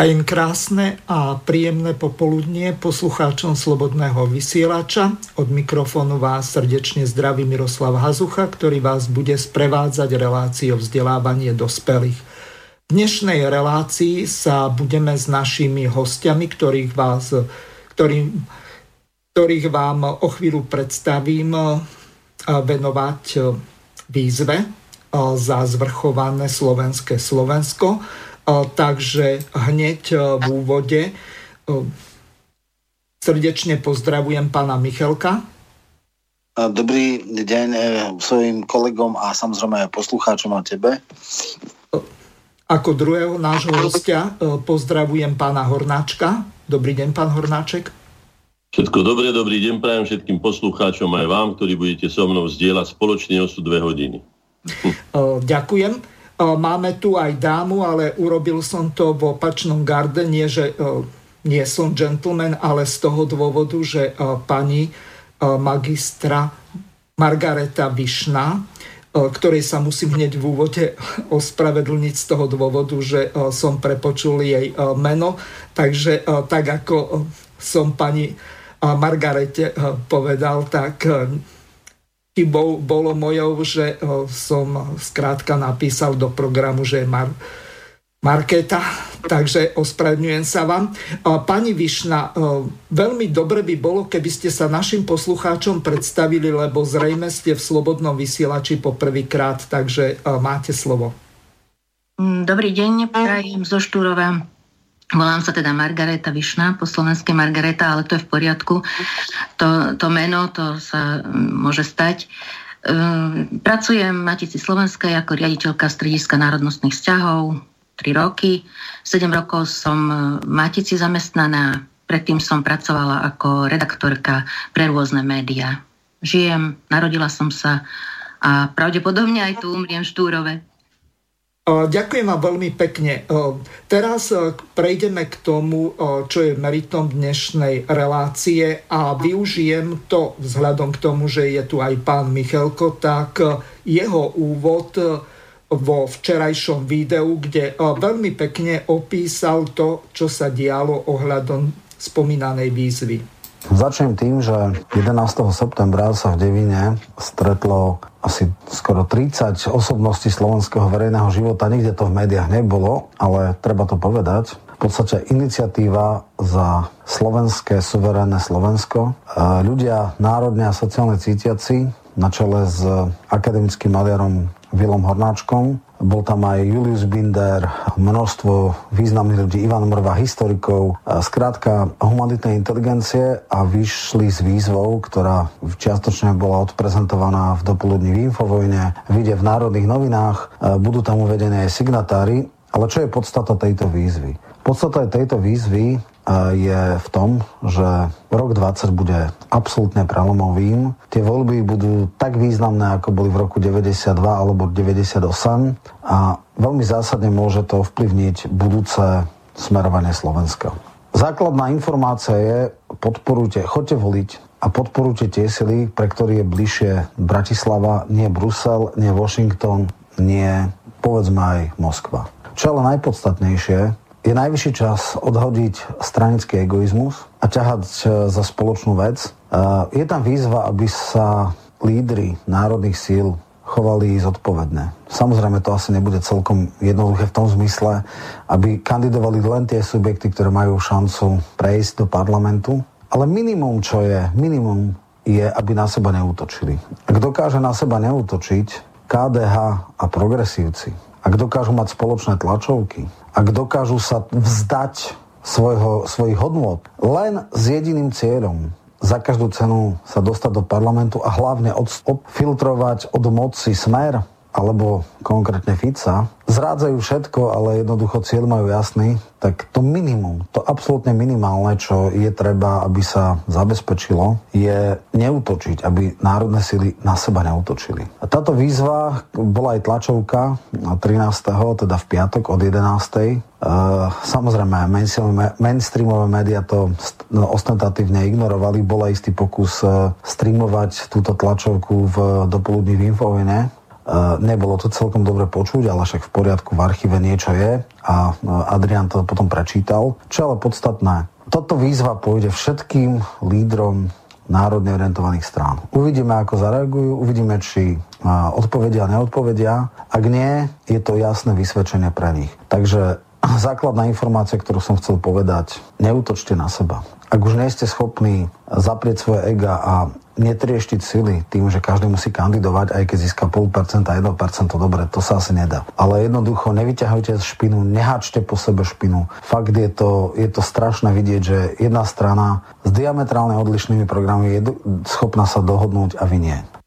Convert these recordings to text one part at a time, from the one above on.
Prajem krásne a príjemné popoludnie poslucháčom Slobodného vysielača. Od mikrofónu vás srdečne zdraví Miroslav Hazucha, ktorý vás bude sprevádzať reláciou vzdelávanie dospelých. V dnešnej relácii sa budeme s našimi hostiami, ktorých, vás, ktorým, ktorých vám o chvíľu predstavím, venovať výzve za zvrchované slovenské Slovensko Takže hneď v úvode srdečne pozdravujem pána Michelka. Dobrý deň e, svojim kolegom a samozrejme aj poslucháčom a tebe. Ako druhého nášho hostia pozdravujem pána Hornáčka. Dobrý deň, pán Hornáček. Všetko dobré, dobrý deň prajem všetkým poslucháčom aj vám, ktorí budete so mnou zdieľať spoločne osud dve hodiny. Ďakujem. Máme tu aj dámu, ale urobil som to v opačnom garde, nie že nie som gentleman, ale z toho dôvodu, že pani magistra Margareta Višna, ktorej sa musím hneď v úvode ospravedlniť z toho dôvodu, že som prepočul jej meno. Takže tak ako som pani Margarete povedal, tak chybou bolo mojou, že som skrátka napísal do programu, že Mar- Marketa, takže ospravedňujem sa vám. Pani Višna, veľmi dobre by bolo, keby ste sa našim poslucháčom predstavili, lebo zrejme ste v Slobodnom vysielači po prvýkrát, takže máte slovo. Mm, dobrý deň, prajem zo Štúrova. Volám sa teda Margareta Višna, po slovenské Margareta, ale to je v poriadku. To, to meno, to sa môže stať. Ehm, pracujem v Matici Slovenskej ako riaditeľka Strediska národnostných vzťahov 3 roky. 7 rokov som v Matici zamestnaná, predtým som pracovala ako redaktorka pre rôzne médiá. Žijem, narodila som sa a pravdepodobne aj tu umriem v Štúrove. Ďakujem vám veľmi pekne. Teraz prejdeme k tomu, čo je meritom dnešnej relácie a využijem to vzhľadom k tomu, že je tu aj pán Michelko, tak jeho úvod vo včerajšom videu, kde veľmi pekne opísal to, čo sa dialo ohľadom spomínanej výzvy. Začnem tým, že 11. septembra sa v Devine stretlo asi skoro 30 osobností slovenského verejného života. Nikde to v médiách nebolo, ale treba to povedať. V podstate iniciatíva za slovenské suverénne Slovensko. Ľudia národne a sociálne cítiaci na čele s akademickým maliarom Vilom Hornáčkom bol tam aj Julius Binder, množstvo významných ľudí, Ivan Mrva, historikov, skrátka humanitnej inteligencie a vyšli s výzvou, ktorá čiastočne bola odprezentovaná v dopoludní v Infovojne, vyjde v národných novinách, budú tam uvedené aj signatári. Ale čo je podstata tejto výzvy? Podstata tejto výzvy je v tom, že rok 20 bude absolútne prelomovým. Tie voľby budú tak významné, ako boli v roku 92 alebo 98 a veľmi zásadne môže to ovplyvniť budúce smerovanie Slovenska. Základná informácia je, podporujte, choďte voliť a podporujte tie sily, pre ktoré je bližšie Bratislava, nie Brusel, nie Washington, nie povedzme aj Moskva. Čo ale najpodstatnejšie, je najvyšší čas odhodiť stranický egoizmus a ťahať e, za spoločnú vec. E, je tam výzva, aby sa lídry národných síl chovali zodpovedne. Samozrejme, to asi nebude celkom jednoduché v tom zmysle, aby kandidovali len tie subjekty, ktoré majú šancu prejsť do parlamentu. Ale minimum, čo je, minimum je, aby na seba neútočili. Ak dokáže na seba neútočiť KDH a progresívci, ak dokážu mať spoločné tlačovky, ak dokážu sa vzdať svojho, svojich hodnôt. Len s jediným cieľom. Za každú cenu sa dostať do parlamentu a hlavne od, odfiltrovať od moci smer, alebo konkrétne Fica, zrádzajú všetko, ale jednoducho cieľ majú jasný, tak to minimum, to absolútne minimálne, čo je treba, aby sa zabezpečilo, je neutočiť, aby národné sily na seba neutočili. A táto výzva bola aj tlačovka 13. teda v piatok od 11. Uh, samozrejme, mainstreamové médiá to no, ostentatívne ignorovali. Bola istý pokus uh, streamovať túto tlačovku v dopoludní v Infovine, Nebolo to celkom dobre počuť, ale však v poriadku v archíve niečo je a Adrian to potom prečítal. Čo ale podstatné, toto výzva pôjde všetkým lídrom národne orientovaných strán. Uvidíme, ako zareagujú, uvidíme, či odpovedia, neodpovedia. Ak nie, je to jasné vysvedčenie pre nich. Takže základná informácia, ktorú som chcel povedať, neútočte na seba. Ak už nie ste schopní zaprieť svoje ega a netrieštiť sily tým, že každý musí kandidovať, aj keď získa 0,5%, 1%, dobre, to sa asi nedá. Ale jednoducho nevyťahujte špinu, neháčte po sebe špinu. Fakt je to, je to strašné vidieť, že jedna strana s diametrálne odlišnými programmi je schopná sa dohodnúť a vy nie.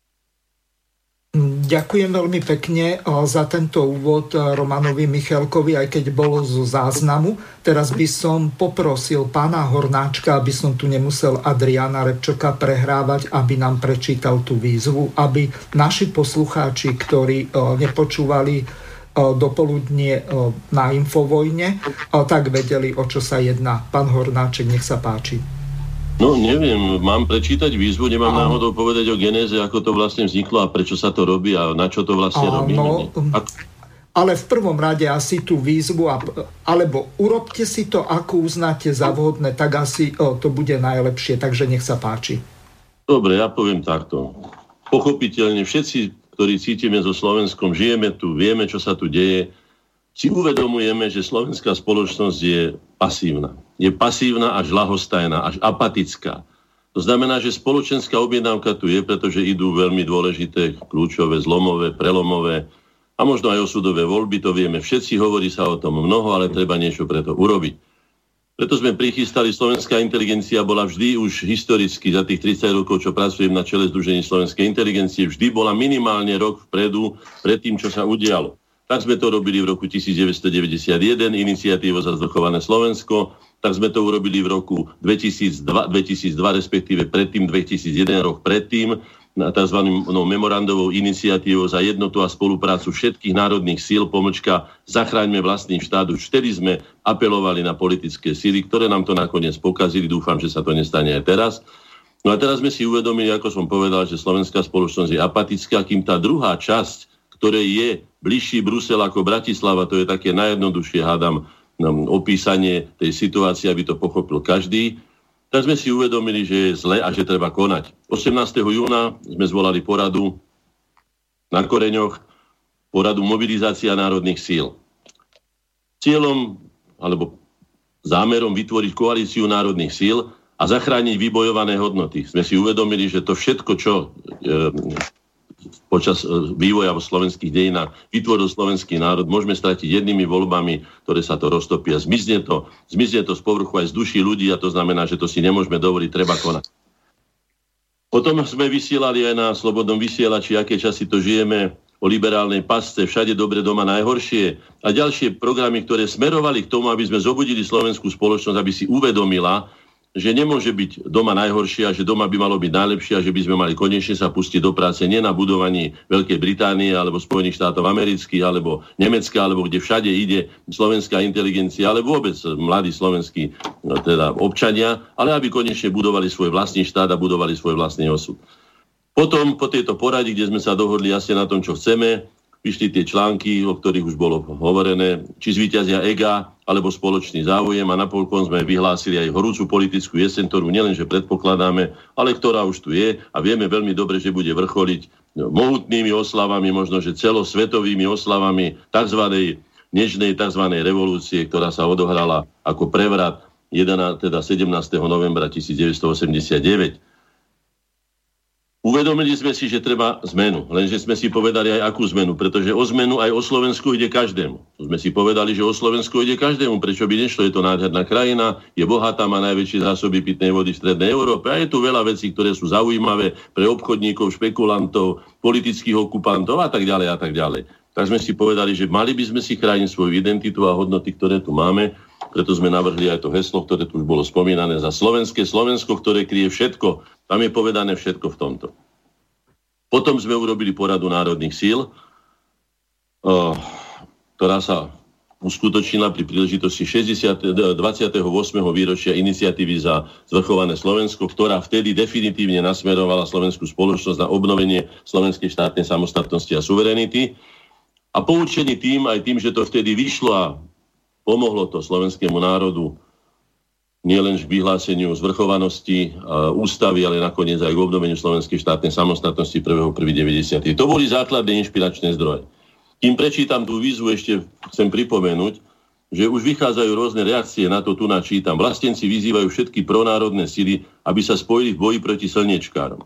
Ďakujem veľmi pekne eh, za tento úvod eh, Romanovi Michalkovi, aj keď bolo zo záznamu. Teraz by som poprosil pána Hornáčka, aby som tu nemusel Adriana Repčoka prehrávať, aby nám prečítal tú výzvu, aby naši poslucháči, ktorí eh, nepočúvali dopoludnie na Infovojne, tak vedeli, o čo sa jedná. Pán Hornáček, nech sa páči. No neviem, mám prečítať výzvu, nemám Áno. náhodou povedať o genéze, ako to vlastne vzniklo a prečo sa to robí a na čo to vlastne Áno. robí. Ak... Ale v prvom rade asi tú výzvu, a, alebo urobte si to, ako uznáte za vhodné, tak asi o, to bude najlepšie, takže nech sa páči. Dobre, ja poviem takto. Pochopiteľne všetci, ktorí cítime so Slovenskom, žijeme tu, vieme, čo sa tu deje, si uvedomujeme, že slovenská spoločnosť je pasívna. Je pasívna až lahostajná, až apatická. To znamená, že spoločenská objednávka tu je, pretože idú veľmi dôležité, kľúčové, zlomové, prelomové a možno aj osudové voľby, to vieme všetci, hovorí sa o tom mnoho, ale treba niečo preto urobiť. Preto sme prichystali, slovenská inteligencia bola vždy už historicky, za tých 30 rokov, čo pracujem na čele Združení slovenskej inteligencie, vždy bola minimálne rok vpredu pred tým, čo sa udialo. Tak sme to robili v roku 1991, iniciatívo za zdochované Slovensko, tak sme to urobili v roku 2002, 2002 respektíve predtým 2001, rok predtým, na tzv. No, memorandovou iniciatívou za jednotu a spoluprácu všetkých národných síl, pomlčka Zachráňme vlastný štát. Už vtedy sme apelovali na politické síly, ktoré nám to nakoniec pokazili. Dúfam, že sa to nestane aj teraz. No a teraz sme si uvedomili, ako som povedal, že slovenská spoločnosť je apatická, kým tá druhá časť, ktorej je bližší Brusel ako Bratislava, to je také najjednoduchšie, hádam, opísanie tej situácie, aby to pochopil každý, tak sme si uvedomili, že je zle a že treba konať. 18. júna sme zvolali poradu na Koreňoch, poradu mobilizácia národných síl. Cieľom alebo zámerom vytvoriť koalíciu národných síl a zachrániť vybojované hodnoty. Sme si uvedomili, že to všetko, čo e, počas e, vývoja v slovenských dejinách vytvoril slovenský národ, môžeme stratiť jednými voľbami, ktoré sa to roztopia. Zmizne to, zmizne to z povrchu aj z duší ľudí a to znamená, že to si nemôžeme dovoliť, treba konať. Potom sme vysielali aj na Slobodnom vysielači, aké časy to žijeme, o liberálnej pasce, všade dobre doma najhoršie a ďalšie programy, ktoré smerovali k tomu, aby sme zobudili slovenskú spoločnosť, aby si uvedomila, že nemôže byť doma najhoršie a že doma by malo byť najlepšie a že by sme mali konečne sa pustiť do práce nie na budovaní Veľkej Británie alebo Spojených štátov amerických alebo Nemecka alebo kde všade ide slovenská inteligencia, ale vôbec mladí slovenskí no, teda občania, ale aby konečne budovali svoj vlastný štát a budovali svoj vlastný osud. Potom po tejto poradi, kde sme sa dohodli asi na tom, čo chceme, vyšli tie články, o ktorých už bolo hovorené, či zvíťazia EGA alebo spoločný záujem a napokon sme vyhlásili aj horúcu politickú jeseň, ktorú nielenže predpokladáme, ale ktorá už tu je a vieme veľmi dobre, že bude vrcholiť mohutnými oslavami, možno že celosvetovými oslavami tzv. dnešnej tzv. revolúcie, ktorá sa odohrala ako prevrat 11, teda 17. novembra 1989. Uvedomili sme si, že treba zmenu, lenže sme si povedali aj akú zmenu, pretože o zmenu aj o Slovensku ide každému. Sme si povedali, že o Slovensku ide každému, prečo by nešlo, je to nádherná krajina, je bohatá, má najväčšie zásoby pitnej vody v Strednej Európe a je tu veľa vecí, ktoré sú zaujímavé pre obchodníkov, špekulantov, politických okupantov a tak ďalej a tak ďalej. Tak sme si povedali, že mali by sme si chrániť svoju identitu a hodnoty, ktoré tu máme, preto sme navrhli aj to heslo, ktoré tu už bolo spomínané za slovenské Slovensko, ktoré kryje všetko tam je povedané všetko v tomto. Potom sme urobili poradu národných síl, eh, ktorá sa uskutočnila pri príležitosti 60, 28. výročia iniciatívy za zvrchované Slovensko, ktorá vtedy definitívne nasmerovala slovenskú spoločnosť na obnovenie slovenskej štátnej samostatnosti a suverenity. A poučený tým, aj tým, že to vtedy vyšlo a pomohlo to slovenskému národu nielen k vyhláseniu zvrchovanosti ústavy, ale nakoniec aj k obnoveniu slovenskej štátnej samostatnosti 1.1.90. To boli základné inšpiračné zdroje. Kým prečítam tú výzvu, ešte chcem pripomenúť, že už vychádzajú rôzne reakcie na to, tu načítam. Vlastenci vyzývajú všetky pronárodné sily, aby sa spojili v boji proti slniečkárom.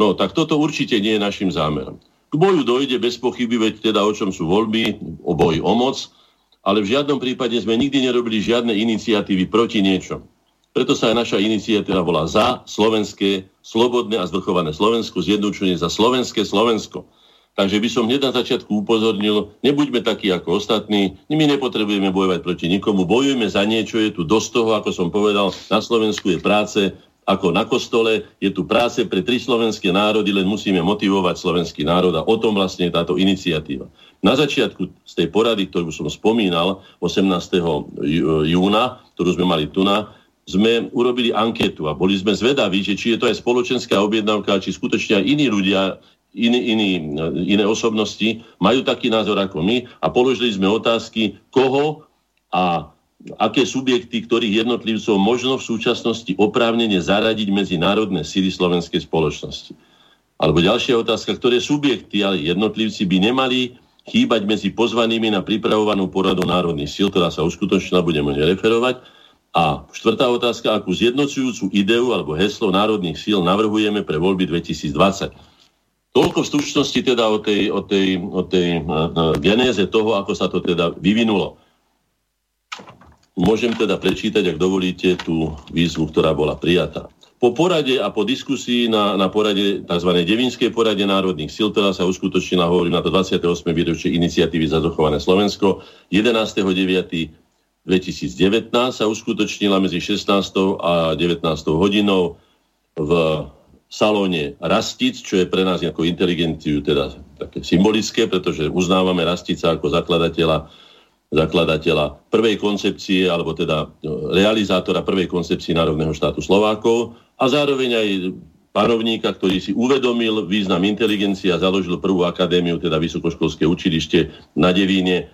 No, tak toto určite nie je našim zámerom. K boju dojde bez pochyby, veď teda o čom sú voľby, o boji o moc, ale v žiadnom prípade sme nikdy nerobili žiadne iniciatívy proti niečom. Preto sa aj naša iniciatíva volá za slovenské, slobodné a zvrchované Slovensko, zjednočenie za slovenské Slovensko. Takže by som hneď na začiatku upozornil, nebuďme takí ako ostatní, my nepotrebujeme bojovať proti nikomu, bojujeme za niečo, je tu dosť toho, ako som povedal, na Slovensku je práce ako na kostole, je tu práce pre tri slovenské národy, len musíme motivovať slovenský národ a o tom vlastne je táto iniciatíva. Na začiatku z tej porady, ktorú som spomínal, 18. júna, ktorú sme mali tu na, sme urobili anketu a boli sme zvedaví, že či je to aj spoločenská objednávka, či skutočne aj iní ľudia, iní, iní, iné osobnosti majú taký názor ako my a položili sme otázky, koho a aké subjekty, ktorých jednotlivcov možno v súčasnosti oprávnene zaradiť medzi národné síly slovenskej spoločnosti. Alebo ďalšia otázka, ktoré subjekty, ale jednotlivci by nemali chýbať medzi pozvanými na pripravovanú poradu národných síl, ktorá sa uskutočnila, budeme referovať, a štvrtá otázka, akú zjednocujúcu ideu alebo heslo národných síl navrhujeme pre voľby 2020. Toľko v stručnosti teda o tej, o tej, o tej uh, genéze toho, ako sa to teda vyvinulo. Môžem teda prečítať, ak dovolíte, tú výzvu, ktorá bola prijatá. Po porade a po diskusii na, na porade, tzv. Devinskej porade národných síl, ktorá sa uskutočnila, hovorím na to 28. výročie iniciatívy za zachované Slovensko, 11.9. 2019 sa uskutočnila medzi 16. a 19. hodinou v salóne Rastic, čo je pre nás ako inteligenciu teda také symbolické, pretože uznávame Rastica ako zakladateľa, zakladateľa prvej koncepcie, alebo teda no, realizátora prvej koncepcie Národného štátu Slovákov a zároveň aj panovníka, ktorý si uvedomil význam inteligencie a založil prvú akadémiu, teda Vysokoškolské učilište na Devíne,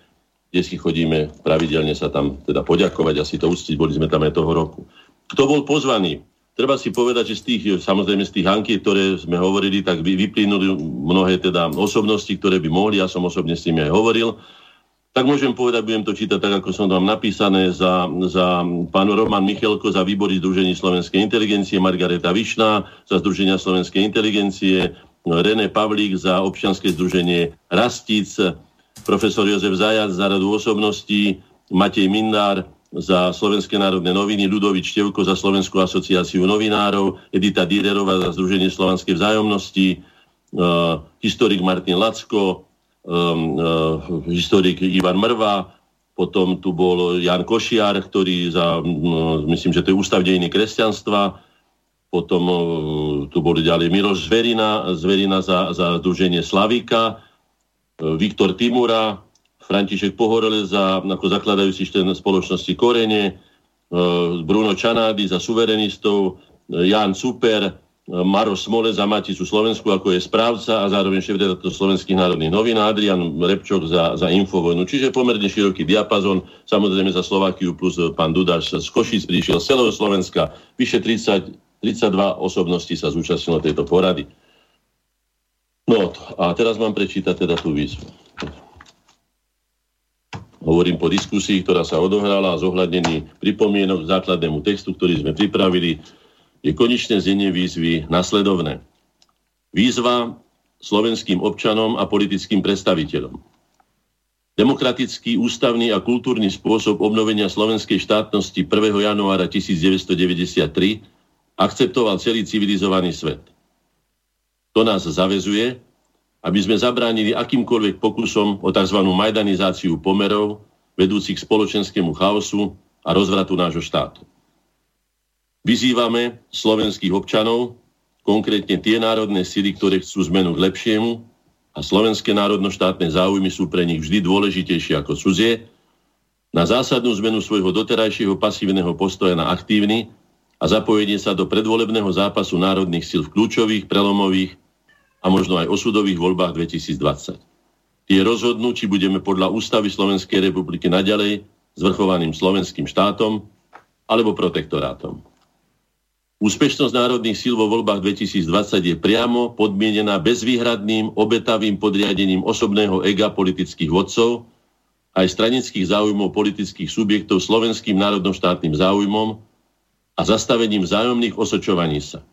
kde si chodíme pravidelne sa tam teda poďakovať a si to uctiť, boli sme tam aj toho roku. Kto bol pozvaný? Treba si povedať, že z tých, samozrejme z tých ankiet, ktoré sme hovorili, tak vyplynuli mnohé teda osobnosti, ktoré by mohli, ja som osobne s nimi aj hovoril. Tak môžem povedať, budem to čítať tak, ako som tam napísané, za, za pán Roman Michelko za výbory Združení slovenskej inteligencie, Margareta Višná za Združenia slovenskej inteligencie, René Pavlík za občianske združenie Rastic, profesor Jozef Zajac za radu osobností, Matej Mindár za Slovenské národné noviny, Ľudovič Števko za Slovenskú asociáciu novinárov, Edita Dírerová za Združenie slovanskej vzájomnosti, uh, historik Martin Lacko, um, historik Ivan Mrva, potom tu bol Jan Košiar, ktorý za, uh, myslím, že to je ústav dejiny kresťanstva, potom uh, tu boli ďalej Miroš Zverina, Zverina za, za Združenie Slavika, Viktor Timura, František Pohorele za, ako zakladajúci člen spoločnosti Korene, Bruno Čanády za suverenistov, Jan Super, Maro Smole za Maticu Slovensku, ako je správca a zároveň šéf slovenských národných novín a Adrian Repčok za, za Infovojnu. Čiže pomerne široký diapazon, samozrejme za Slovakiu plus pán Dudáš z Košic prišiel z celého Slovenska. Vyše 30, 32 osobností sa zúčastnilo tejto porady. No a teraz mám prečítať teda tú výzvu. Hovorím po diskusii, ktorá sa odohrala a zohľadnení pripomienok k základnému textu, ktorý sme pripravili, je konečné znenie výzvy nasledovné. Výzva slovenským občanom a politickým predstaviteľom. Demokratický, ústavný a kultúrny spôsob obnovenia slovenskej štátnosti 1. januára 1993 akceptoval celý civilizovaný svet. To nás zavezuje, aby sme zabránili akýmkoľvek pokusom o tzv. majdanizáciu pomerov, vedúcich k spoločenskému chaosu a rozvratu nášho štátu. Vyzývame slovenských občanov, konkrétne tie národné síly, ktoré chcú zmenu k lepšiemu, a slovenské národno-štátne záujmy sú pre nich vždy dôležitejšie ako cudzie, na zásadnú zmenu svojho doterajšieho pasívneho postoja na aktívny a zapojenie sa do predvolebného zápasu národných síl v kľúčových, prelomových a možno aj osudových voľbách 2020. Tie rozhodnú, či budeme podľa ústavy Slovenskej republiky naďalej zvrchovaným slovenským štátom alebo protektorátom. Úspešnosť národných síl vo voľbách 2020 je priamo podmienená bezvýhradným, obetavým podriadením osobného ega politických vodcov aj stranických záujmov politických subjektov slovenským národnoštátnym záujmom a zastavením vzájomných osočovaní sa.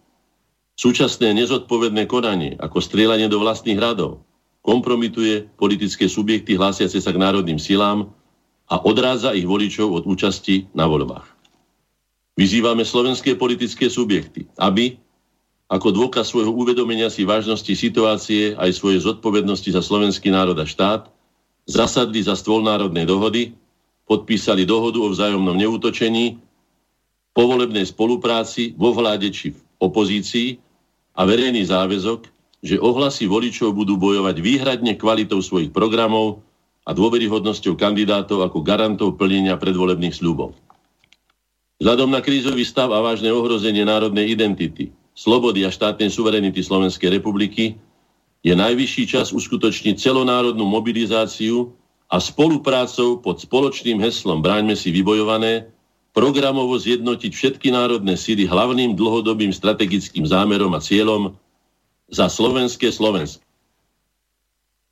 Súčasné nezodpovedné konanie, ako strieľanie do vlastných radov, kompromituje politické subjekty hlásiace sa k národným silám a odrádza ich voličov od účasti na voľbách. Vyzývame slovenské politické subjekty, aby ako dôkaz svojho uvedomenia si vážnosti situácie aj svojej zodpovednosti za slovenský národ a štát zasadli za stôl národnej dohody, podpísali dohodu o vzájomnom neútočení, povolebnej spolupráci vo vláde či v opozícii a verejný záväzok, že ohlasy voličov budú bojovať výhradne kvalitou svojich programov a dôveryhodnosťou kandidátov ako garantov plnenia predvolebných sľubov. Vzhľadom na krízový stav a vážne ohrozenie národnej identity, slobody a štátnej suverenity Slovenskej republiky je najvyšší čas uskutočniť celonárodnú mobilizáciu a spoluprácou pod spoločným heslom Bráňme si vybojované programovo zjednotiť všetky národné síly hlavným dlhodobým strategickým zámerom a cieľom za slovenské Slovensko.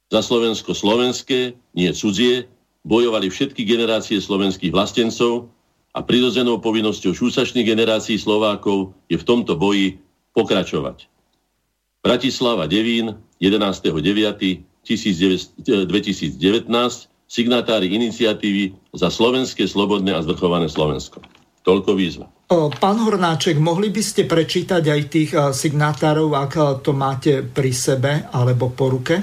Za Slovensko slovenské, nie cudzie, bojovali všetky generácie slovenských vlastencov, a prirodzenou povinnosťou šúsačných generácií Slovákov je v tomto boji pokračovať. Bratislava Devín 11.9.2019 signatári iniciatívy za slovenské, slobodné a zvrchované Slovensko. Toľko výzva. Pán Hornáček, mohli by ste prečítať aj tých signátárov, ak to máte pri sebe alebo po ruke?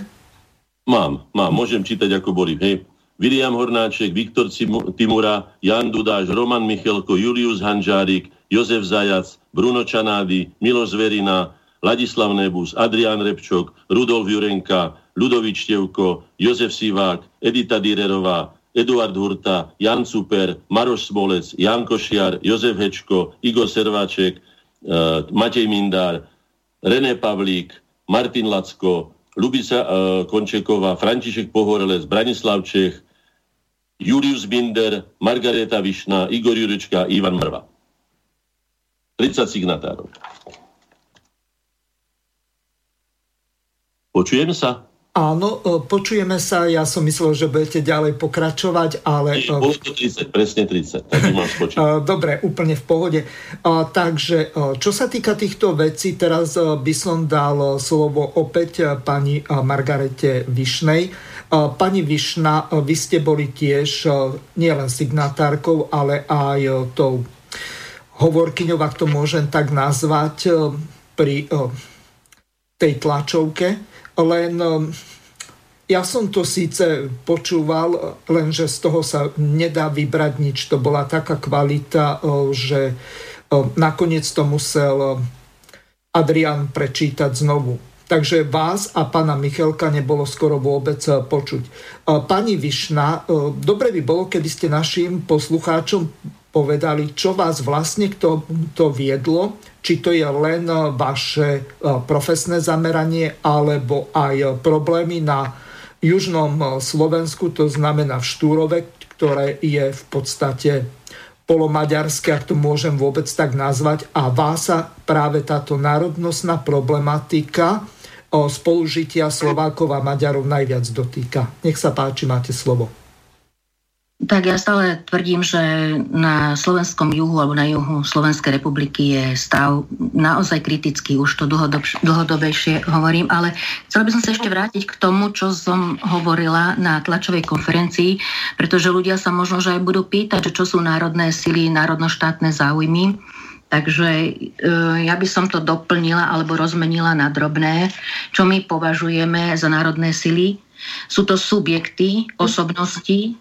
Mám, mám. Môžem čítať, ako boli. Hej. William Hornáček, Viktor Timura, Jan Dudáš, Roman Michelko, Julius Hanžárik, Jozef Zajac, Bruno Čanády, Miloš Zverina, Ladislav Nebus, Adrián Repčok, Rudolf Jurenka, Ludovič Števko, Jozef Sivák, Edita Direrová, Eduard Hurta, Jan Super, Maroš Smolec, Jan Košiar, Jozef Hečko, Igor Serváček, uh, Matej Mindár, René Pavlík, Martin Lacko, Lubica uh, Končeková, František Pohorelec, Branislav Čech, Julius Binder, Margareta Višná, Igor Jurečka, Ivan Mrva. 30 signatárov. Počujeme sa? Áno, e, počujeme sa. Ja som myslel, že budete ďalej pokračovať, ale... Nie, 30, presne 30. Tak e, Dobre, úplne v pohode. Takže, e, čo sa týka týchto vecí, teraz by som dal slovo opäť pani Margarete Višnej Pani Višna, vy ste boli tiež nielen signatárkou, ale aj tou hovorkyňou, ak to môžem tak nazvať, pri tej tlačovke. Len ja som to síce počúval, lenže z toho sa nedá vybrať nič. To bola taká kvalita, že nakoniec to musel Adrian prečítať znovu takže vás a pána Michelka nebolo skoro vôbec eh, počuť. Eh, pani Višna, eh, dobre by bolo, keby ste našim poslucháčom povedali, čo vás vlastne k to viedlo, či to je len vaše profesné zameranie, alebo aj problémy na južnom Slovensku, to znamená v Štúrove, ktoré je v podstate polomaďarské, ak to môžem vôbec tak nazvať, a vás sa práve táto národnostná problematika spolužitia Slovákov a Maďarov najviac dotýka. Nech sa páči, máte slovo. Tak ja stále tvrdím, že na slovenskom juhu alebo na juhu Slovenskej republiky je stav naozaj kritický, už to dlhodob, dlhodobejšie hovorím, ale chcela by som sa ešte vrátiť k tomu, čo som hovorila na tlačovej konferencii, pretože ľudia sa možno že aj budú pýtať, čo sú národné sily, národnoštátne záujmy. Takže e, ja by som to doplnila alebo rozmenila na drobné, čo my považujeme za národné sily. Sú to subjekty, osobnosti,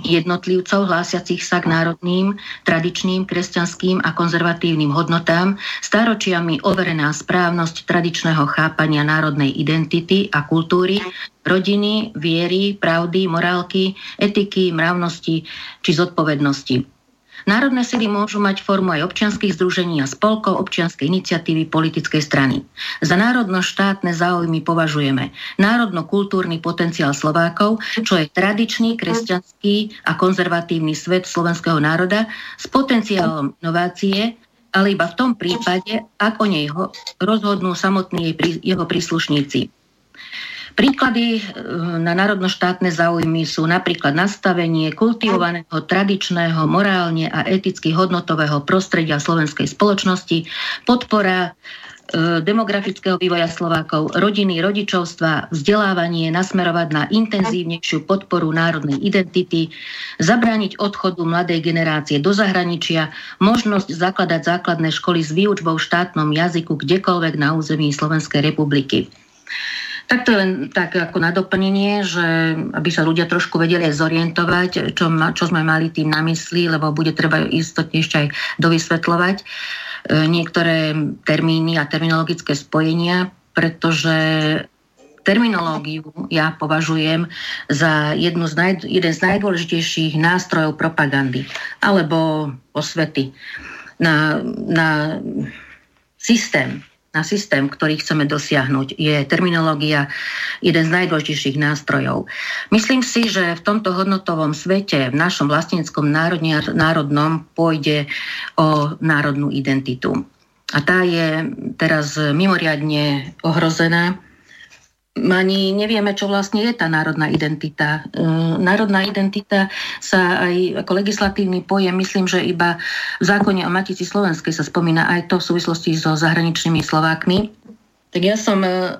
jednotlivcov hlásiacich sa k národným, tradičným, kresťanským a konzervatívnym hodnotám, staročiami overená správnosť tradičného chápania národnej identity a kultúry, rodiny, viery, pravdy, morálky, etiky, mravnosti či zodpovednosti. Národné sily môžu mať formu aj občianských združení a spolkov, občianskej iniciatívy, politickej strany. Za národno-štátne záujmy považujeme národno-kultúrny potenciál Slovákov, čo je tradičný, kresťanský a konzervatívny svet slovenského národa s potenciálom inovácie, ale iba v tom prípade, ak o nej rozhodnú samotní jeho príslušníci. Príklady e, na národno-štátne záujmy sú napríklad nastavenie kultivovaného, tradičného, morálne a eticky hodnotového prostredia slovenskej spoločnosti, podpora e, demografického vývoja Slovákov, rodiny, rodičovstva, vzdelávanie nasmerovať na intenzívnejšiu podporu národnej identity, zabrániť odchodu mladej generácie do zahraničia, možnosť zakladať základné školy s výučbou v štátnom jazyku kdekoľvek na území Slovenskej republiky. Tak to len tak ako na doplnenie, že aby sa ľudia trošku vedeli zorientovať, čo, ma, čo sme mali tým na mysli, lebo bude treba istotne ešte aj dovysvetľovať e, niektoré termíny a terminologické spojenia, pretože terminológiu ja považujem za jednu z naj, jeden z najdôležitejších nástrojov propagandy alebo osvety na, na systém na systém, ktorý chceme dosiahnuť, je terminológia jeden z najdôležitejších nástrojov. Myslím si, že v tomto hodnotovom svete, v našom vlastníckom národnom, pôjde o národnú identitu. A tá je teraz mimoriadne ohrozená ani nevieme, čo vlastne je tá národná identita. E, národná identita sa aj ako legislatívny pojem, myslím, že iba v zákone o Matici Slovenskej sa spomína aj to v súvislosti so zahraničnými Slovákmi. Tak ja som, e,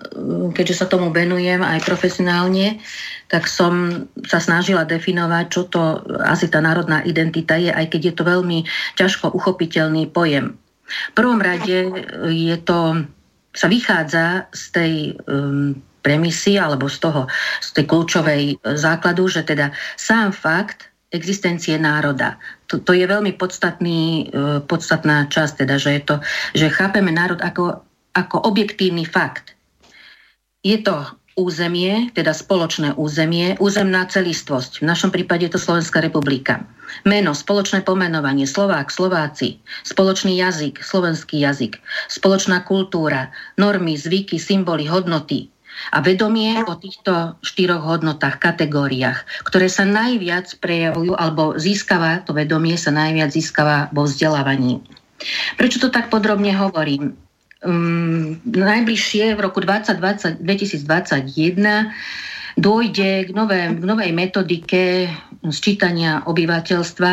keďže sa tomu venujem aj profesionálne, tak som sa snažila definovať, čo to asi tá národná identita je, aj keď je to veľmi ťažko uchopiteľný pojem. V prvom rade je to, sa vychádza z tej um, premisy alebo z toho, z tej kľúčovej e, základu, že teda sám fakt existencie národa. To, to je veľmi podstatný, e, podstatná časť, teda, že, je to, že chápeme národ ako, ako objektívny fakt. Je to územie, teda spoločné územie, územná celistvosť. V našom prípade je to Slovenská republika. Meno, spoločné pomenovanie, Slovák, Slováci, spoločný jazyk, slovenský jazyk, spoločná kultúra, normy, zvyky, symboly, hodnoty, a vedomie o týchto štyroch hodnotách, kategóriách, ktoré sa najviac prejavujú, alebo získava, to vedomie sa najviac získava vo vzdelávaní. Prečo to tak podrobne hovorím? Um, najbližšie v roku 2020, 2021 dôjde k, nové, k novej metodike sčítania obyvateľstva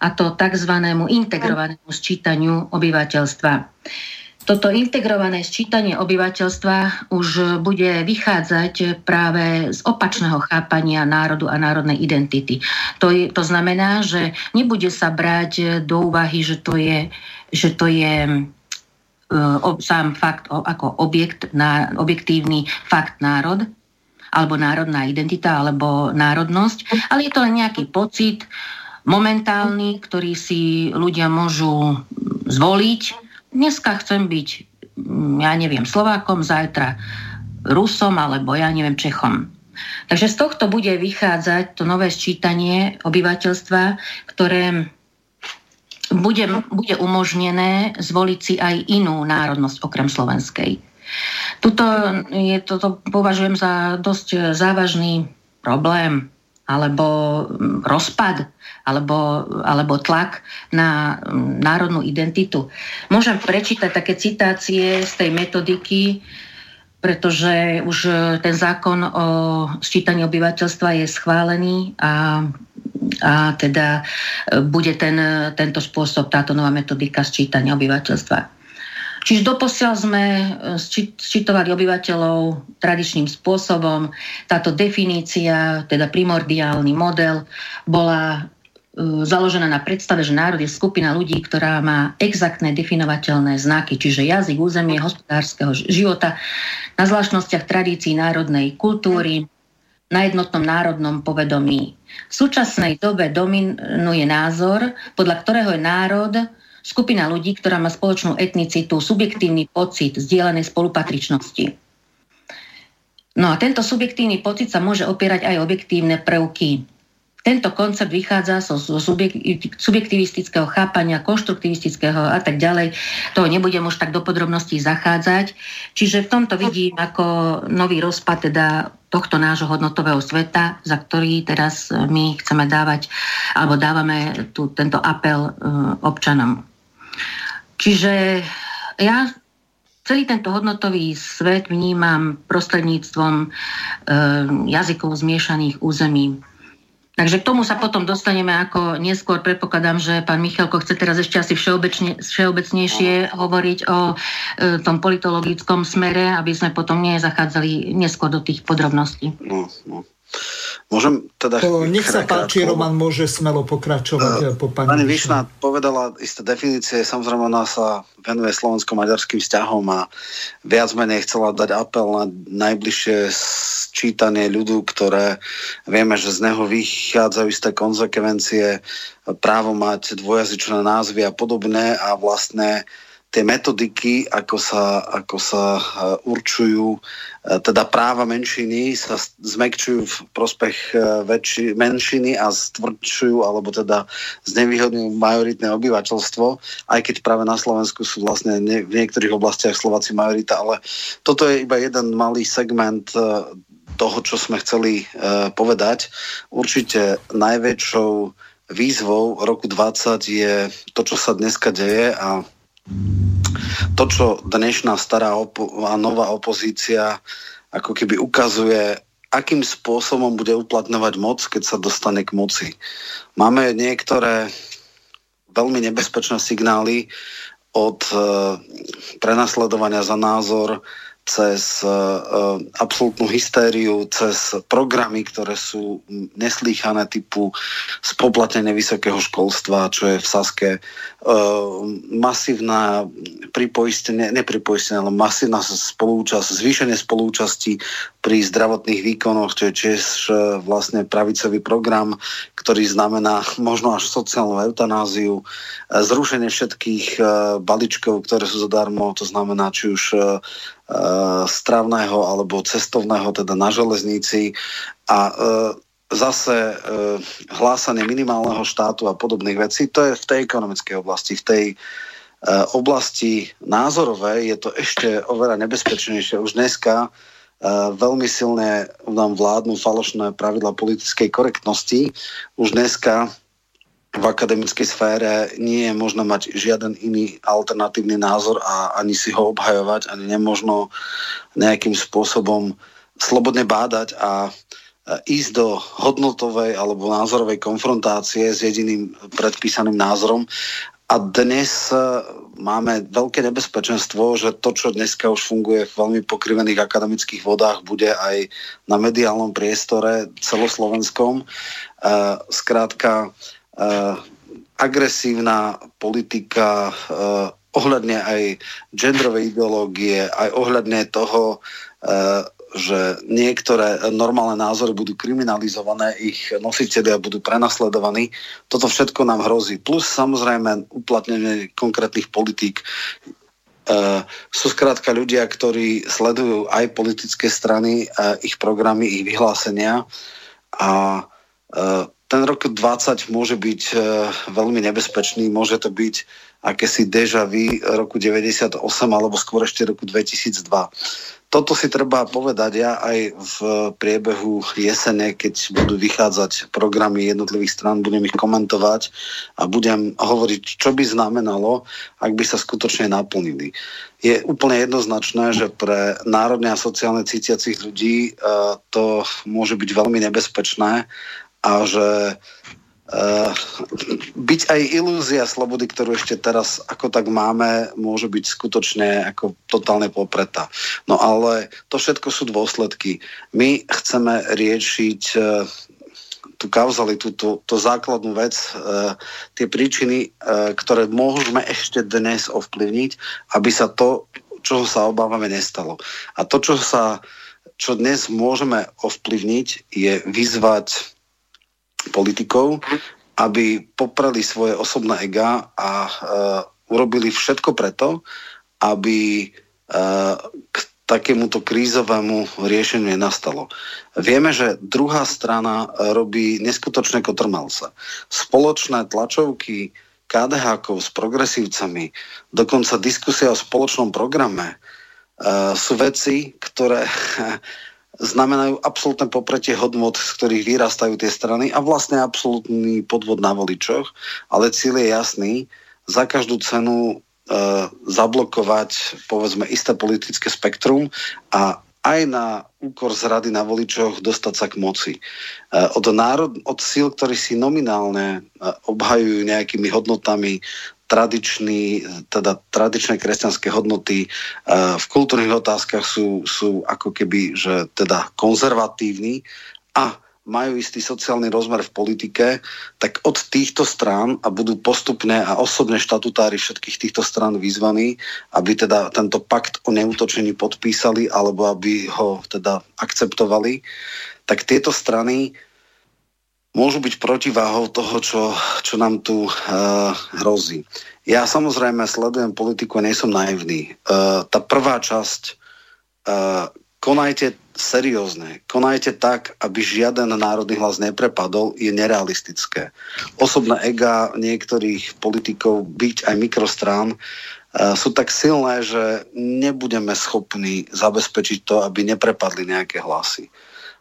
a to tzv. integrovanému sčítaniu obyvateľstva. Toto integrované sčítanie obyvateľstva už bude vychádzať práve z opačného chápania národu a národnej identity. To, je, to znamená, že nebude sa brať do úvahy, že to je, že to je uh, sám fakt o, ako objekt, na, objektívny fakt národ, alebo národná identita, alebo národnosť, ale je to len nejaký pocit momentálny, ktorý si ľudia môžu zvoliť dneska chcem byť, mm, ja neviem, Slovákom, zajtra Rusom alebo ja neviem, Čechom. Takže z tohto bude vychádzať to nové sčítanie obyvateľstva, ktoré bude, bude umožnené zvoliť si aj inú národnosť okrem slovenskej. Tuto je, toto považujem za dosť závažný problém alebo mm, rozpad, alebo, alebo tlak na mm, národnú identitu. Môžem prečítať také citácie z tej metodiky, pretože už ten zákon o sčítaní obyvateľstva je schválený a a teda bude ten, tento spôsob, táto nová metodika sčítania obyvateľstva. Čiže doposiaľ sme sčítovali obyvateľov tradičným spôsobom. Táto definícia, teda primordiálny model, bola E, založená na predstave, že národ je skupina ľudí, ktorá má exaktné definovateľné znaky, čiže jazyk, územie, hospodárskeho života, na zvláštnostiach tradícií národnej kultúry, na jednotnom národnom povedomí. V súčasnej dobe dominuje názor, podľa ktorého je národ skupina ľudí, ktorá má spoločnú etnicitu, subjektívny pocit zdieľanej spolupatričnosti. No a tento subjektívny pocit sa môže opierať aj objektívne prvky tento koncept vychádza zo, zo subjektivistického chápania, konštruktivistického a tak ďalej. To nebudem už tak do podrobností zachádzať. Čiže v tomto vidím ako nový rozpad teda tohto nášho hodnotového sveta, za ktorý teraz my chceme dávať, alebo dávame tu, tento apel uh, občanom. Čiže ja celý tento hodnotový svet vnímam prostredníctvom uh, jazykov zmiešaných území Takže k tomu sa potom dostaneme ako neskôr. Predpokladám, že pán Michalko chce teraz ešte asi všeobecne, všeobecnejšie hovoriť o e, tom politologickom smere, aby sme potom nezachádzali neskôr do tých podrobností. No, no. Môžem teda... To, nech sa páči, Roman môže smelo pokračovať uh, po pani Pani Višna povedala isté definície, samozrejme ona sa venuje slovensko-maďarským vzťahom a viac menej chcela dať apel na najbližšie čítanie ľudu, ktoré vieme, že z neho vychádzajú isté konsekvencie, právo mať dvojazyčné názvy a podobné a vlastne tie metodiky, ako sa, ako sa e, určujú, e, teda práva menšiny sa zmekčujú v prospech e, väčši, menšiny a stvrdšujú, alebo teda znevýhodňujú majoritné obyvateľstvo, aj keď práve na Slovensku sú vlastne ne, v niektorých oblastiach Slováci majorita, ale toto je iba jeden malý segment toho, čo sme chceli povedať. Určite najväčšou výzvou roku 20 je to, čo sa dneska deje a to, čo dnešná stará opo- a nová opozícia ako keby ukazuje, akým spôsobom bude uplatňovať moc, keď sa dostane k moci. Máme niektoré veľmi nebezpečné signály od e, prenasledovania za názor cez uh, absolútnu hystériu, cez programy, ktoré sú neslýchané typu spoplatnenie vysokého školstva, čo je v Saske, uh, masívna pripoistenie, nepripoistenie, ale masívna spolúčasť, zvýšenie spolúčasti pri zdravotných výkonoch, čo je tiež vlastne pravicový program, ktorý znamená možno až sociálnu eutanáziu, zrušenie všetkých balíčkov, ktoré sú zadarmo, to znamená či už Eh, stravného alebo cestovného, teda na železnici a eh, zase eh, hlásanie minimálneho štátu a podobných vecí, to je v tej ekonomickej oblasti. V tej oblasti názorovej je to ešte oveľa nebezpečnejšie. Už dneska veľmi silne nám vládnu falošné pravidla politickej korektnosti. Už dneska v akademickej sfére nie je možno mať žiaden iný alternatívny názor a ani si ho obhajovať, ani nemožno nejakým spôsobom slobodne bádať a ísť do hodnotovej alebo názorovej konfrontácie s jediným predpísaným názorom. A dnes e, máme veľké nebezpečenstvo, že to, čo dneska už funguje v veľmi pokrivených akademických vodách, bude aj na mediálnom priestore celoslovenskom. Skrátka, Eh, agresívna politika eh, ohľadne aj genderovej ideológie, aj ohľadne toho, eh, že niektoré normálne názory budú kriminalizované, ich nositeľia budú prenasledovaní. Toto všetko nám hrozí. Plus samozrejme uplatnenie konkrétnych politík. E, sú skrátka ľudia, ktorí sledujú aj politické strany, e, ich programy, ich vyhlásenia a e, ten rok 20 môže byť e, veľmi nebezpečný, môže to byť akési deja vu roku 98 alebo skôr ešte roku 2002. Toto si treba povedať ja aj v priebehu jesene, keď budú vychádzať programy jednotlivých strán, budem ich komentovať a budem hovoriť, čo by znamenalo, ak by sa skutočne naplnili. Je úplne jednoznačné, že pre národne a sociálne cítiacich ľudí e, to môže byť veľmi nebezpečné a že Uh, byť aj ilúzia slobody, ktorú ešte teraz ako tak máme, môže byť skutočne ako totálne popretá. No ale to všetko sú dôsledky. My chceme riešiť uh, tú kauzalitu, tú, tú základnú vec, uh, tie príčiny, uh, ktoré môžeme ešte dnes ovplyvniť, aby sa to, čo sa obávame, nestalo. A to, čo sa čo dnes môžeme ovplyvniť, je vyzvať politikov, aby poprali svoje osobné ega a uh, urobili všetko preto, aby uh, k takémuto krízovému riešeniu nenastalo. Vieme, že druhá strana robí neskutočné kotrmalce. Spoločné tlačovky KDH s progresívcami, dokonca diskusia o spoločnom programe uh, sú veci, ktoré znamenajú absolútne popretie hodnot, z ktorých vyrastajú tie strany a vlastne absolútny podvod na voličoch, ale cieľ je jasný, za každú cenu e, zablokovať povedzme isté politické spektrum a aj na úkor zrady na voličoch dostať sa k moci. E, od, národ, od síl, ktorí si nominálne e, obhajujú nejakými hodnotami tradičný, teda tradičné kresťanské hodnoty uh, v kultúrnych otázkach sú, sú ako keby, že teda konzervatívni a majú istý sociálny rozmer v politike, tak od týchto strán a budú postupne a osobne štatutári všetkých týchto strán vyzvaní, aby teda tento pakt o neútočení podpísali alebo aby ho teda akceptovali, tak tieto strany môžu byť protiváhou toho, čo, čo nám tu uh, hrozí. Ja samozrejme sledujem politiku a nie som naivný. Uh, tá prvá časť, uh, konajte seriózne, konajte tak, aby žiaden národný hlas neprepadol, je nerealistické. Osobné ega niektorých politikov, byť aj mikrostrán, uh, sú tak silné, že nebudeme schopní zabezpečiť to, aby neprepadli nejaké hlasy.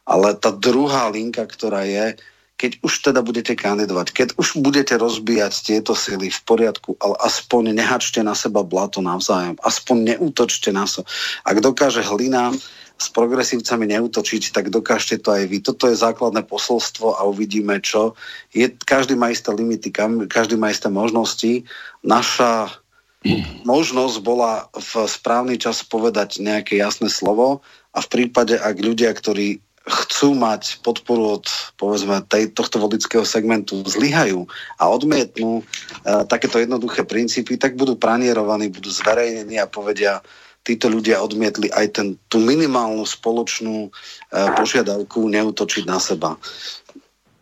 Ale tá druhá linka, ktorá je, keď už teda budete kandidovať, keď už budete rozbíjať tieto sily v poriadku, ale aspoň nehačte na seba blato navzájom, aspoň neútočte na so. Ak dokáže hlina s progresívcami neútočiť, tak dokážte to aj vy. Toto je základné posolstvo a uvidíme, čo. Je, každý má isté limity, každý má isté možnosti. Naša možnosť bola v správny čas povedať nejaké jasné slovo a v prípade, ak ľudia, ktorí chcú mať podporu od povedzme tej, tohto vodického segmentu, zlyhajú a odmietnú e, takéto jednoduché princípy, tak budú pranierovaní, budú zverejnení a povedia, títo ľudia odmietli aj ten, tú minimálnu spoločnú e, požiadavku neutočiť na seba.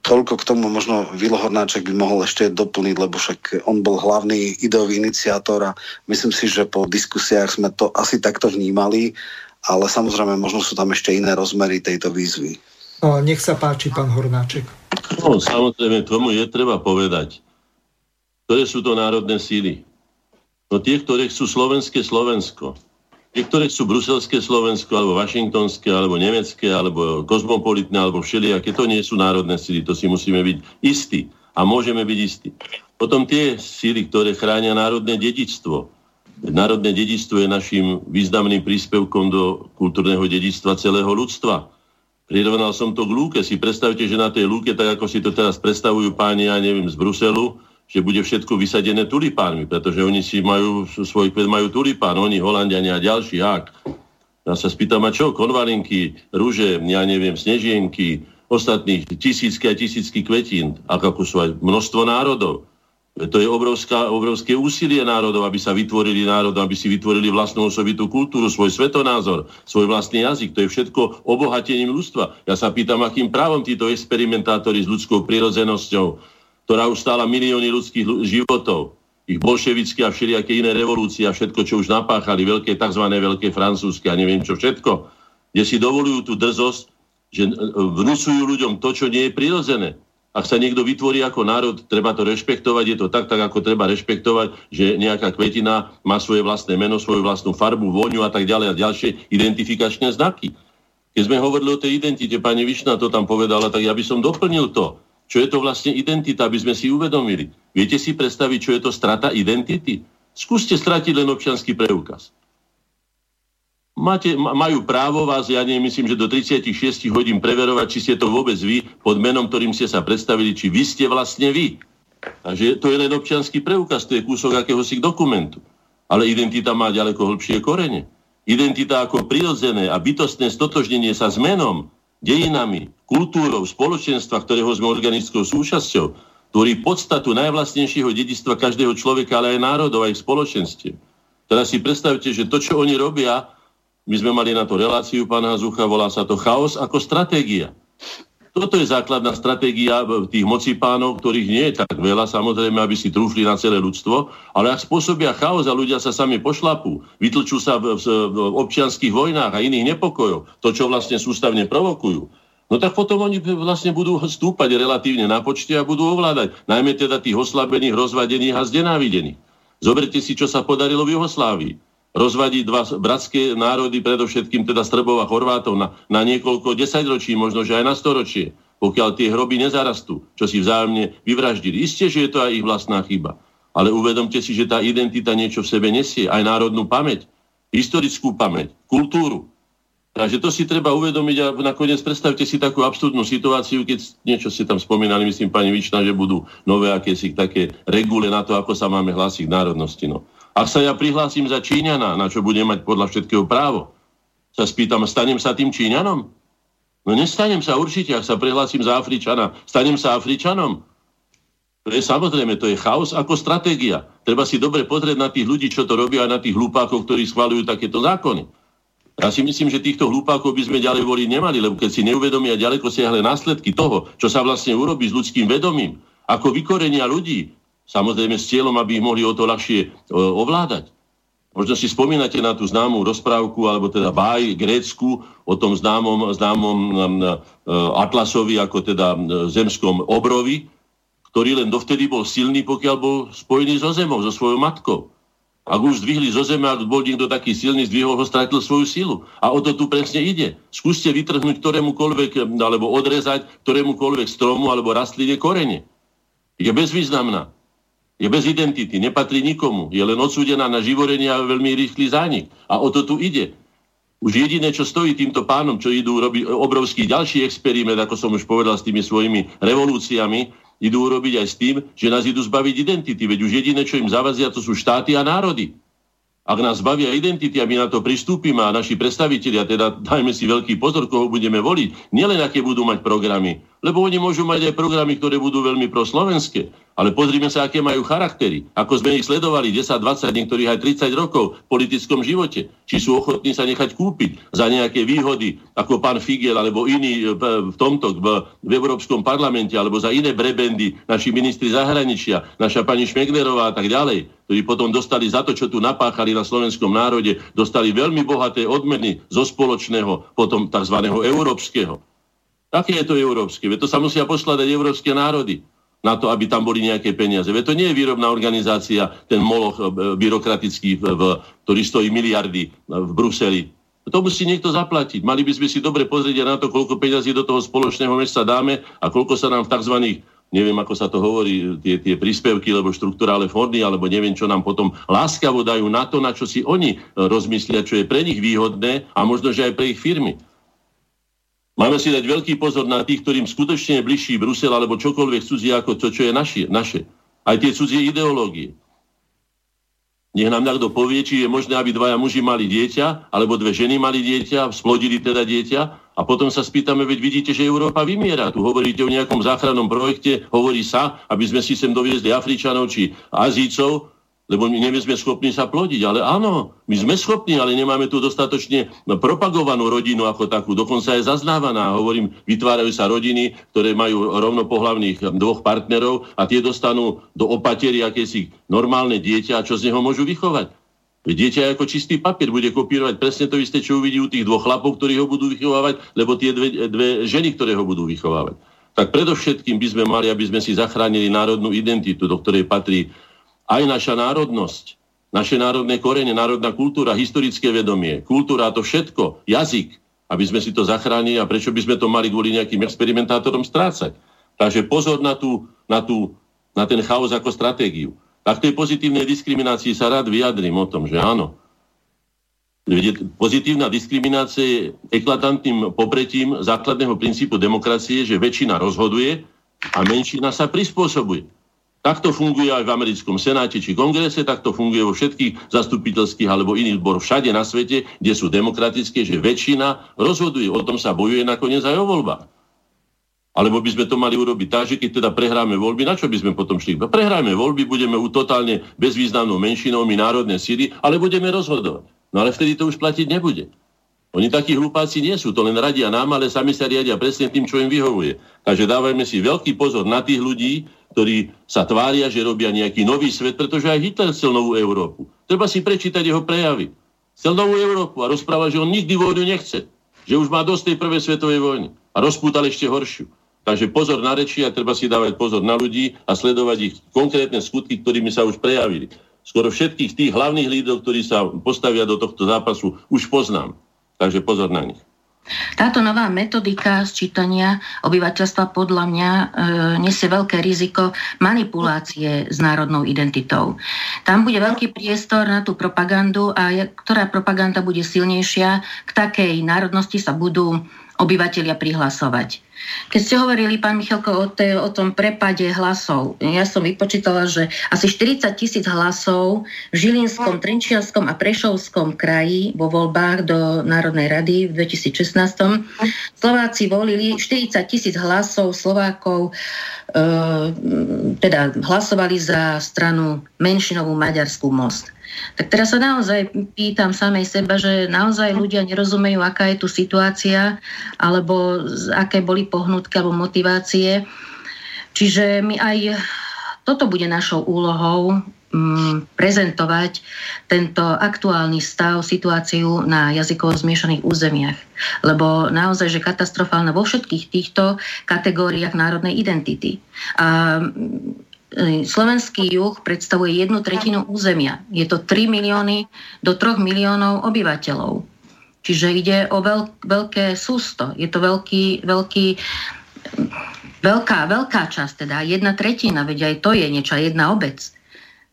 Toľko k tomu možno Vilo Hornáček by mohol ešte doplniť, lebo však on bol hlavný ideový iniciátor a myslím si, že po diskusiách sme to asi takto vnímali ale samozrejme možno sú tam ešte iné rozmery tejto výzvy. Nech sa páči, pán Hornáček. No, samozrejme, tomu je treba povedať, ktoré sú to národné síly. No tie, ktoré sú slovenské Slovensko, tie, ktoré sú bruselské Slovensko, alebo washingtonské, alebo nemecké, alebo kozmopolitné, alebo všelijaké, to nie sú národné síly, to si musíme byť istí a môžeme byť istí. Potom tie síly, ktoré chránia národné dedičstvo, Národné dedičstvo je našim významným príspevkom do kultúrneho dedičstva celého ľudstva. Prirovnal som to k lúke. Si predstavte, že na tej lúke, tak ako si to teraz predstavujú páni, ja neviem, z Bruselu, že bude všetko vysadené tulipánmi, pretože oni si majú, svoj kvet majú tulipán, oni, Holandiania a ďalší, ak. Ja sa spýtam, a čo? Konvalinky, rúže, ja neviem, snežienky, ostatných tisícky a tisícky kvetín, ako sú aj množstvo národov. To je obrovská, obrovské úsilie národov, aby sa vytvorili národom, aby si vytvorili vlastnú osobitú kultúru, svoj svetonázor, svoj vlastný jazyk. To je všetko obohatením ľudstva. Ja sa pýtam, akým právom títo experimentátori s ľudskou prirodzenosťou, ktorá už stála milióny ľudských životov, ich bolševické a všelijaké iné revolúcie a všetko, čo už napáchali, veľké tzv. veľké francúzske a neviem čo všetko, kde si dovolujú tú drzosť, že vnúcujú ľuďom to, čo nie je prirodzené. Ak sa niekto vytvorí ako národ, treba to rešpektovať. Je to tak, tak ako treba rešpektovať, že nejaká kvetina má svoje vlastné meno, svoju vlastnú farbu, vôňu a tak ďalej a ďalšie identifikačné znaky. Keď sme hovorili o tej identite, pani Višna to tam povedala, tak ja by som doplnil to. Čo je to vlastne identita, aby sme si uvedomili. Viete si predstaviť, čo je to strata identity? Skúste stratiť len občianský preukaz. Máte, majú právo vás, ja nemyslím, že do 36 hodín preverovať, či ste to vôbec vy, pod menom, ktorým ste sa predstavili, či vy ste vlastne vy. Takže to je len občianský preukaz, to je kúsok akéhosi dokumentu. Ale identita má ďaleko hĺbšie korene. Identita ako prirodzené a bytostné stotožnenie sa s menom, dejinami, kultúrou, spoločenstva, ktorého sme organickou súčasťou, tvorí podstatu najvlastnejšieho dedistva každého človeka, ale aj národov, aj v spoločenstve. Teraz si predstavte, že to, čo oni robia, my sme mali na to reláciu pána Zucha, volá sa to chaos ako stratégia. Toto je základná stratégia tých mocipánov, ktorých nie je tak veľa, samozrejme, aby si trúfli na celé ľudstvo, ale ak spôsobia chaos a ľudia sa sami pošlapú, vytlčú sa v, v, v občianských vojnách a iných nepokojov, to, čo vlastne sústavne provokujú, no tak potom oni vlastne budú stúpať relatívne na počte a budú ovládať, najmä teda tých oslabených, rozvadených a zdenávidených. Zoberte si, čo sa podarilo v Juhoslávii rozvadiť dva bratské národy, predovšetkým teda Srbov a Chorvátov na, na niekoľko desaťročí, možno že aj na storočie, pokiaľ tie hroby nezarastú, čo si vzájomne vyvraždili. Isté, že je to aj ich vlastná chyba. Ale uvedomte si, že tá identita niečo v sebe nesie, aj národnú pamäť, historickú pamäť, kultúru. Takže to si treba uvedomiť a nakoniec predstavte si takú absurdnú situáciu, keď niečo ste tam spomínali, myslím pani Vična, že budú nové akési také regule na to, ako sa máme hlásiť k národnosti. No. Ak sa ja prihlásim za Číňana, na čo budem mať podľa všetkého právo, sa spýtam, stanem sa tým Číňanom? No nestanem sa určite, ak sa prihlásim za Afričana. Stanem sa Afričanom? To je samozrejme, to je chaos ako stratégia. Treba si dobre pozrieť na tých ľudí, čo to robia, aj na tých hlupákov, ktorí schvalujú takéto zákony. Ja si myslím, že týchto hlupákov by sme ďalej voliť nemali, lebo keď si neuvedomia ďaleko siahle následky toho, čo sa vlastne urobí s ľudským vedomím, ako vykorenia ľudí, Samozrejme s cieľom, aby ich mohli o to ľahšie e, ovládať. Možno si spomínate na tú známú rozprávku, alebo teda báj grécku o tom známom, známom e, Atlasovi, ako teda zemskom obrovi, ktorý len dovtedy bol silný, pokiaľ bol spojený so zemou, so svojou matkou. Ak už zdvihli zo zeme, ak bol niekto taký silný, zdvihol ho, stratil svoju silu. A o to tu presne ide. Skúste vytrhnúť ktorémukoľvek, alebo odrezať ktorémukoľvek stromu alebo rastline korene. Je bezvýznamná je bez identity, nepatrí nikomu, je len odsúdená na živorenie a veľmi rýchly zánik. A o to tu ide. Už jediné, čo stojí týmto pánom, čo idú robiť obrovský ďalší experiment, ako som už povedal, s tými svojimi revolúciami, idú robiť aj s tým, že nás idú zbaviť identity. Veď už jediné, čo im zavazia, to sú štáty a národy. Ak nás bavia identity a my na to pristúpime a naši predstavitelia, teda dajme si veľký pozor, koho budeme voliť, nielen aké budú mať programy, lebo oni môžu mať aj programy, ktoré budú veľmi proslovenské, ale pozrime sa, aké majú charaktery. Ako sme ich sledovali 10, 20, niektorých aj 30 rokov v politickom živote. Či sú ochotní sa nechať kúpiť za nejaké výhody, ako pán Figel alebo iní v tomto, v, v Európskom parlamente, alebo za iné brebendy, naši ministri zahraničia, naša pani Šmeglerová a tak ďalej, ktorí potom dostali za to, čo tu napáchali na slovenskom národe, dostali veľmi bohaté odmeny zo spoločného, potom tzv. európskeho. Aké je to európske? Veď to sa musia poskladať európske národy na to, aby tam boli nejaké peniaze. Veď to nie je výrobná organizácia, ten moloch e, byrokratický, v, ktorý stojí miliardy e, v Bruseli. To musí niekto zaplatiť. Mali by sme si dobre pozrieť na to, koľko peňazí do toho spoločného mesta dáme a koľko sa nám v tzv. neviem, ako sa to hovorí, tie, tie príspevky, alebo štruktúrále fondy, alebo neviem, čo nám potom láskavo dajú na to, na čo si oni e, rozmyslia, čo je pre nich výhodné a možno, že aj pre ich firmy. Máme si dať veľký pozor na tých, ktorým skutočne je bližší Brusel alebo čokoľvek cudzie ako to, čo je naši, naše. Aj tie cudzie ideológie. Nech nám niekto povie, či je možné, aby dvaja muži mali dieťa, alebo dve ženy mali dieťa, splodili teda dieťa a potom sa spýtame, veď vidíte, že Európa vymiera. Tu hovoríte o nejakom záchrannom projekte, hovorí sa, aby sme si sem doviezli Afričanov či Azícov, lebo my nie sme schopní sa plodiť. Ale áno, my sme schopní, ale nemáme tu dostatočne propagovanú rodinu ako takú. Dokonca je zaznávaná. Hovorím, vytvárajú sa rodiny, ktoré majú rovnopohlavných dvoch partnerov a tie dostanú do opatery akési normálne dieťa a čo z neho môžu vychovať. Dieťa ako čistý papier, bude kopírovať presne to isté, čo uvidí u tých dvoch chlapov, ktorí ho budú vychovávať, lebo tie dve, dve ženy, ktoré ho budú vychovávať. Tak predovšetkým by sme mali, aby sme si zachránili národnú identitu, do ktorej patrí aj naša národnosť, naše národné korene, národná kultúra, historické vedomie, kultúra, to všetko, jazyk, aby sme si to zachránili a prečo by sme to mali kvôli nejakým experimentátorom strácať. Takže pozor na, tú, na, tú, na ten chaos ako stratégiu. Tak tej pozitívnej diskriminácii sa rád vyjadrím o tom, že áno. Pozitívna diskriminácia je eklatantným popretím základného princípu demokracie, že väčšina rozhoduje a menšina sa prispôsobuje. Takto funguje aj v americkom senáte či kongrese, takto funguje vo všetkých zastupiteľských alebo iných zboroch všade na svete, kde sú demokratické, že väčšina rozhoduje. O tom sa bojuje nakoniec aj o voľbách. Alebo by sme to mali urobiť tak, že keď teda prehráme voľby, na čo by sme potom šli? Prehráme voľby, budeme u totálne bezvýznamnou menšinou, my národné síly, ale budeme rozhodovať. No ale vtedy to už platiť nebude. Oni takí hlupáci nie sú, to len radia nám, ale sami sa riadia presne tým, čo im vyhovuje. Takže dávajme si veľký pozor na tých ľudí, ktorí sa tvária, že robia nejaký nový svet, pretože aj Hitler chcel novú Európu. Treba si prečítať jeho prejavy. Chcel novú Európu a rozpráva, že on nikdy vojnu nechce. Že už má dosť tej prvej svetovej vojny. A rozpútal ešte horšiu. Takže pozor na reči a treba si dávať pozor na ľudí a sledovať ich konkrétne skutky, ktorými sa už prejavili skoro všetkých tých hlavných lídrov, ktorí sa postavia do tohto zápasu, už poznám. Takže pozor na nich. Táto nová metodika sčítania obyvateľstva podľa mňa e, nesie veľké riziko manipulácie s národnou identitou. Tam bude veľký priestor na tú propagandu a ktorá propaganda bude silnejšia, k takej národnosti sa budú obyvateľia prihlasovať. Keď ste hovorili, pán Michalko, o, te, o tom prepade hlasov, ja som vypočítala, že asi 40 tisíc hlasov v Žilinskom, Trenčianskom a Prešovskom kraji vo voľbách do Národnej rady v 2016. Slováci volili 40 tisíc hlasov Slovákov, e, teda hlasovali za stranu menšinovú Maďarskú most. Tak teraz sa naozaj pýtam samej seba, že naozaj ľudia nerozumejú, aká je tu situácia, alebo aké boli pohnutky alebo motivácie. Čiže my aj toto bude našou úlohou mm, prezentovať tento aktuálny stav, situáciu na jazykovo zmiešaných územiach. Lebo naozaj, že katastrofálne vo všetkých týchto kategóriách národnej identity. A slovenský juh predstavuje jednu tretinu územia. Je to 3 milióny do 3 miliónov obyvateľov. Čiže ide o veľk, veľké sústo. Je to veľký, veľký, veľká, veľká časť, teda jedna tretina, veď aj to je niečo, jedna obec.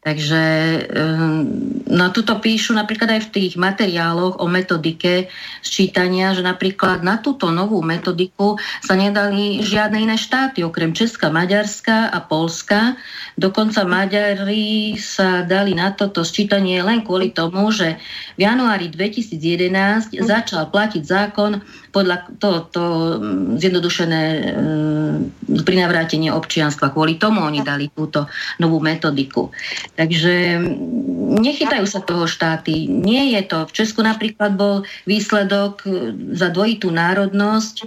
Takže ehm, no tuto píšu napríklad aj v tých materiáloch o metodike sčítania, že napríklad na túto novú metodiku sa nedali žiadne iné štáty, okrem Česka, Maďarska a Polska. Dokonca Maďari sa dali na toto sčítanie len kvôli tomu, že v januári 2011 začal platiť zákon podľa to, to mm, zjednodušené e, prinavrátenie občianstva. Kvôli tomu oni dali túto novú metodiku. Takže mm, nechytajú sa toho štáty. Nie je to. V Česku napríklad bol výsledok e, za dvojitú národnosť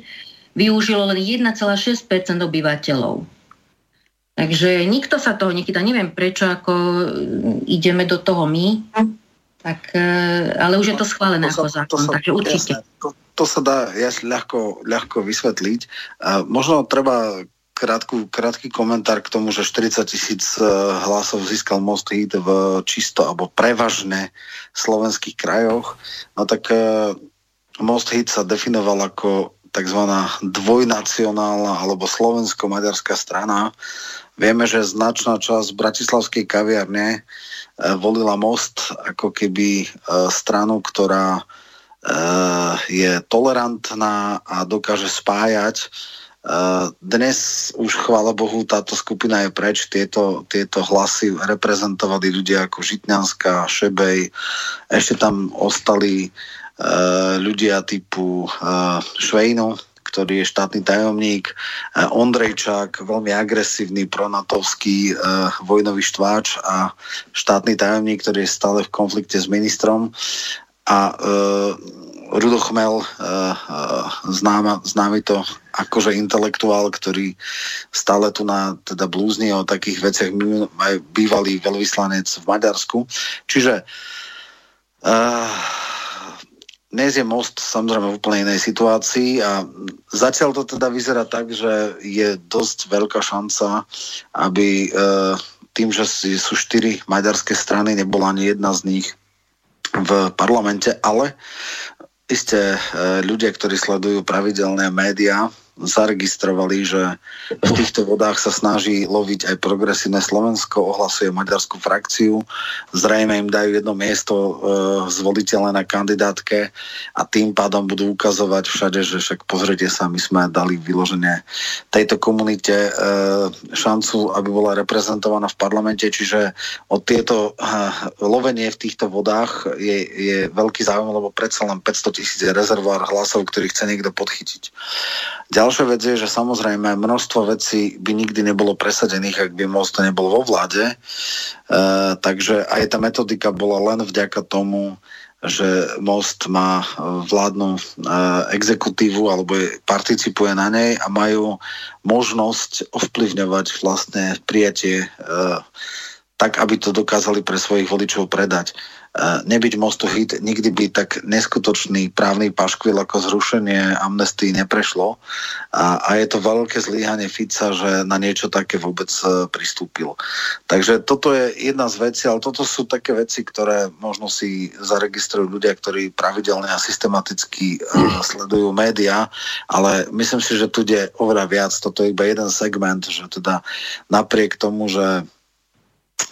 využilo len 1,6 obyvateľov. Takže nikto sa toho nechytá. Neviem prečo, ako mm, ideme do toho my. Tak, e, ale už je to schválené to ako sa, zákon, to sa, takže určite. Jasné, to, to sa dá ľahko, ľahko vysvetliť. A možno treba krátku, krátky komentár k tomu, že 40 tisíc e, hlasov získal Most Hit v čisto alebo prevažne slovenských krajoch. No tak e, Most Hit sa definoval ako tzv. dvojnacionálna alebo slovensko-maďarská strana. Vieme, že značná časť bratislavskej kaviarne e, volila Most ako keby stranu, ktorá Eh, je tolerantná a dokáže spájať. Dnes už, chvála Bohu, táto skupina je preč. Tieto, tieto hlasy reprezentovali ľudia ako Žitňanská, Šebej. Ešte tam ostali ľudia typu Švejnu, ktorý je štátny tajomník, Ondrejčák, veľmi agresívny pronatovský vojnový štváč a štátny tajomník, ktorý je stále v konflikte s ministrom a uh, Rudo Chmel, známa, známy to akože intelektuál, ktorý stále tu na teda blúzni o takých veciach aj bývalý veľvyslanec v Maďarsku. Čiže uh, dnes je most samozrejme v úplne inej situácii a zatiaľ to teda vyzerá tak, že je dosť veľká šanca, aby uh, tým, že sú štyri maďarské strany, nebola ani jedna z nich v parlamente, ale isté e, ľudia, ktorí sledujú pravidelné médiá, zaregistrovali, že v týchto vodách sa snaží loviť aj progresívne Slovensko, ohlasuje maďarskú frakciu, zrejme im dajú jedno miesto e, zvoliteľné na kandidátke a tým pádom budú ukazovať všade, že však pozrite sa, my sme dali vyloženie tejto komunite e, šancu, aby bola reprezentovaná v parlamente, čiže od tieto e, lovenie v týchto vodách je, je veľký záujem, lebo predsa len 500 tisíc rezervoár hlasov, ktorý chce niekto podchytiť. Ďalšia vec je, že samozrejme množstvo vecí by nikdy nebolo presadených, ak by most nebol vo vláde. E, takže aj tá metodika bola len vďaka tomu, že most má vládnu e, exekutívu alebo participuje na nej a majú možnosť ovplyvňovať vlastne prijatie e, tak, aby to dokázali pre svojich voličov predať nebyť mostu hit, nikdy by tak neskutočný právny paškvil ako zrušenie amnestii neprešlo a, a je to veľké zlíhanie Fica, že na niečo také vôbec e, pristúpil. Takže toto je jedna z vecí, ale toto sú také veci, ktoré možno si zaregistrujú ľudia, ktorí pravidelne a systematicky uh, sledujú médiá, ale myslím si, že tu je oveľa viac. Toto je iba jeden segment, že teda napriek tomu, že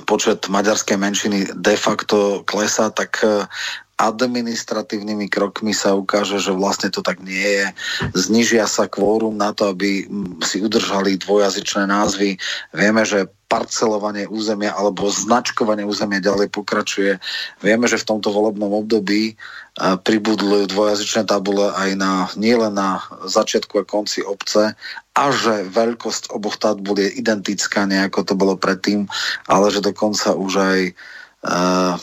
počet maďarskej menšiny de facto klesá, tak e, administratívnymi krokmi sa ukáže, že vlastne to tak nie je. Znižia sa kvórum na to, aby si udržali dvojazyčné názvy. Vieme, že parcelovanie územia alebo značkovanie územia ďalej pokračuje. Vieme, že v tomto volebnom období pribudli dvojazyčné tabule aj na, nielen na začiatku a konci obce a že veľkosť oboch tabul je identická, nejako to bolo predtým, ale že dokonca už aj uh,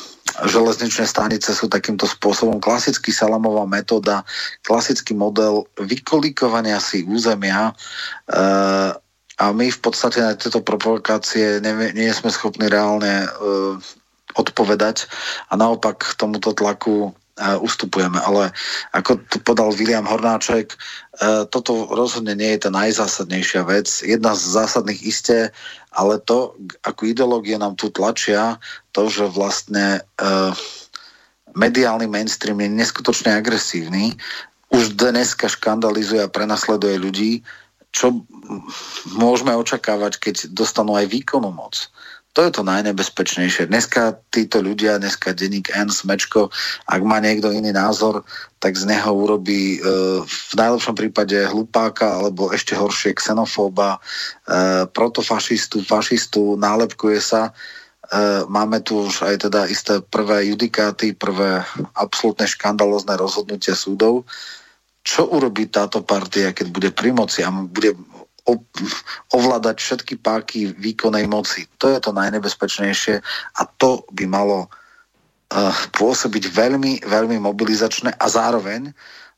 železničné stanice sú takýmto spôsobom klasický salamová metóda, klasický model vykolikovania si územia uh, a my v podstate na tieto provokácie nie, nie sme schopní reálne uh, odpovedať a naopak tomuto tlaku ustupujeme. Ale ako to podal William Hornáček, uh, toto rozhodne nie je tá najzásadnejšia vec. Jedna z zásadných isté, ale to, ako ideológie nám tu tlačia, to, že vlastne uh, mediálny mainstream je neskutočne agresívny, už dneska škandalizuje a prenasleduje ľudí, čo môžeme očakávať, keď dostanú aj výkonnú moc. To je to najnebezpečnejšie. Dneska títo ľudia, dneska denník N, Smečko, ak má niekto iný názor, tak z neho urobí e, v najlepšom prípade hlupáka alebo ešte horšie xenofóba, e, protofašistu, fašistu, nálepkuje sa. E, máme tu už aj teda isté prvé judikáty, prvé absolútne škandalozne rozhodnutia súdov. Čo urobí táto partia, keď bude pri moci a bude ovládať všetky páky výkonnej moci. To je to najnebezpečnejšie a to by malo uh, pôsobiť veľmi, veľmi mobilizačné a zároveň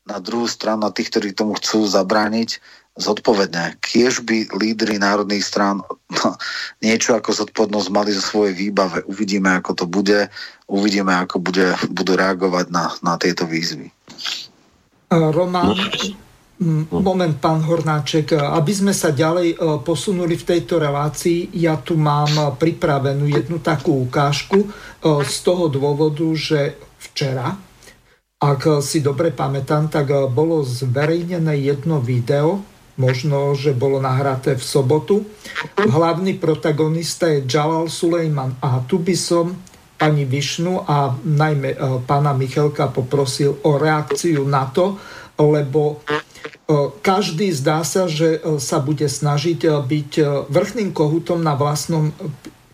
na druhú stranu, na tých, ktorí tomu chcú zabrániť, zodpovedne. Kiež by lídry národných strán no, niečo ako zodpovednosť mali zo svojej výbave. Uvidíme, ako to bude, uvidíme, ako bude, budú reagovať na, na tieto výzvy. Roman, no. Mm, moment, pán Hornáček, aby sme sa ďalej e, posunuli v tejto relácii, ja tu mám pripravenú jednu takú ukážku e, z toho dôvodu, že včera, ak si dobre pamätám, tak e, bolo zverejnené jedno video, možno, že bolo nahraté v sobotu. Hlavný protagonista je Jalal Sulejman a tu by som pani Višnu a najmä pána Michelka poprosil o reakciu na to, lebo každý zdá sa, že sa bude snažiť byť vrchným kohutom na vlastnom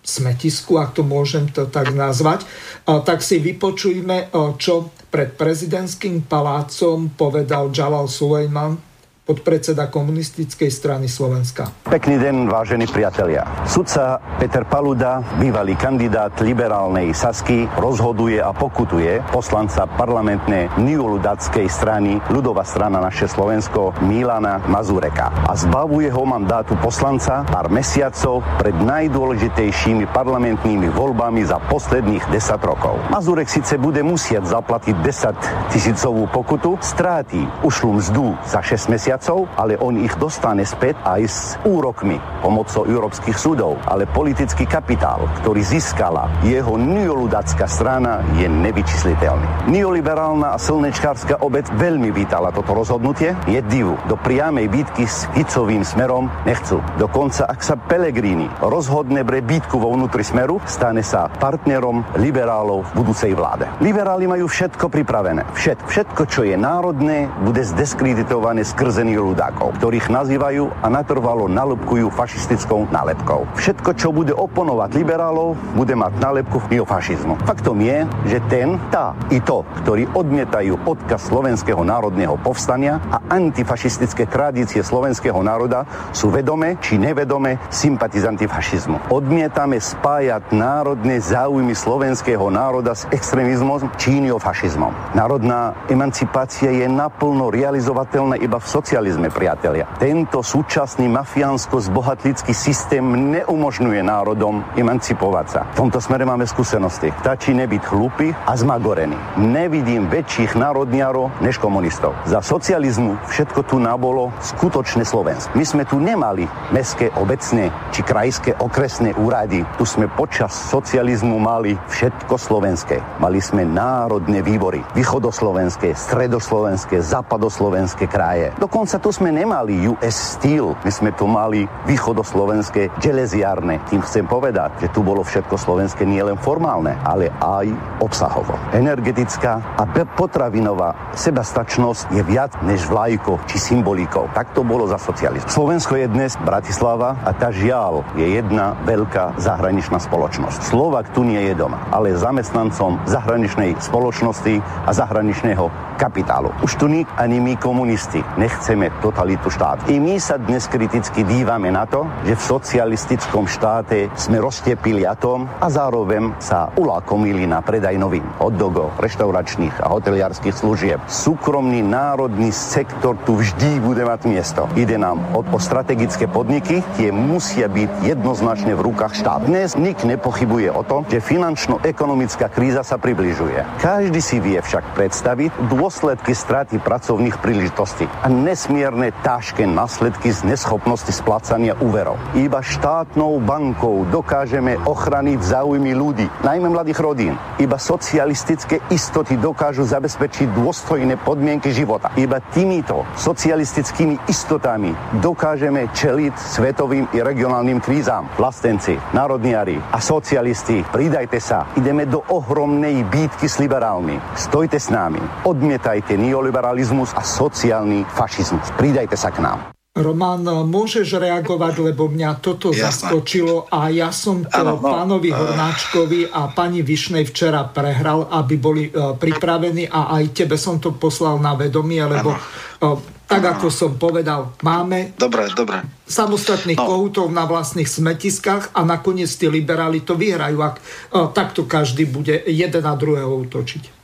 smetisku, ak to môžem to tak nazvať, tak si vypočujme, čo pred prezidentským palácom povedal Jalal Sulejman podpredseda komunistickej strany Slovenska. Pekný deň, vážení priatelia. Sudca Peter Paluda, bývalý kandidát liberálnej Sasky, rozhoduje a pokutuje poslanca parlamentnej neoludackej strany ľudová strana naše Slovensko Milana Mazureka a zbavuje ho mandátu poslanca pár mesiacov pred najdôležitejšími parlamentnými voľbami za posledných 10 rokov. Mazurek síce bude musieť zaplatiť 10 tisícovú pokutu, stráti ušlú mzdu za 6 mesiacov, ale on ich dostane späť aj s úrokmi pomocou európskych súdov. Ale politický kapitál, ktorý získala jeho neoludacká strana, je nevyčísliteľný. Neoliberálna a slnečkárska obec veľmi vítala toto rozhodnutie. Je divu. Do priamej bitky s Ficovým smerom nechcú. Dokonca, ak sa Pelegrini rozhodne pre bitku vo vnútri smeru, stane sa partnerom liberálov v budúcej vláde. Liberáli majú všetko pripravené. Všetko, všetko, čo je národné, bude zdiskreditované skrze ľudákov, ktorých nazývajú a natrvalo nalepkujú fašistickou nálepkou. Všetko, čo bude oponovať liberálov, bude mať nálepku neofašizmu. Faktom je, že ten, tá i to, ktorí odmietajú odkaz slovenského národného povstania a antifašistické tradície slovenského národa, sú vedome či nevedome sympatizanti fašizmu. Odmietame spájať národné záujmy slovenského národa s extrémizmom či neofašizmom. Národná emancipácia je naplno realizovateľná iba v socializme, priatelia. Tento súčasný mafiánsko-zbohatlický systém neumožňuje národom emancipovať sa. V tomto smere máme skúsenosti. Stačí nebyť hlupý a zmagorený. Nevidím väčších národniarov než komunistov. Za socializmu všetko tu nabolo skutočné Slovensko. My sme tu nemali mestské, obecné či krajské okresné úrady. Tu sme počas socializmu mali všetko slovenské. Mali sme národné výbory. Východoslovenské, stredoslovenské, západoslovenské kraje. Dokonca tu sme nemali US Steel. My sme tu mali východoslovenské železiarne. Tým chcem povedať, že tu bolo všetko slovenské nielen formálne, ale aj obsahovo. Energetická a potravinová sebastačnosť je viac než vlajko či symbolikou. Tak to bolo za socializmu. Slovensko je dnes Bratislava a tá žiaľ je jedna veľká zahraničná spoločnosť. Slovak tu nie je doma, ale zamestnancom zahraničnej spoločnosti a zahraničného kapitálu. Už tu nik ani my komunisti nechceme totalitu štátu. I my sa dnes kriticky dívame na to, že v socialistickom štáte sme roztepili atom a zároveň sa ulákomili na predaj novín, hotdogov, reštauračných a hoteliarských služieb. Súkromný národný sektor tu vždy bude mať miesto. Ide nám o, o strategické podniky, tie musia byť jednoznačne v rukách štát. Dnes nik nepochybuje o tom, že finančno-ekonomická kríza sa približuje. Každý si vie však predstaviť dôsledky straty pracovných príležitostí a nesmierne ťažké následky z neschopnosti splácania úverov. Iba štátnou bankou dokážeme ochraniť záujmy ľudí, najmä mladých rodín. Iba socialistické istoty dokážu zabezpečiť dôstojné podmienky života. Iba týmito socialistickými istotami dokážeme čeliť svetovým i regionálnym krízam. Vlastenci, národniari a socialisti, pridajte sa. Ideme do ohromnej bítky s liberálmi. Stojte s nami. Odmiet odmietajte neoliberalizmus a sociálny fašizmus. Pridajte sa k nám. Roman, môžeš reagovať, lebo mňa toto Jasne. zaskočilo a ja som to ano, no, pánovi Hornáčkovi a pani Višnej včera prehral, aby boli uh, pripravení a aj tebe som to poslal na vedomie, lebo uh, tak ano. ako som povedal, máme dobre, dobre. samostatných no. kohútov na vlastných smetiskách a nakoniec tí liberáli to vyhrajú, ak uh, takto každý bude jeden na druhého útočiť.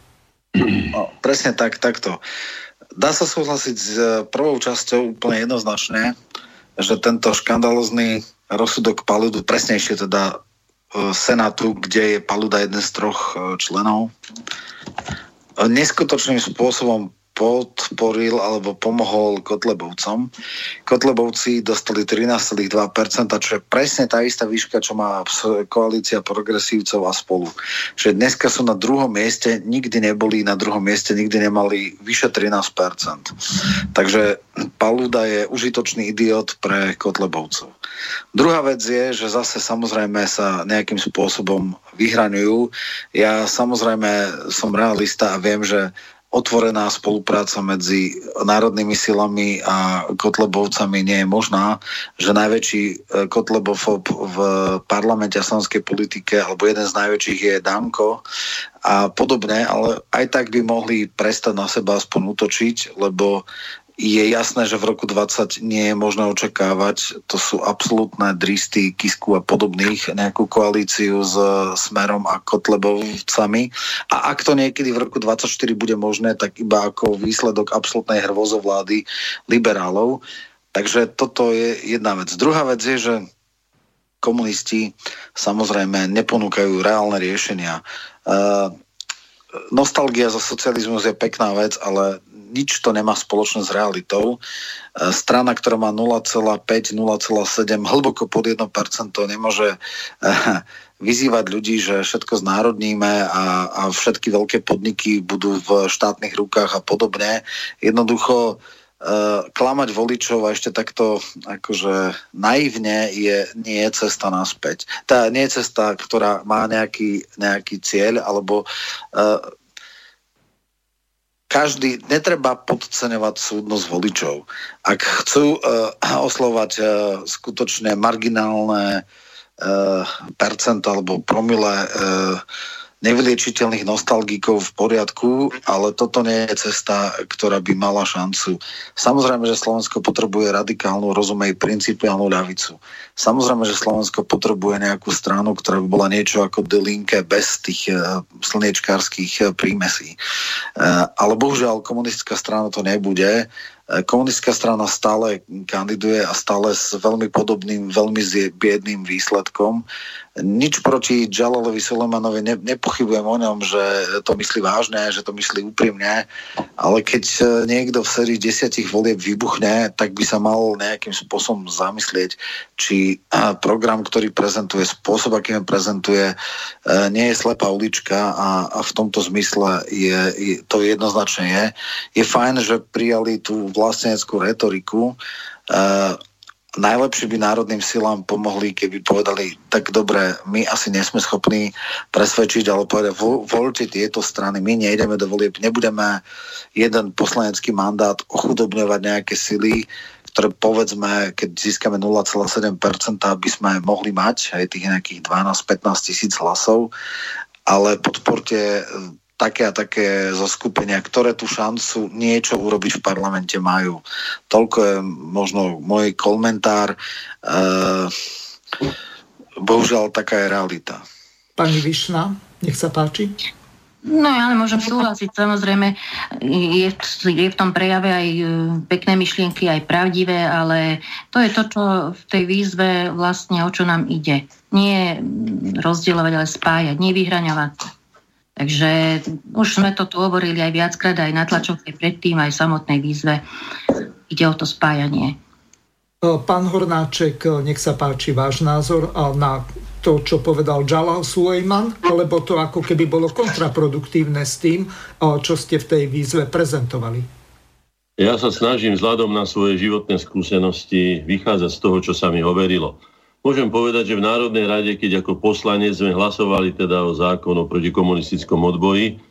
No, presne tak, takto. Dá sa súhlasiť s eh, prvou časťou úplne jednoznačne, že tento škandalozný rozsudok Paludu, presnejšie teda eh, Senátu, kde je Paluda jeden z troch eh, členov, neskutočným spôsobom podporil alebo pomohol Kotlebovcom. Kotlebovci dostali 13,2%, čo je presne tá istá výška, čo má koalícia progresívcov a spolu. Že dneska sú na druhom mieste, nikdy neboli na druhom mieste, nikdy nemali vyše 13%. Takže Paluda je užitočný idiot pre Kotlebovcov. Druhá vec je, že zase samozrejme sa nejakým spôsobom vyhraňujú. Ja samozrejme som realista a viem, že otvorená spolupráca medzi národnými silami a kotlebovcami. Nie je možná, že najväčší e, kotlebofob v parlamente a slovenskej politike, alebo jeden z najväčších je Danko a podobne, ale aj tak by mohli prestať na seba aspoň útočiť, lebo je jasné, že v roku 20 nie je možné očakávať, to sú absolútne dristy Kisku a podobných, nejakú koalíciu s Smerom a Kotlebovcami. A ak to niekedy v roku 24 bude možné, tak iba ako výsledok absolútnej hrvozovlády liberálov. Takže toto je jedna vec. Druhá vec je, že komunisti samozrejme neponúkajú reálne riešenia. Uh, nostalgia za socializmus je pekná vec, ale nič to nemá spoločné s realitou. E, strana, ktorá má 0,5, 0,7, hlboko pod 1% nemôže vyzývať ľudí, že všetko znárodníme a, a všetky veľké podniky budú v štátnych rukách a podobne. Jednoducho uh, klamať voličov a ešte takto akože naivne je, nie je cesta naspäť. Tá nie je cesta, ktorá má nejaký, nejaký cieľ, alebo uh, každý, netreba podceňovať súdnosť voličov. Ak chcú uh, oslovať uh, skutočne marginálne Eh, percent alebo promile uh, nevyliečiteľných nostalgikov v poriadku, ale toto nie je cesta, ktorá by mala šancu. Samozrejme, že Slovensko potrebuje radikálnu, rozumej, principiálnu ľavicu. Samozrejme, že Slovensko potrebuje nejakú stranu, ktorá by bola niečo ako delinke bez tých uh, slniečkárskych uh, prímesí. Uh, ale bohužiaľ komunistická strana to nebude E, komunistická strana stále kandiduje a stále s veľmi podobným, veľmi biedným výsledkom nič proti Jalalovi Sulemanovi, ne, nepochybujem o ňom, že to myslí vážne, že to myslí úprimne, ale keď e, niekto v sérii desiatich volieb vybuchne, tak by sa mal nejakým spôsobom zamyslieť, či program, ktorý prezentuje, spôsob, akým prezentuje, e, nie je slepá ulička a, a v tomto zmysle je, je, to jednoznačne je. Je fajn, že prijali tú vlasteneckú retoriku, najlepšie by národným silám pomohli, keby povedali, tak dobre, my asi nesme schopní presvedčiť, ale povedať, voľte tieto strany, my nejdeme do volieb, nebudeme jeden poslanecký mandát ochudobňovať nejaké sily, ktoré povedzme, keď získame 0,7%, aby sme mohli mať aj tých nejakých 12-15 tisíc hlasov, ale podporte také a také zoskupenia, ktoré tú šancu niečo urobiť v parlamente majú. Toľko je možno môj komentár. E, bohužiaľ, taká je realita. Pani Višna, nech sa páči. No ja ale môžem súhlasiť, samozrejme je, je v tom prejave aj e, pekné myšlienky, aj pravdivé, ale to je to, čo v tej výzve vlastne o čo nám ide. Nie rozdielovať, ale spájať, nevyhraňovať Takže už sme to tu hovorili aj viackrát, aj na tlačovke predtým, aj v samotnej výzve. Ide o to spájanie. Pán Hornáček, nech sa páči váš názor na to, čo povedal Jalal Sulejman, lebo to ako keby bolo kontraproduktívne s tým, čo ste v tej výzve prezentovali. Ja sa snažím vzhľadom na svoje životné skúsenosti vychádzať z toho, čo sa mi overilo. Môžem povedať, že v Národnej rade, keď ako poslanec sme hlasovali teda o zákonu proti komunistickom odboji,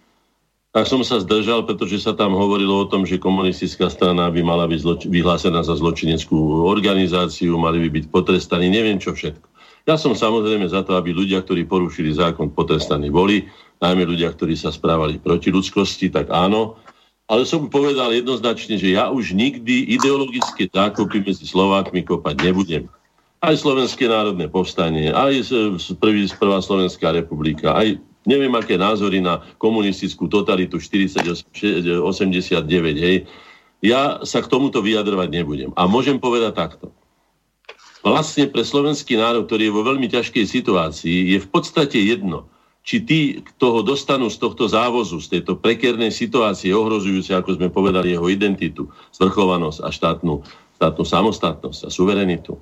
tak som sa zdržal, pretože sa tam hovorilo o tom, že komunistická strana by mala byť zloč- vyhlásená za zločineckú organizáciu, mali by byť potrestaní, neviem čo všetko. Ja som samozrejme za to, aby ľudia, ktorí porušili zákon, potrestaní boli, najmä ľudia, ktorí sa správali proti ľudskosti, tak áno. Ale som povedal jednoznačne, že ja už nikdy ideologické zákopy medzi Slovákmi kopať nebudem aj Slovenské národné povstanie, aj prvý, prvá Slovenská republika, aj neviem aké názory na komunistickú totalitu 4089, hej, ja sa k tomuto vyjadrovať nebudem. A môžem povedať takto. Vlastne pre slovenský národ, ktorý je vo veľmi ťažkej situácii, je v podstate jedno, či tí, kto ho dostanú z tohto závozu, z tejto prekernej situácie, ohrozujúce, ako sme povedali, jeho identitu, zvrchovanosť a štátnu, štátnu samostatnosť a suverenitu,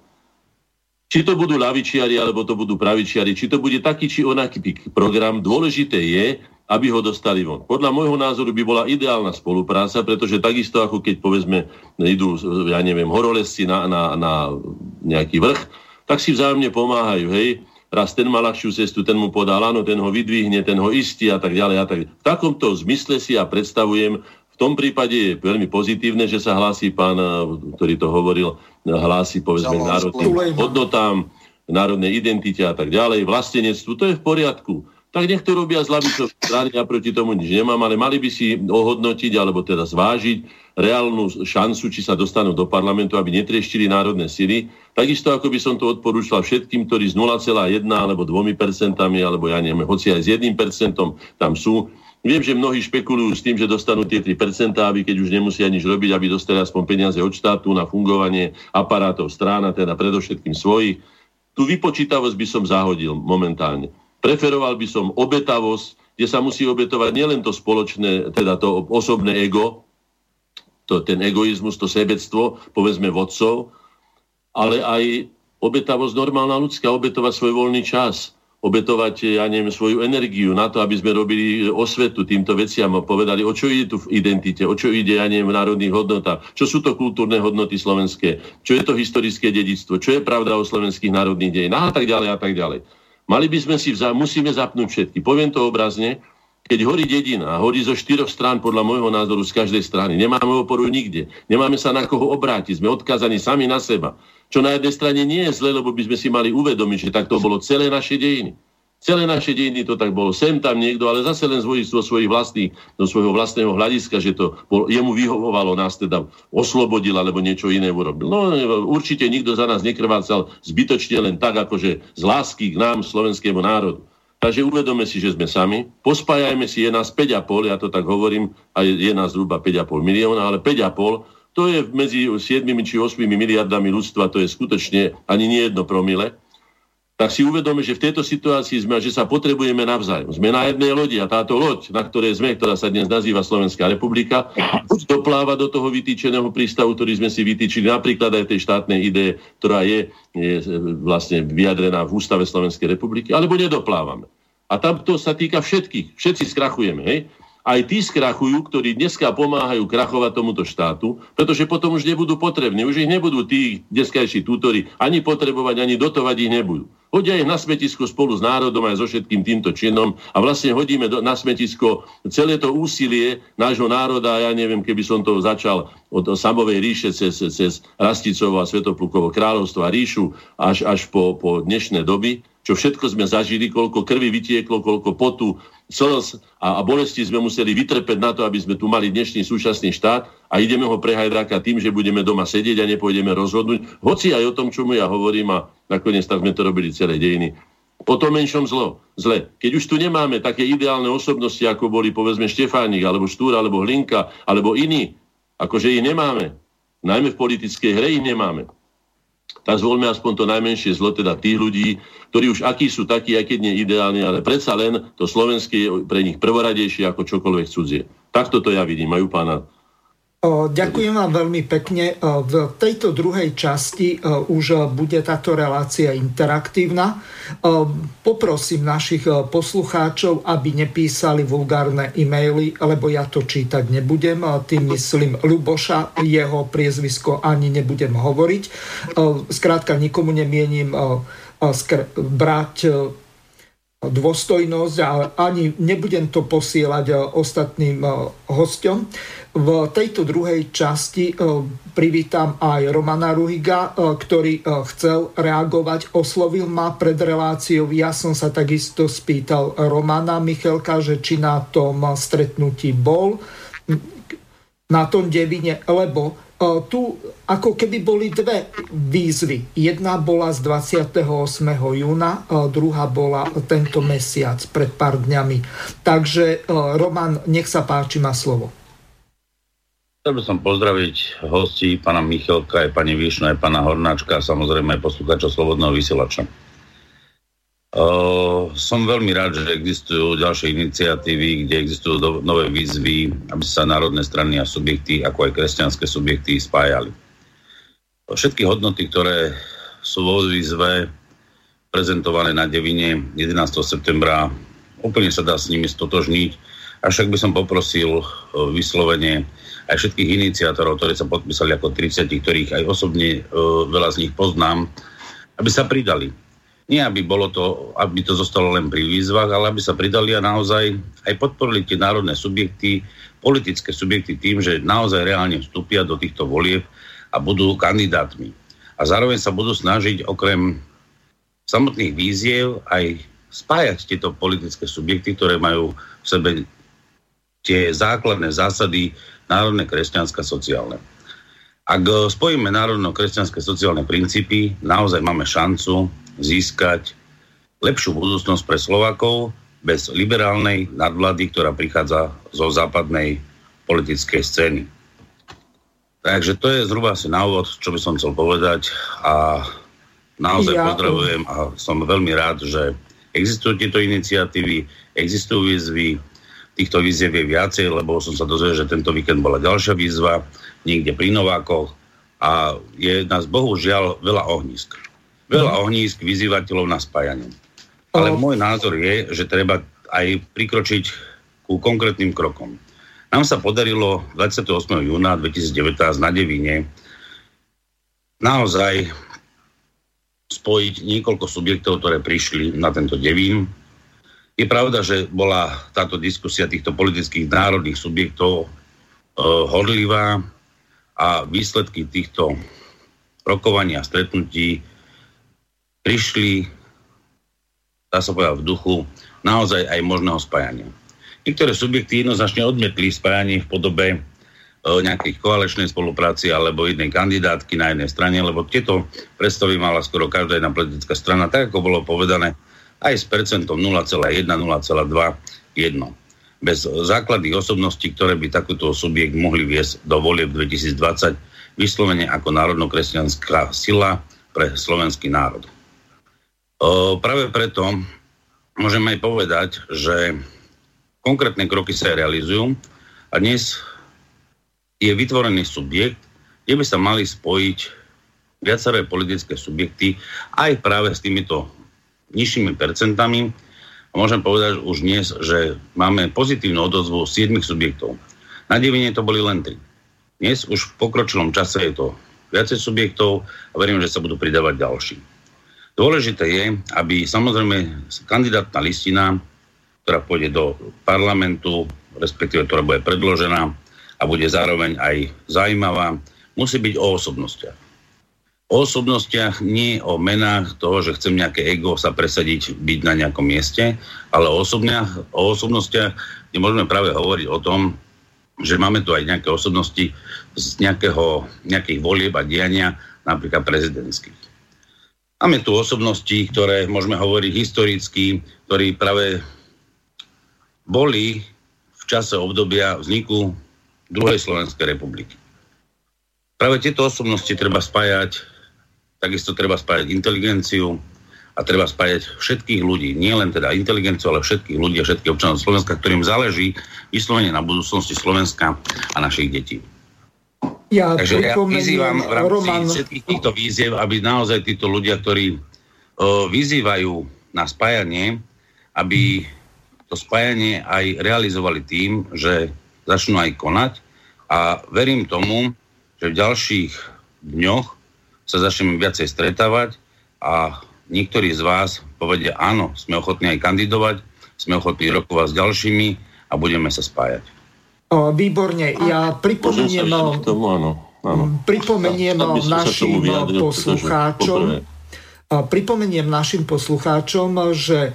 či to budú lavičiari, alebo to budú pravičiari, či to bude taký či onaký program, dôležité je, aby ho dostali von. Podľa môjho názoru by bola ideálna spolupráca, pretože takisto ako keď povedzme idú, ja neviem, horolesci na, na, na nejaký vrch, tak si vzájomne pomáhajú, hej. Raz ten má ľahšiu cestu, ten mu podal, áno, ten ho vydvihne, ten ho istí a tak ďalej a tak V takomto zmysle si ja predstavujem, v tom prípade je veľmi pozitívne, že sa hlási pán, ktorý to hovoril, hlási povedzme k národným hodnotám, národnej identite a tak ďalej, vlastenectvu, to je v poriadku. Tak nech to robia z lavicov strany, ja proti tomu nič nemám, ale mali by si ohodnotiť, alebo teda zvážiť reálnu šancu, či sa dostanú do parlamentu, aby netreštili národné sily. Takisto ako by som to odporúčal všetkým, ktorí z 0,1 alebo 2 percentami, alebo ja neviem, hoci aj s 1 percentom tam sú, Viem, že mnohí špekulujú s tým, že dostanú tie 3%, aby keď už nemusia nič robiť, aby dostali aspoň peniaze od štátu na fungovanie aparátov strán, teda predovšetkým svojich. Tu vypočítavosť by som zahodil momentálne. Preferoval by som obetavosť kde sa musí obetovať nielen to spoločné, teda to osobné ego, to, ten egoizmus, to sebectvo, povedzme vodcov, ale aj obetavosť normálna ľudská, obetovať svoj voľný čas, obetovať, ja neviem, svoju energiu na to, aby sme robili osvetu týmto veciam a povedali, o čo ide tu v identite, o čo ide, ja neviem, v národných hodnotách, čo sú to kultúrne hodnoty slovenské, čo je to historické dedictvo, čo je pravda o slovenských národných dejinách? A tak ďalej a tak ďalej. Mali by sme si, vza- musíme zapnúť všetky. Poviem to obrazne, keď horí dedina a horí zo štyroch strán, podľa môjho názoru z každej strany, nemáme oporu nikde, nemáme sa na koho obrátiť, sme odkázaní sami na seba. Čo na jednej strane nie je zle, lebo by sme si mali uvedomiť, že tak to bolo celé naše dejiny. Celé naše dejiny to tak bolo. Sem tam niekto, ale zase len z svojich vlastných, do svojho vlastného hľadiska, že to bol, jemu vyhovovalo nás teda oslobodil alebo niečo iné urobil. No určite nikto za nás nekrvácal zbytočne len tak, akože z lásky k nám, slovenskému národu. Takže uvedome si, že sme sami. Pospájajme si, je nás 5,5, ja to tak hovorím, a je, je nás zhruba 5,5 milióna, ale 5,5 to je medzi 7 či 8 miliardami ľudstva, to je skutočne ani nie jedno promile tak si uvedome, že v tejto situácii sme, že sa potrebujeme navzájom. Sme na jednej lodi a táto loď, na ktorej sme, ktorá sa dnes nazýva Slovenská republika, buď dopláva do toho vytýčeného prístavu, ktorý sme si vytýčili, napríklad aj tej štátnej idee, ktorá je, je vlastne vyjadrená v Ústave Slovenskej republiky, alebo nedoplávame. A tam to sa týka všetkých. Všetci skrachujeme. Hej? Aj tí skrachujú, ktorí dneska pomáhajú krachovať tomuto štátu, pretože potom už nebudú potrební. Už ich nebudú tí dneskajší tútori ani potrebovať, ani dotovať ich nebudú. Hodia ich na smetisko spolu s národom aj so všetkým týmto činom a vlastne hodíme do, na smetisko celé to úsilie nášho národa, ja neviem, keby som to začal od samovej ríše cez, cez Rasticovo a Svetoplukovo kráľovstvo a ríšu až, až po, po dnešné doby, čo všetko sme zažili, koľko krvi vytieklo, koľko potu, slz a, a bolesti sme museli vytrpeť na to, aby sme tu mali dnešný súčasný štát a ideme ho prehajdraka tým, že budeme doma sedieť a nepôjdeme rozhodnúť. Hoci aj o tom, čo mu ja hovorím a nakoniec tak sme to robili celé dejiny. Po tom menšom zlo, zle. Keď už tu nemáme také ideálne osobnosti, ako boli povedzme Štefánik, alebo Štúr, alebo Hlinka, alebo iní, akože ich nemáme. Najmä v politickej hre ich nemáme tak zvolme aspoň to najmenšie zlo, teda tých ľudí, ktorí už akí sú takí, aj keď nie ideálni, ale predsa len to slovenské je pre nich prvoradejšie ako čokoľvek cudzie. Takto to ja vidím. Majú pána Ďakujem vám veľmi pekne. V tejto druhej časti už bude táto relácia interaktívna. Poprosím našich poslucháčov, aby nepísali vulgárne e-maily, lebo ja to čítať nebudem. Tým myslím Luboša, jeho priezvisko ani nebudem hovoriť. Skrátka, nikomu nemienim brať dôstojnosť a ani nebudem to posielať ostatným hostom. V tejto druhej časti e, privítam aj Romana Ruhiga, e, ktorý e, chcel reagovať, oslovil ma pred reláciou. Ja som sa takisto spýtal Romana Michelka, že či na tom stretnutí bol, na tom devine, lebo tu ako keby boli dve výzvy. Jedna bola z 28. júna, druhá bola tento mesiac, pred pár dňami. Takže Roman, nech sa páči, má slovo. Chcel by som pozdraviť hostí, pána Michalka, aj pani Výšna, aj pána Hornáčka a samozrejme aj poslúkača Slobodného vysielača. Uh, som veľmi rád, že existujú ďalšie iniciatívy, kde existujú do, nové výzvy, aby sa národné strany a subjekty, ako aj kresťanské subjekty spájali. Všetky hodnoty, ktoré sú vo výzve prezentované na Devine 11. septembra, úplne sa dá s nimi stotožniť, avšak by som poprosil uh, vyslovene aj všetkých iniciátorov, ktorí sa podpísali ako 30, ktorých aj osobne e, veľa z nich poznám, aby sa pridali. Nie, aby, bolo to, aby to zostalo len pri výzvach, ale aby sa pridali a naozaj aj podporili tie národné subjekty, politické subjekty tým, že naozaj reálne vstúpia do týchto volieb a budú kandidátmi. A zároveň sa budú snažiť okrem samotných víziev aj spájať tieto politické subjekty, ktoré majú v sebe tie základné zásady národné kresťanské sociálne. Ak eh, spojíme národno-kresťanské sociálne princípy, naozaj máme šancu získať lepšiu budúcnosť pre Slovakov bez liberálnej nadvlady, ktorá prichádza zo západnej politickej scény. Takže to je zhruba asi na úvod, čo by som chcel povedať a naozaj ja... pozdravujem a som veľmi rád, že Existujú tieto iniciatívy, existujú výzvy, týchto výziev je viacej, lebo som sa dozvedel, že tento víkend bola ďalšia výzva, niekde pri Novákoch a je nás bohužiaľ veľa ohnízk. Veľa mhm. ohnízk vyzývateľov na spájanie. Ale môj názor je, že treba aj prikročiť ku konkrétnym krokom. Nám sa podarilo 28. júna 2019 na Devine naozaj spojiť niekoľko subjektov, ktoré prišli na tento devín. Je pravda, že bola táto diskusia týchto politických národných subjektov e, horlivá a výsledky týchto rokovania a stretnutí prišli, dá sa povedať, v duchu naozaj aj možného spájania. Niektoré subjekty jednoznačne odmietli spájanie v podobe e, nejakej koalečnej spolupráci alebo jednej kandidátky na jednej strane, lebo tieto predstavy mala skoro každá jedna politická strana, tak ako bolo povedané, aj s percentom 0,1, 0,2, 1. Bez základných osobností, ktoré by takúto subjekt mohli viesť do volieb 2020, vyslovene ako národno-kresťanská sila pre slovenský národ. O, práve preto môžem aj povedať, že konkrétne kroky sa realizujú a dnes je vytvorený subjekt, kde by sa mali spojiť viaceré politické subjekty aj práve s týmito nižšími percentami. A môžem povedať už dnes, že máme pozitívnu odozvu 7 subjektov. Na devine to boli len 3. Dnes už v pokročilom čase je to viacej subjektov a verím, že sa budú pridávať ďalší. Dôležité je, aby samozrejme kandidátna listina ktorá pôjde do parlamentu, respektíve ktorá bude predložená a bude zároveň aj zaujímavá, musí byť o osobnostiach. O osobnostiach, nie o menách toho, že chcem nejaké ego sa presadiť, byť na nejakom mieste, ale o, osobniach, o osobnostiach, kde môžeme práve hovoriť o tom, že máme tu aj nejaké osobnosti z nejakého, nejakých volieb a diania, napríklad prezidentských. Máme tu osobnosti, ktoré môžeme hovoriť historicky, ktorí práve boli v čase obdobia vzniku druhej Slovenskej republiky. Práve tieto osobnosti treba spájať, takisto treba spájať inteligenciu a treba spájať všetkých ľudí, nie len teda inteligenciu, ale všetkých ľudí a všetkých občanov Slovenska, ktorým záleží vyslovene na budúcnosti Slovenska a našich detí. Ja Takže ja vyzývam v rámci Roman... všetkých týchto výziev, aby naozaj títo ľudia, ktorí o, vyzývajú na spájanie, aby to spájanie aj realizovali tým, že začnú aj konať a verím tomu, že v ďalších dňoch sa začneme viacej stretávať a niektorí z vás povedia áno, sme ochotní aj kandidovať, sme ochotní rokovať s ďalšími a budeme sa spájať. Výborne, ja pripomeniem, tomu, áno, áno. pripomeniem našim poslucháčom, pripomeniem našim poslucháčom, že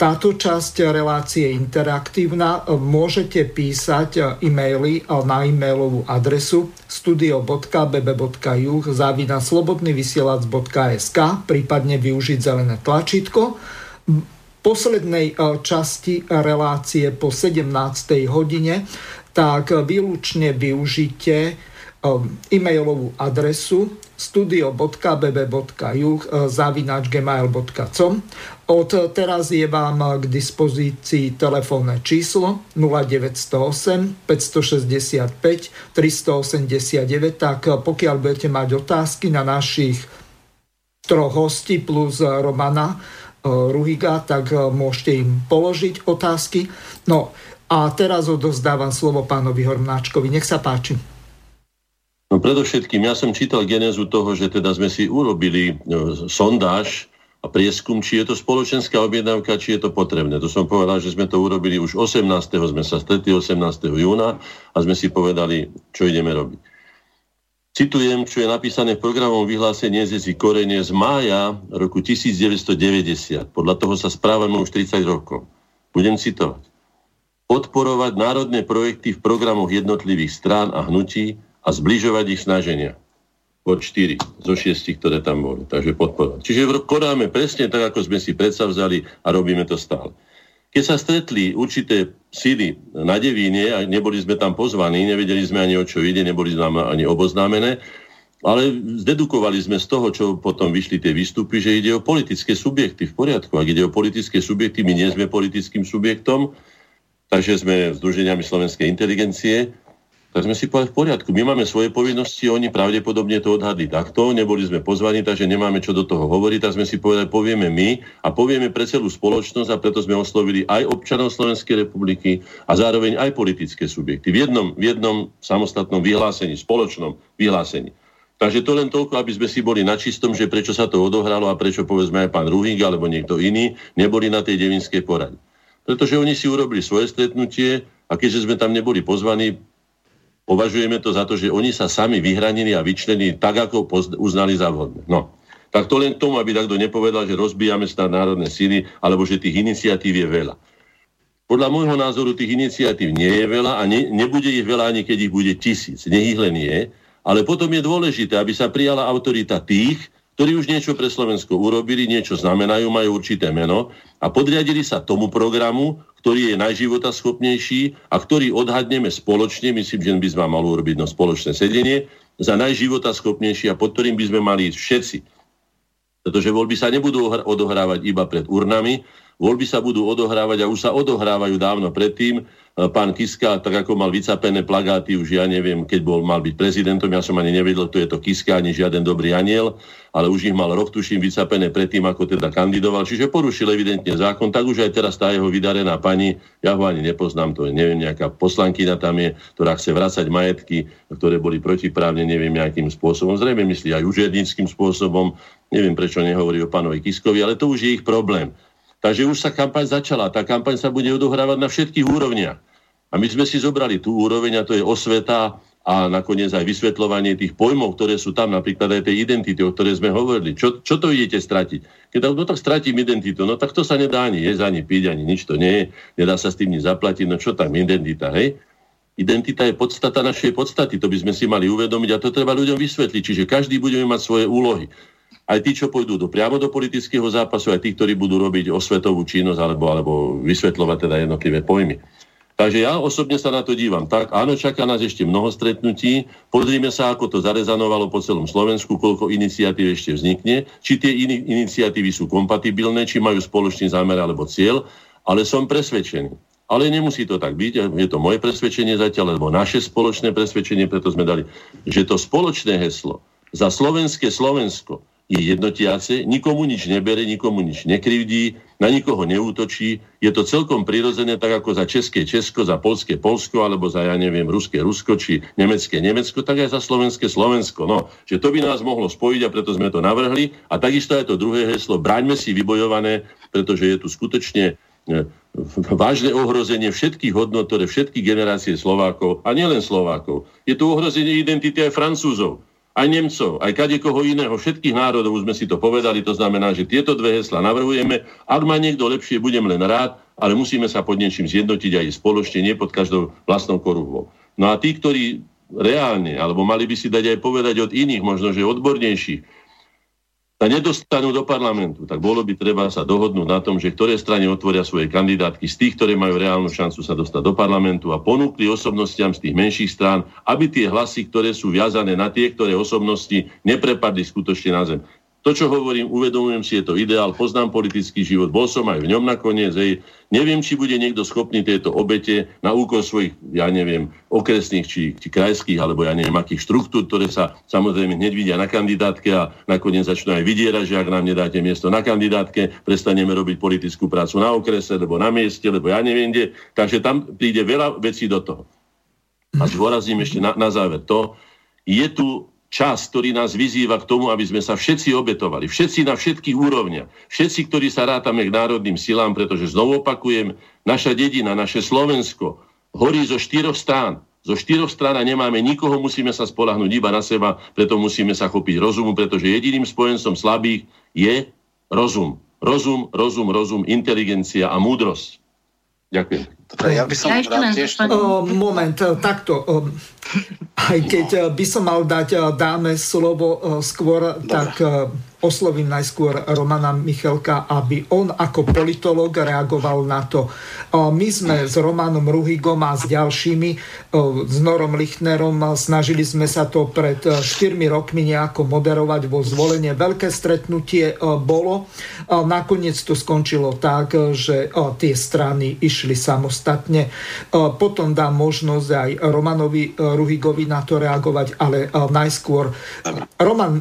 táto časť relácie je interaktívna. Môžete písať e-maily na e-mailovú adresu studio.bb.juh zavina slobodnyvysielac.sk prípadne využiť zelené tlačítko. V poslednej časti relácie po 17. hodine tak výlučne využite e-mailovú adresu studio.bb.juh zavinač gmail.com od teraz je vám k dispozícii telefónne číslo 0908 565 389, tak pokiaľ budete mať otázky na našich troch hostí plus Romana eh, Ruhiga, tak eh, môžete im položiť otázky. No a teraz odozdávam slovo pánovi Hornáčkovi. Nech sa páči. No predovšetkým, ja som čítal genézu toho, že teda sme si urobili e, sondáž a prieskum, či je to spoločenská objednávka, či je to potrebné. To som povedal, že sme to urobili už 18. sme sa stretli 18. júna a sme si povedali, čo ideme robiť. Citujem, čo je napísané v programovom vyhlásení SSI Korene z mája roku 1990. Podľa toho sa správame už 30 rokov. Budem citovať. Podporovať národné projekty v programoch jednotlivých strán a hnutí a zbližovať ich snaženia od 4 zo 6, ktoré tam boli. Takže podporovať. Čiže konáme presne tak, ako sme si predsavzali a robíme to stále. Keď sa stretli určité síly na Devíne a neboli sme tam pozvaní, nevedeli sme ani o čo ide, neboli sme ani oboznámené, ale zdedukovali sme z toho, čo potom vyšli tie výstupy, že ide o politické subjekty v poriadku. Ak ide o politické subjekty, my nie sme politickým subjektom, takže sme združeniami slovenskej inteligencie, tak sme si povedali v poriadku. My máme svoje povinnosti, oni pravdepodobne to odhadli takto, neboli sme pozvaní, takže nemáme čo do toho hovoriť, tak sme si povedali, povieme my a povieme pre celú spoločnosť a preto sme oslovili aj občanov Slovenskej republiky a zároveň aj politické subjekty v jednom, v jednom samostatnom vyhlásení, spoločnom vyhlásení. Takže to len toľko, aby sme si boli na čistom, že prečo sa to odohralo a prečo povedzme aj pán Ruhing alebo niekto iný neboli na tej devinskej porade. Pretože oni si urobili svoje stretnutie a keďže sme tam neboli pozvaní, považujeme to za to, že oni sa sami vyhranili a vyčlenili tak, ako uznali za vhodné. No. Tak to len k tomu, aby takto nepovedal, že rozbijame snad národné síly, alebo že tých iniciatív je veľa. Podľa môjho názoru tých iniciatív nie je veľa a ne, nebude ich veľa ani keď ich bude tisíc. Nech ich len je. Ale potom je dôležité, aby sa prijala autorita tých, ktorí už niečo pre Slovensko urobili, niečo znamenajú, majú určité meno a podriadili sa tomu programu, ktorý je najživotaschopnejší a ktorý odhadneme spoločne, myslím, že by sme mali urobiť no spoločné sedenie, za najživotaschopnejší a pod ktorým by sme mali ísť všetci. Pretože voľby sa nebudú odohrávať iba pred urnami, voľby sa budú odohrávať a už sa odohrávajú dávno predtým pán Kiska, tak ako mal vycapené plagáty, už ja neviem, keď bol mal byť prezidentom, ja som ani nevedel, kto je to Kiska, ani žiaden dobrý aniel, ale už ich mal rok, tuším, vycapené predtým, ako teda kandidoval, čiže porušil evidentne zákon, tak už aj teraz tá jeho vydarená pani, ja ho ani nepoznám, to je, neviem, nejaká poslankyňa tam je, ktorá chce vrácať majetky, ktoré boli protiprávne, neviem, nejakým spôsobom, zrejme myslí aj úžedníckým spôsobom, neviem, prečo nehovorí o pánovi Kiskovi, ale to už je ich problém. Takže už sa kampaň začala. Tá kampaň sa bude odohrávať na všetkých úrovniach. A my sme si zobrali tú úroveň, a to je osveta a nakoniec aj vysvetľovanie tých pojmov, ktoré sú tam, napríklad aj tej identity, o ktorej sme hovorili. Čo, čo to idete stratiť? Keď no tak stratím identitu, no tak to sa nedá ani jesť, ani piť, ani nič to nie je. Nedá sa s tým nič zaplatiť, no čo tam, identita, hej? Identita je podstata našej podstaty, to by sme si mali uvedomiť a to treba ľuďom vysvetliť. Čiže každý budeme mať svoje úlohy. Aj tí, čo pôjdu do, priamo do politického zápasu, aj tí, ktorí budú robiť osvetovú činnosť alebo, alebo vysvetľovať teda jednotlivé pojmy. Takže ja osobne sa na to dívam tak. Áno, čaká nás ešte mnoho stretnutí. Pozrime sa, ako to zarezanovalo po celom Slovensku, koľko iniciatív ešte vznikne, či tie in- iniciatívy sú kompatibilné, či majú spoločný zámer alebo cieľ, ale som presvedčený. Ale nemusí to tak byť, je to moje presvedčenie zatiaľ, alebo naše spoločné presvedčenie, preto sme dali, že to spoločné heslo za slovenské Slovensko je jednotiace, nikomu nič nebere, nikomu nič nekrivdí, na nikoho neútočí. Je to celkom prirodzené, tak ako za české Česko, za polské Polsko, alebo za, ja neviem, ruské Rusko, či nemecké Nemecko, tak aj za slovenské Slovensko. No, že to by nás mohlo spojiť a preto sme to navrhli. A takisto je to druhé heslo, bráňme si vybojované, pretože je tu skutočne e, vážne ohrozenie všetkých hodnot, ktoré všetky generácie Slovákov, a nielen Slovákov. Je tu ohrozenie identity aj Francúzov aj Nemcov, aj kadekoho iného, všetkých národov, už sme si to povedali, to znamená, že tieto dve hesla navrhujeme. Ak má niekto lepšie, budem len rád, ale musíme sa pod niečím zjednotiť aj spoločne, nie pod každou vlastnou korubou. No a tí, ktorí reálne, alebo mali by si dať aj povedať od iných, možno že odbornejších, sa nedostanú do parlamentu, tak bolo by treba sa dohodnúť na tom, že ktoré strany otvoria svoje kandidátky z tých, ktoré majú reálnu šancu sa dostať do parlamentu a ponúkli osobnostiam z tých menších strán, aby tie hlasy, ktoré sú viazané na tie, ktoré osobnosti neprepadli skutočne na zem. To, čo hovorím, uvedomujem si, je to ideál, poznám politický život, bol som aj v ňom nakoniec. Hej. Neviem, či bude niekto schopný tieto obete na úkor svojich, ja neviem, okresných či, či krajských, alebo ja neviem, akých štruktúr, ktoré sa samozrejme hneď vidia na kandidátke a nakoniec začnú aj vydierať, že ak nám nedáte miesto na kandidátke, prestaneme robiť politickú prácu na okrese, alebo na mieste, lebo ja neviem kde. Takže tam príde veľa vecí do toho. A zdôrazním ešte na, na záver to, je tu čas, ktorý nás vyzýva k tomu, aby sme sa všetci obetovali. Všetci na všetkých úrovniach. Všetci, ktorí sa rátame k národným silám, pretože znovu opakujem, naša dedina, naše Slovensko horí zo štyroch strán. Zo štyroch strán nemáme nikoho, musíme sa spolahnuť iba na seba, preto musíme sa chopiť rozumu, pretože jediným spojencom slabých je rozum. Rozum, rozum, rozum, inteligencia a múdrosť. Ďakujem. Dobre, ja by som ja rád tiež... O, moment, takto. O, Aj keď by som mal dať dáme slovo skôr, Dobre. tak oslovím najskôr Romana Michelka, aby on ako politolog reagoval na to. My sme s Romanom Ruhigom a s ďalšími, s Norom Lichtnerom, snažili sme sa to pred 4 rokmi nejako moderovať vo zvolenie. Veľké stretnutie bolo. Nakoniec to skončilo tak, že tie strany išli samostatne. Potom dám možnosť aj Romanovi Ruhigovi na to reagovať, ale najskôr Roman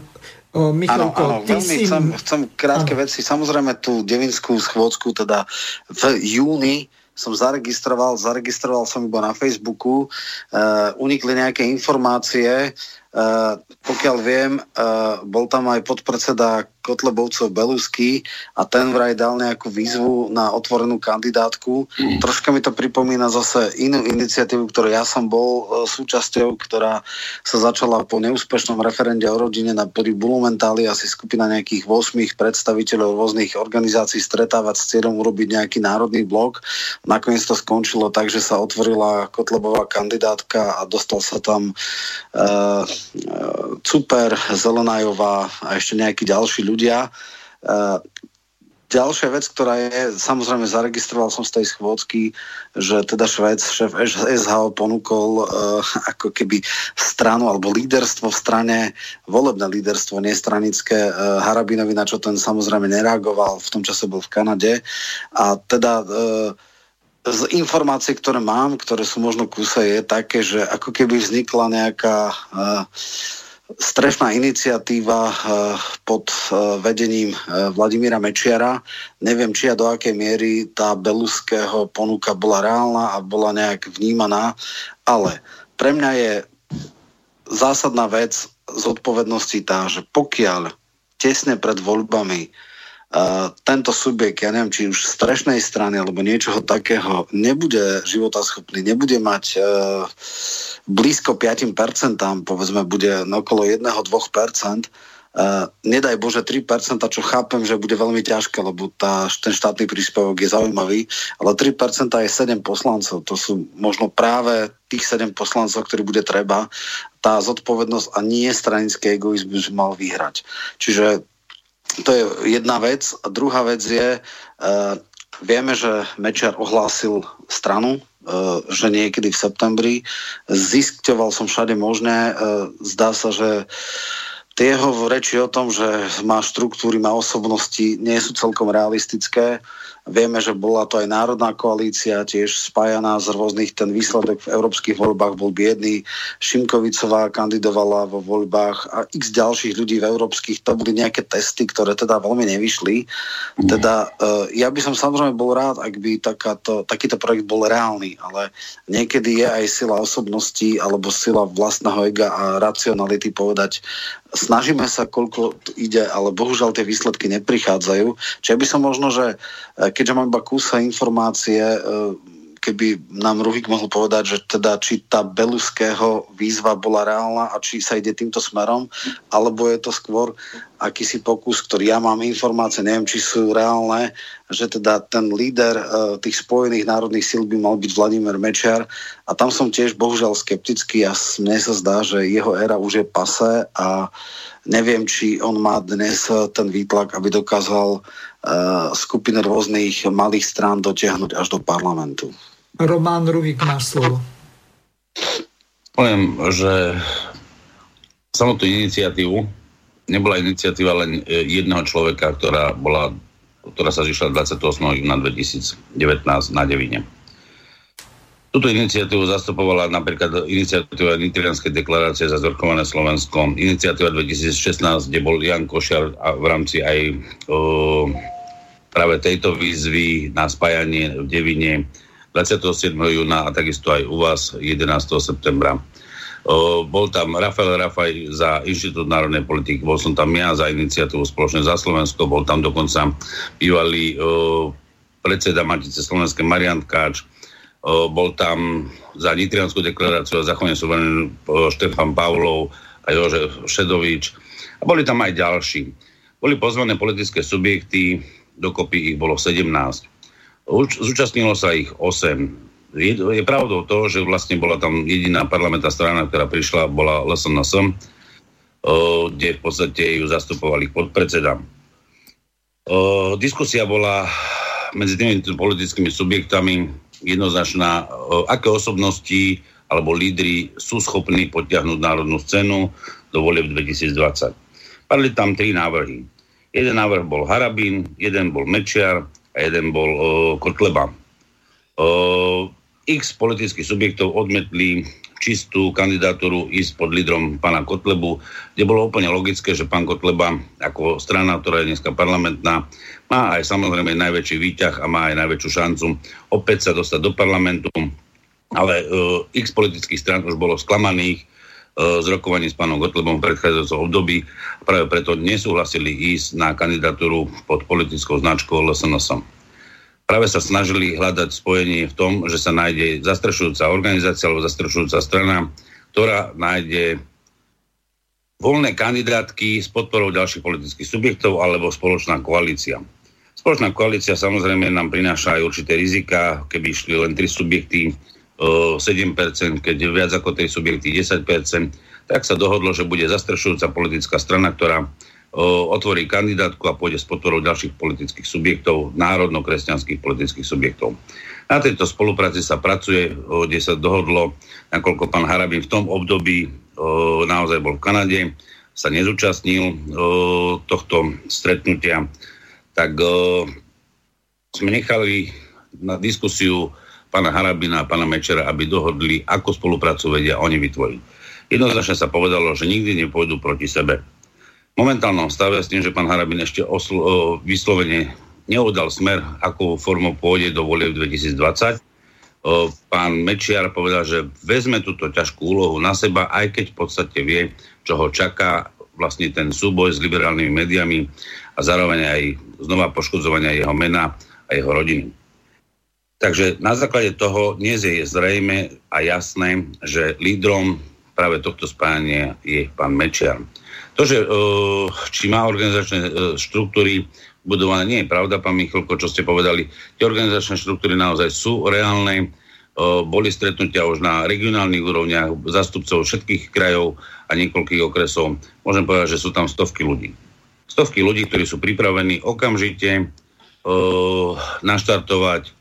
Michalko, áno, áno, ty veľmi si... chcem, chcem krátke áno. veci. Samozrejme tú devinskú schôdzku teda v júni som zaregistroval, zaregistroval som iba na Facebooku, uh, unikli nejaké informácie, uh, pokiaľ viem, uh, bol tam aj podpredseda Kotlebovcov Belusky a ten vraj dal nejakú výzvu na otvorenú kandidátku. Mm. Troška mi to pripomína zase inú iniciatívu, ktorú ja som bol e, súčasťou, ktorá sa začala po neúspešnom referende o rodine na poli Bulumentáli asi skupina nejakých 8 predstaviteľov rôznych organizácií stretávať s cieľom urobiť nejaký národný blok. Nakoniec to skončilo tak, že sa otvorila Kotlebová kandidátka a dostal sa tam uh, Cuper, Zelenajová a ešte nejakí ďalší ľudia ľudia. Uh, ďalšia vec, ktorá je, samozrejme zaregistroval som z tej schôdzky, že teda Švec, šéf SHO ponúkol uh, ako keby stranu alebo líderstvo v strane, volebné líderstvo, nestranické uh, Harabinovi, na čo ten samozrejme nereagoval, v tom čase bol v Kanade. A teda uh, z informácií, ktoré mám, ktoré sú možno kúse, je také, že ako keby vznikla nejaká uh, strešná iniciatíva eh, pod eh, vedením eh, Vladimíra Mečiara. Neviem, či a do akej miery tá Beluského ponuka bola reálna a bola nejak vnímaná, ale pre mňa je zásadná vec zodpovednosti tá, že pokiaľ tesne pred voľbami tento subjekt, ja neviem, či už z strešnej strany alebo niečoho takého, nebude životaschopný, nebude mať uh, blízko 5%, povedzme bude okolo 1-2%, Uh, nedaj Bože 3%, čo chápem, že bude veľmi ťažké, lebo tá, ten štátny príspevok je zaujímavý, ale 3% je 7 poslancov. To sú možno práve tých 7 poslancov, ktorí bude treba. Tá zodpovednosť a nie stranický egoizmus mal vyhrať. Čiže to je jedna vec. A druhá vec je, uh, vieme, že Mečer ohlásil stranu, Eh, že niekedy v septembri. Zisťoval som všade možné. Eh, zdá sa, že tie jeho reči o tom, že má štruktúry, má osobnosti, nie sú celkom realistické. Vieme, že bola to aj národná koalícia, tiež spájaná z rôznych, ten výsledok v európskych voľbách bol biedný. Šimkovicová kandidovala vo voľbách a x ďalších ľudí v európskych, to boli nejaké testy, ktoré teda veľmi nevyšli. Teda uh, ja by som samozrejme bol rád, ak by takáto, takýto projekt bol reálny, ale niekedy je aj sila osobnosti alebo sila vlastného ega a racionality povedať, snažíme sa, koľko ide, ale bohužiaľ tie výsledky neprichádzajú. Čiže by som možno, že e, keďže mám iba kúsa informácie, e, keby nám Ruhik mohol povedať, že teda či tá Beluského výzva bola reálna a či sa ide týmto smerom, alebo je to skôr akýsi pokus, ktorý ja mám informácie, neviem, či sú reálne, že teda ten líder uh, tých spojených národných síl by mal byť Vladimír Mečiar a tam som tiež bohužiaľ skeptický a mne sa zdá, že jeho éra už je pase a neviem, či on má dnes e, ten výtlak, aby dokázal uh, skupiny rôznych malých strán dotiahnuť až do parlamentu. Román Ruhik má slovo. Poviem, že samotnú iniciatívu nebola iniciatíva len e, jedného človeka, ktorá, bola, ktorá sa zišla 28. júna 2019 na Devine. Túto iniciatívu zastupovala napríklad iniciatíva Nitrianskej deklarácie za zvrchované Slovensko, iniciatíva 2016, kde bol Jan Košiar a v rámci aj uh, práve tejto výzvy na spájanie v Devine 27. júna a takisto aj u vás 11. septembra. Bol tam Rafael Rafaj za Inštitút národnej politiky, bol som tam ja za iniciatívu Spoločne za Slovensko, bol tam dokonca bývalý predseda Matice Slovenskej Marian Tkáč, bol tam za Nitrianskú deklaráciu a zachovanie suverený Štefan Pavlov a Jožef Šedovič a boli tam aj ďalší. Boli pozvané politické subjekty, dokopy ich bolo 17. Zúčastnilo sa ich 8. je, je pravdou to, že vlastne bola tam jediná parlamentná strana, ktorá prišla, bola LSNS, kde v podstate ju zastupovali podpredseda. Diskusia bola medzi tými politickými subjektami jednoznačná, aké osobnosti alebo lídry sú schopní potiahnuť národnú scénu do volieb 2020. Padli tam tri návrhy. Jeden návrh bol Harabín, jeden bol Mečiar a jeden bol uh, Kotleba. Uh, x politických subjektov odmetli čistú kandidatúru ísť pod lídrom pána Kotlebu, kde bolo úplne logické, že pán Kotleba ako strana, ktorá je dneska parlamentná, má aj samozrejme najväčší výťah a má aj najväčšiu šancu opäť sa dostať do parlamentu, ale uh, x politických stran už bolo sklamaných uh, z rokovaní s pánom Kotlebom v predchádzajúcom období a práve preto nesúhlasili ísť na kandidatúru pod politickou značkou LSNS práve sa snažili hľadať spojenie v tom, že sa nájde zastrešujúca organizácia alebo zastrešujúca strana, ktorá nájde voľné kandidátky s podporou ďalších politických subjektov alebo spoločná koalícia. Spoločná koalícia samozrejme nám prináša aj určité rizika, keby išli len tri subjekty, 7%, keď viac ako 3 subjekty 10%, tak sa dohodlo, že bude zastrešujúca politická strana, ktorá otvorí kandidátku a pôjde s podporou ďalších politických subjektov, národno-kresťanských politických subjektov. Na tejto spolupráci sa pracuje, kde sa dohodlo, nakoľko pán Harabin v tom období naozaj bol v Kanade, sa nezúčastnil tohto stretnutia, tak sme nechali na diskusiu pána Harabina a pána Mečera, aby dohodli, ako spoluprácu vedia oni vytvoriť. Jednoznačne sa povedalo, že nikdy nepôjdu proti sebe momentálnom stave s tým, že pán Harabin ešte oslo, o, vyslovene neodal smer, akou formou pôjde do volieb 2020. O, pán Mečiar povedal, že vezme túto ťažkú úlohu na seba, aj keď v podstate vie, čo ho čaká vlastne ten súboj s liberálnymi médiami a zároveň aj znova poškodzovania jeho mena a jeho rodiny. Takže na základe toho dnes je zrejme a jasné, že lídrom práve tohto spájania je pán Mečiar. To, že uh, či má organizačné uh, štruktúry budované, nie je pravda, pán Michalko, čo ste povedali. Tie organizačné štruktúry naozaj sú reálne. Uh, boli stretnutia už na regionálnych úrovniach zastupcov všetkých krajov a niekoľkých okresov. Môžem povedať, že sú tam stovky ľudí. Stovky ľudí, ktorí sú pripravení okamžite uh, naštartovať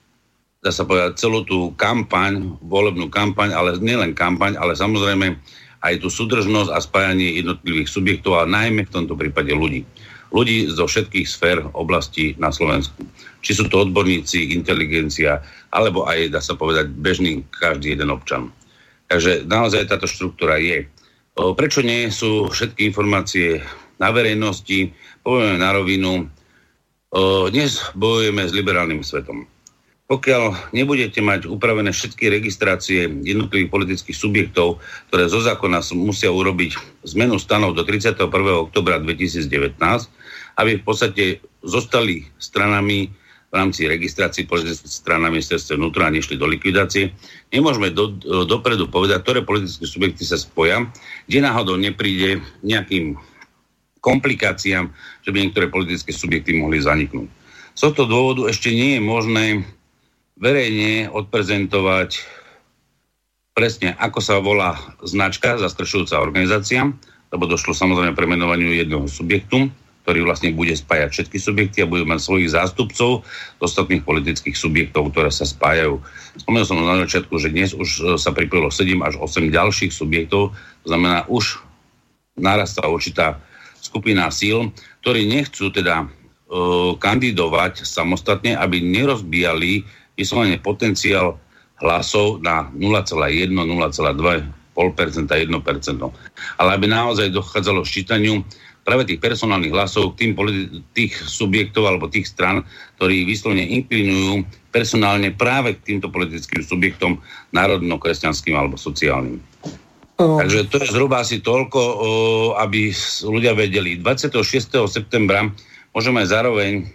dá sa povedať, celú tú kampaň, volebnú kampaň, ale nielen kampaň, ale samozrejme aj tú súdržnosť a spájanie jednotlivých subjektov a najmä v tomto prípade ľudí. Ľudí zo všetkých sfér oblastí na Slovensku. Či sú to odborníci, inteligencia, alebo aj, dá sa povedať, bežný každý jeden občan. Takže naozaj táto štruktúra je. Prečo nie sú všetky informácie na verejnosti? Povieme na rovinu. Dnes bojujeme s liberálnym svetom pokiaľ nebudete mať upravené všetky registrácie jednotlivých politických subjektov, ktoré zo zákona musia urobiť zmenu stanov do 31. oktobra 2019, aby v podstate zostali stranami v rámci registrácií politických stran na ministerstve vnútra a nešli do likvidácie. Nemôžeme do, dopredu povedať, ktoré politické subjekty sa spoja, kde náhodou nepríde nejakým komplikáciám, že by niektoré politické subjekty mohli zaniknúť. Z tohto dôvodu ešte nie je možné verejne odprezentovať presne, ako sa volá značka, zastrešujúca organizácia, lebo došlo samozrejme premenovaniu jedného subjektu, ktorý vlastne bude spájať všetky subjekty a bude mať svojich zástupcov ostatných politických subjektov, ktoré sa spájajú. Spomenul som na začiatku, že dnes už e, sa pripojilo 7 až 8 ďalších subjektov, to znamená už narastá určitá skupina síl, ktorí nechcú teda e, kandidovať samostatne, aby nerozbíjali vyslovene potenciál hlasov na 0,1, 0,2 0,5%, 1%. Ale aby naozaj dochádzalo ščítaniu práve tých personálnych hlasov tým politi- tých subjektov alebo tých stran, ktorí vyslovene inklinujú personálne práve k týmto politickým subjektom národno-kresťanským alebo sociálnym. Oh. Takže to je zhruba asi toľko, aby ľudia vedeli. 26. septembra môžeme aj zároveň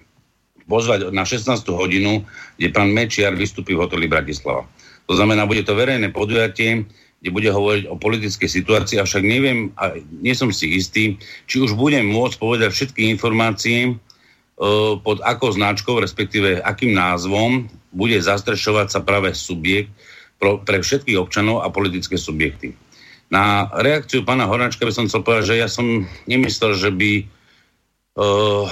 pozvať na 16. hodinu, kde pán Mečiar vystúpi v hoteli Bratislava. To znamená, bude to verejné podujatie, kde bude hovoriť o politickej situácii, avšak neviem, a nie som si istý, či už budem môcť povedať všetky informácie, e, pod akou značkou, respektíve akým názvom, bude zastrešovať sa práve subjekt pre všetkých občanov a politické subjekty. Na reakciu pána Hornáčka by som chcel povedať, že ja som nemyslel, že by uh,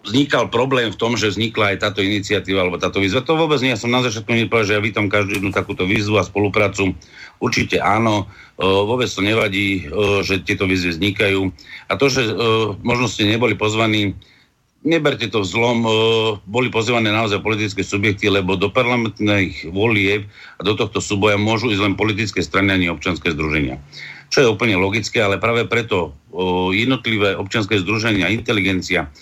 vznikal problém v tom, že vznikla aj táto iniciatíva alebo táto výzva. To vôbec nie. Ja som na začiatku nepovedal, že ja vítam každú jednu takúto výzvu a spoluprácu. Určite áno. E, vôbec to nevadí, e, že tieto výzvy vznikajú. A to, že e, možno ste neboli pozvaní, neberte to vzlom, boli pozvané naozaj politické subjekty, lebo do parlamentných volieb a do tohto súboja môžu ísť len politické strany ani občanské združenia. Čo je úplne logické, ale práve preto jednotlivé občanské združenia, inteligencia,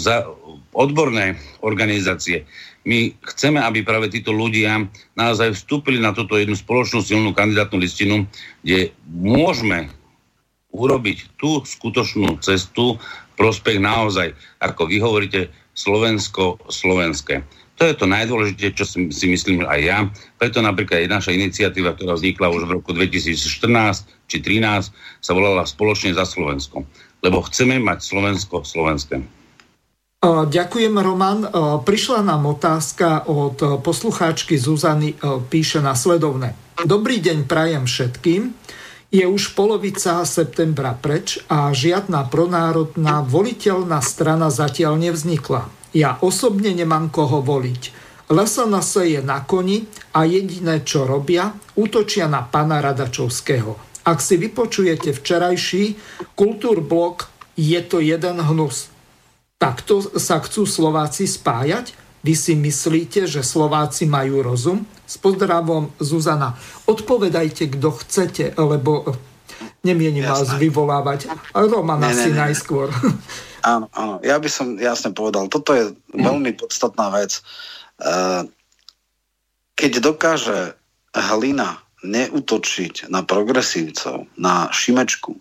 za odborné organizácie. My chceme, aby práve títo ľudia naozaj vstúpili na túto jednu spoločnú silnú kandidátnu listinu, kde môžeme urobiť tú skutočnú cestu prospech naozaj, ako vy hovoríte, Slovensko-slovenské. To je to najdôležitejšie, čo si, myslím aj ja. Preto napríklad je naša iniciatíva, ktorá vznikla už v roku 2014 či 2013, sa volala Spoločne za Slovensko lebo chceme mať Slovensko slovenské. Ďakujem, Roman. Prišla nám otázka od poslucháčky Zuzany, píše nasledovne. Dobrý deň prajem všetkým. Je už polovica septembra preč a žiadna pronárodná voliteľná strana zatiaľ nevznikla. Ja osobne nemám koho voliť. LSNS je na koni a jediné, čo robia, útočia na pana Radačovského. Ak si vypočujete včerajší kultúrblok, je to jeden hnus. Takto sa chcú Slováci spájať? Vy si myslíte, že Slováci majú rozum? S pozdravom Zuzana. Odpovedajte, kto chcete, lebo nemienim vás vyvolávať. Roman asi najskôr. Áno, áno. Ja by som jasne povedal, toto je veľmi podstatná vec. Eh, keď dokáže hlina neutočiť na progresívcov, na Šimečku,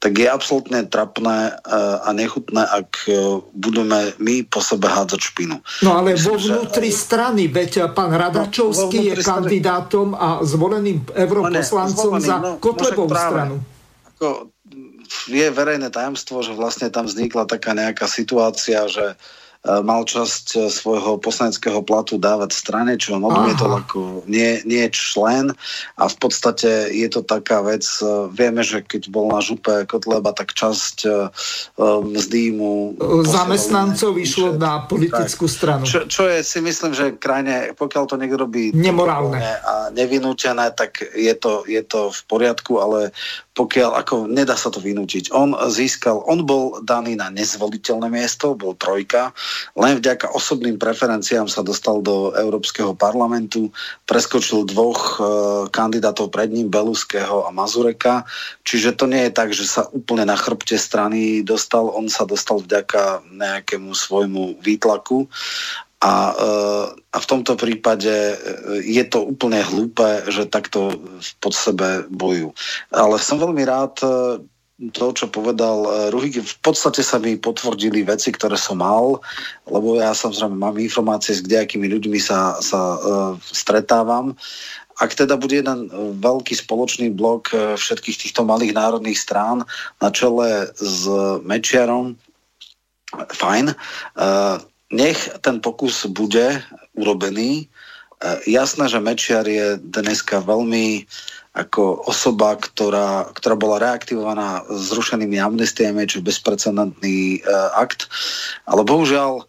tak je absolútne trapné e, a nechutné, ak e, budeme my po sebe hádzať špinu. No ale Myslím, vo vnútri že... strany, veď pán Radačovský no, je kandidátom a zvoleným europoslancom no, za no, Kotlebovú stranu. Ako, je verejné tajomstvo, že vlastne tam vznikla taká nejaká situácia, že E, mal časť e, svojho poslaneckého platu dávať strane, čo on odmietol ako nie, nie člen. A v podstate je to taká vec, e, vieme, že keď bol na župe Kotleba, tak časť mzdy mu... Zamestnancov išlo na politickú tak, stranu. Čo, čo je si myslím, že krajne, pokiaľ to niekto robí nemorálne. a nevinútené, tak je to, je to v poriadku, ale pokiaľ, ako nedá sa to vynútiť. On získal, on bol daný na nezvoliteľné miesto, bol trojka, len vďaka osobným preferenciám sa dostal do Európskeho parlamentu, preskočil dvoch e, kandidátov pred ním, Beluského a Mazureka, čiže to nie je tak, že sa úplne na chrbte strany dostal, on sa dostal vďaka nejakému svojmu výtlaku a, e, a v tomto prípade e, je to úplne hlúpe, že takto pod sebe bojujú. Ale som veľmi rád, e, to, čo povedal Ruhik, v podstate sa mi potvrdili veci, ktoré som mal, lebo ja samozrejme mám informácie, s kdejakými ľuďmi sa, sa uh, stretávam. Ak teda bude jeden veľký spoločný blok všetkých týchto malých národných strán na čele s Mečiarom, fajn. Uh, nech ten pokus bude urobený. E, jasné, že Mečiar je dneska veľmi ako osoba, ktorá, ktorá bola reaktivovaná zrušenými amnestiami, čo bezprecedentný uh, akt. Ale bohužiaľ,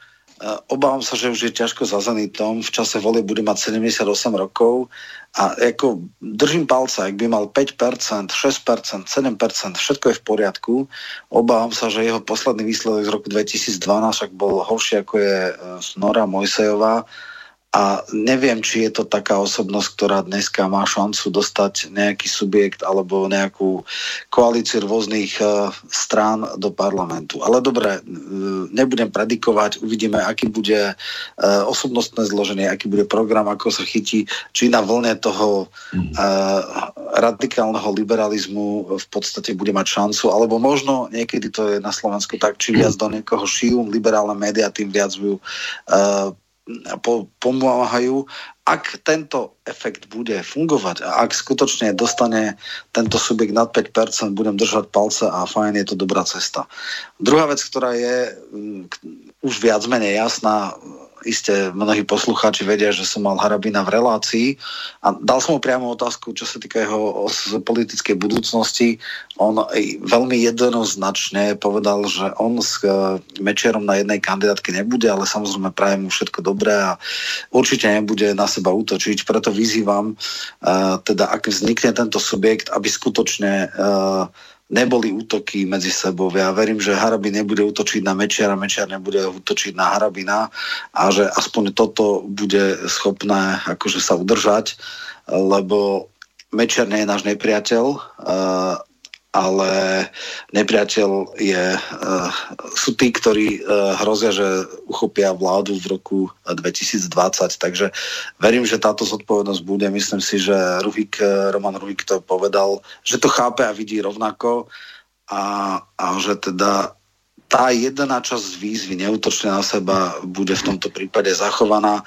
obávam sa, že už je ťažko zazený tom. V čase volie bude mať 78 rokov a ako držím palca, ak by mal 5%, 6%, 7%, všetko je v poriadku. Obávam sa, že jeho posledný výsledok z roku 2012 však bol horší ako je e, Nora Mojsejová a neviem, či je to taká osobnosť, ktorá dneska má šancu dostať nejaký subjekt alebo nejakú koalíciu rôznych uh, strán do parlamentu. Ale dobre, uh, nebudem predikovať, uvidíme, aký bude uh, osobnostné zloženie, aký bude program, ako sa chytí, či na vlne toho radikálneho liberalizmu v podstate bude mať šancu, alebo možno niekedy to je na Slovensku tak, či viac do niekoho šijú liberálne médiá, tým viac ju pomáhajú. Ak tento efekt bude fungovať a ak skutočne dostane tento subjekt nad 5%, budem držať palce a fajn, je to dobrá cesta. Druhá vec, ktorá je mm, už viac menej jasná, iste mnohí poslucháči vedia, že som mal Harabina v relácii a dal som mu priamo otázku, čo sa týka jeho politickej budúcnosti. On veľmi jednoznačne povedal, že on s e, Mečerom na jednej kandidátke nebude, ale samozrejme prajem mu všetko dobré a určite nebude na seba útočiť. Preto vyzývam, teda ak vznikne tento subjekt, aby skutočne neboli útoky medzi sebou. Ja verím, že Harabin nebude útočiť na Mečiara, Mečiar nebude útočiť na Harabina a že aspoň toto bude schopné akože sa udržať, lebo Mečiar nie je náš nepriateľ ale nepriateľ je, uh, sú tí, ktorí uh, hrozia, že uchopia vládu v roku 2020. Takže verím, že táto zodpovednosť bude. Myslím si, že Ruhik, Roman Ruhik to povedal, že to chápe a vidí rovnako a, a že teda tá jedna časť výzvy neútočne na seba bude v tomto prípade zachovaná.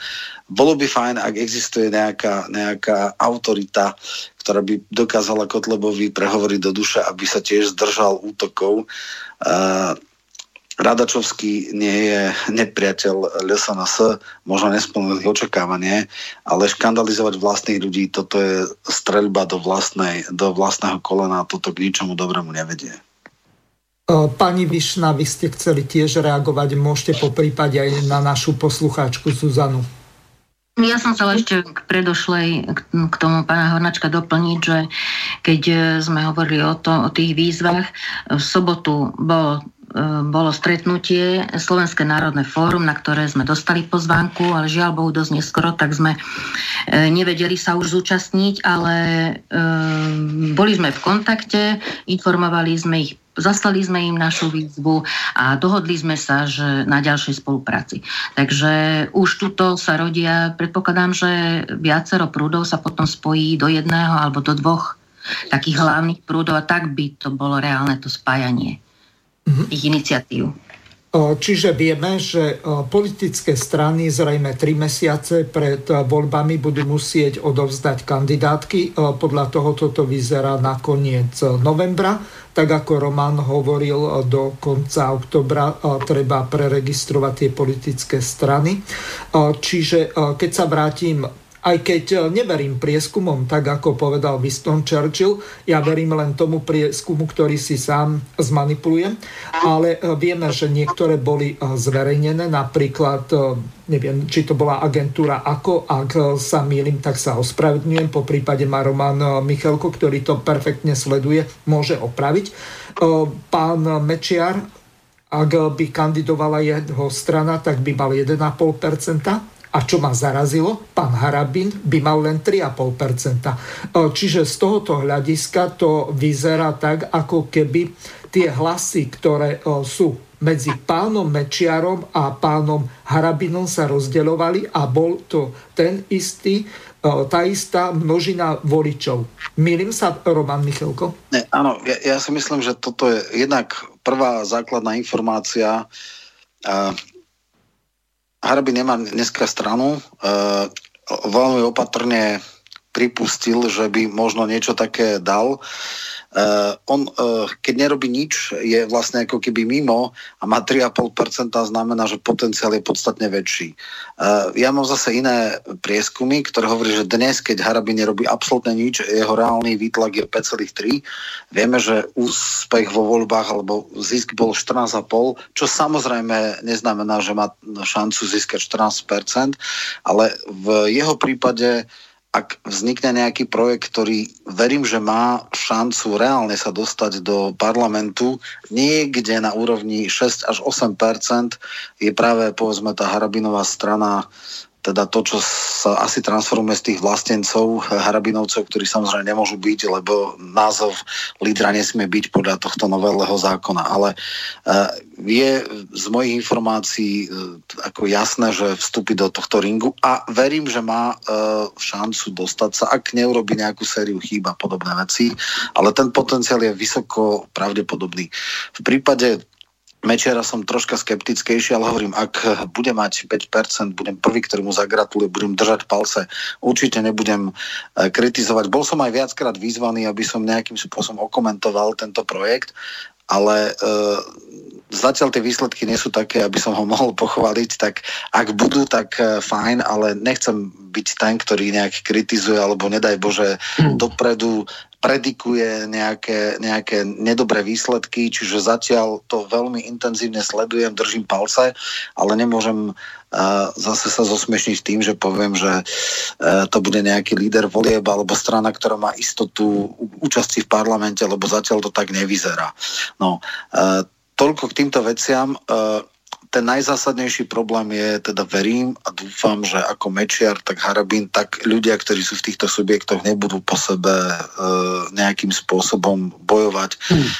Bolo by fajn, ak existuje nejaká, nejaká autorita, ktorá by dokázala Kotlebovi prehovoriť do duše, aby sa tiež zdržal útokov. Uh, Radačovský nie je nepriateľ LSNS, možno nesplnil očakávanie, ale škandalizovať vlastných ľudí, toto je streľba do, vlastnej, do vlastného kolena, toto k ničomu dobrému nevedie. Pani Višna, vy ste chceli tiež reagovať, môžete po prípade aj na našu poslucháčku Zuzanu. Ja som chcela ešte k predošlej, k tomu pána Hornačka doplniť, že keď sme hovorili o, to, o tých výzvach, v sobotu bolo bolo stretnutie Slovenské národné fórum, na ktoré sme dostali pozvánku, ale žiaľ Bohu dosť neskoro, tak sme e, nevedeli sa už zúčastniť, ale e, boli sme v kontakte, informovali sme ich Zaslali sme im našu výzvu a dohodli sme sa, že na ďalšej spolupráci. Takže už tuto sa rodia, predpokladám, že viacero prúdov sa potom spojí do jedného alebo do dvoch takých hlavných prúdov a tak by to bolo reálne to spájanie mm-hmm. ich iniciatív. Čiže vieme, že politické strany zrejme tri mesiace pred voľbami budú musieť odovzdať kandidátky. Podľa toho toto vyzerá na koniec novembra. Tak ako Roman hovoril, do konca oktobra treba preregistrovať tie politické strany. Čiže keď sa vrátim aj keď e, neverím prieskumom, tak ako povedal Winston Churchill, ja verím len tomu prieskumu, ktorý si sám zmanipuluje, ale e, vieme, že niektoré boli e, zverejnené, napríklad, neviem, či to bola agentúra ako, ak sa mýlim, tak sa ospravedlňujem, po prípade má Roman Michalko, ktorý to perfektne sleduje, môže opraviť. Pán Mečiar, ak by kandidovala jeho strana, tak by mal 1,5%. A čo ma zarazilo, pán Harabin by mal len 3,5%. Čiže z tohoto hľadiska to vyzerá tak, ako keby tie hlasy, ktoré sú medzi pánom Mečiarom a pánom Harabinom sa rozdeľovali a bol to ten istý, tá istá množina voličov. Milím sa, Roman Michalko? Ne, áno, ja, ja si myslím, že toto je jednak prvá základná informácia. Harby nemá dneska stranu. Uh, veľmi opatrne pripustil, že by možno niečo také dal. Uh, on, uh, keď nerobí nič, je vlastne ako keby mimo a má 3,5%, znamená, že potenciál je podstatne väčší. Uh, ja mám zase iné prieskumy, ktoré hovorí, že dnes, keď Harabi nerobí absolútne nič, jeho reálny výtlak je 5,3. Vieme, že úspech vo voľbách alebo zisk bol 14,5, čo samozrejme neznamená, že má šancu získať 14%, ale v jeho prípade ak vznikne nejaký projekt, ktorý verím, že má šancu reálne sa dostať do parlamentu, niekde na úrovni 6 až 8% je práve povedzme tá Harabinová strana teda to, čo sa asi transformuje z tých vlastencov, harabinovcov, ktorí samozrejme nemôžu byť, lebo názov lídra nesmie byť podľa tohto nového zákona. Ale uh, je z mojich informácií uh, ako jasné, že vstúpi do tohto ringu a verím, že má šancu dostať sa, ak neurobi nejakú sériu chýb a podobné veci, ale ten potenciál je vysoko pravdepodobný. V prípade Mečiara som troška skeptickejší, ale hovorím, ak bude mať 5%, budem prvý, ktorý mu budem držať palce, určite nebudem eh, kritizovať. Bol som aj viackrát vyzvaný, aby som nejakým spôsobom okomentoval tento projekt ale e, zatiaľ tie výsledky nie sú také, aby som ho mohol pochváliť, tak ak budú, tak e, fajn, ale nechcem byť ten, ktorý nejak kritizuje, alebo nedaj Bože, hmm. dopredu predikuje nejaké, nejaké nedobré výsledky, čiže zatiaľ to veľmi intenzívne sledujem, držím palce, ale nemôžem uh, zase sa zosmiešniť tým, že poviem, že uh, to bude nejaký líder volieb alebo strana, ktorá má istotu účasti v parlamente, lebo zatiaľ to tak nevyzerá. No, toľko k týmto veciam. Uh, ten najzásadnejší problém je, teda verím a dúfam, že ako Mečiar, tak Harabín, tak ľudia, ktorí sú v týchto subjektoch, nebudú po sebe e, nejakým spôsobom bojovať hmm. e,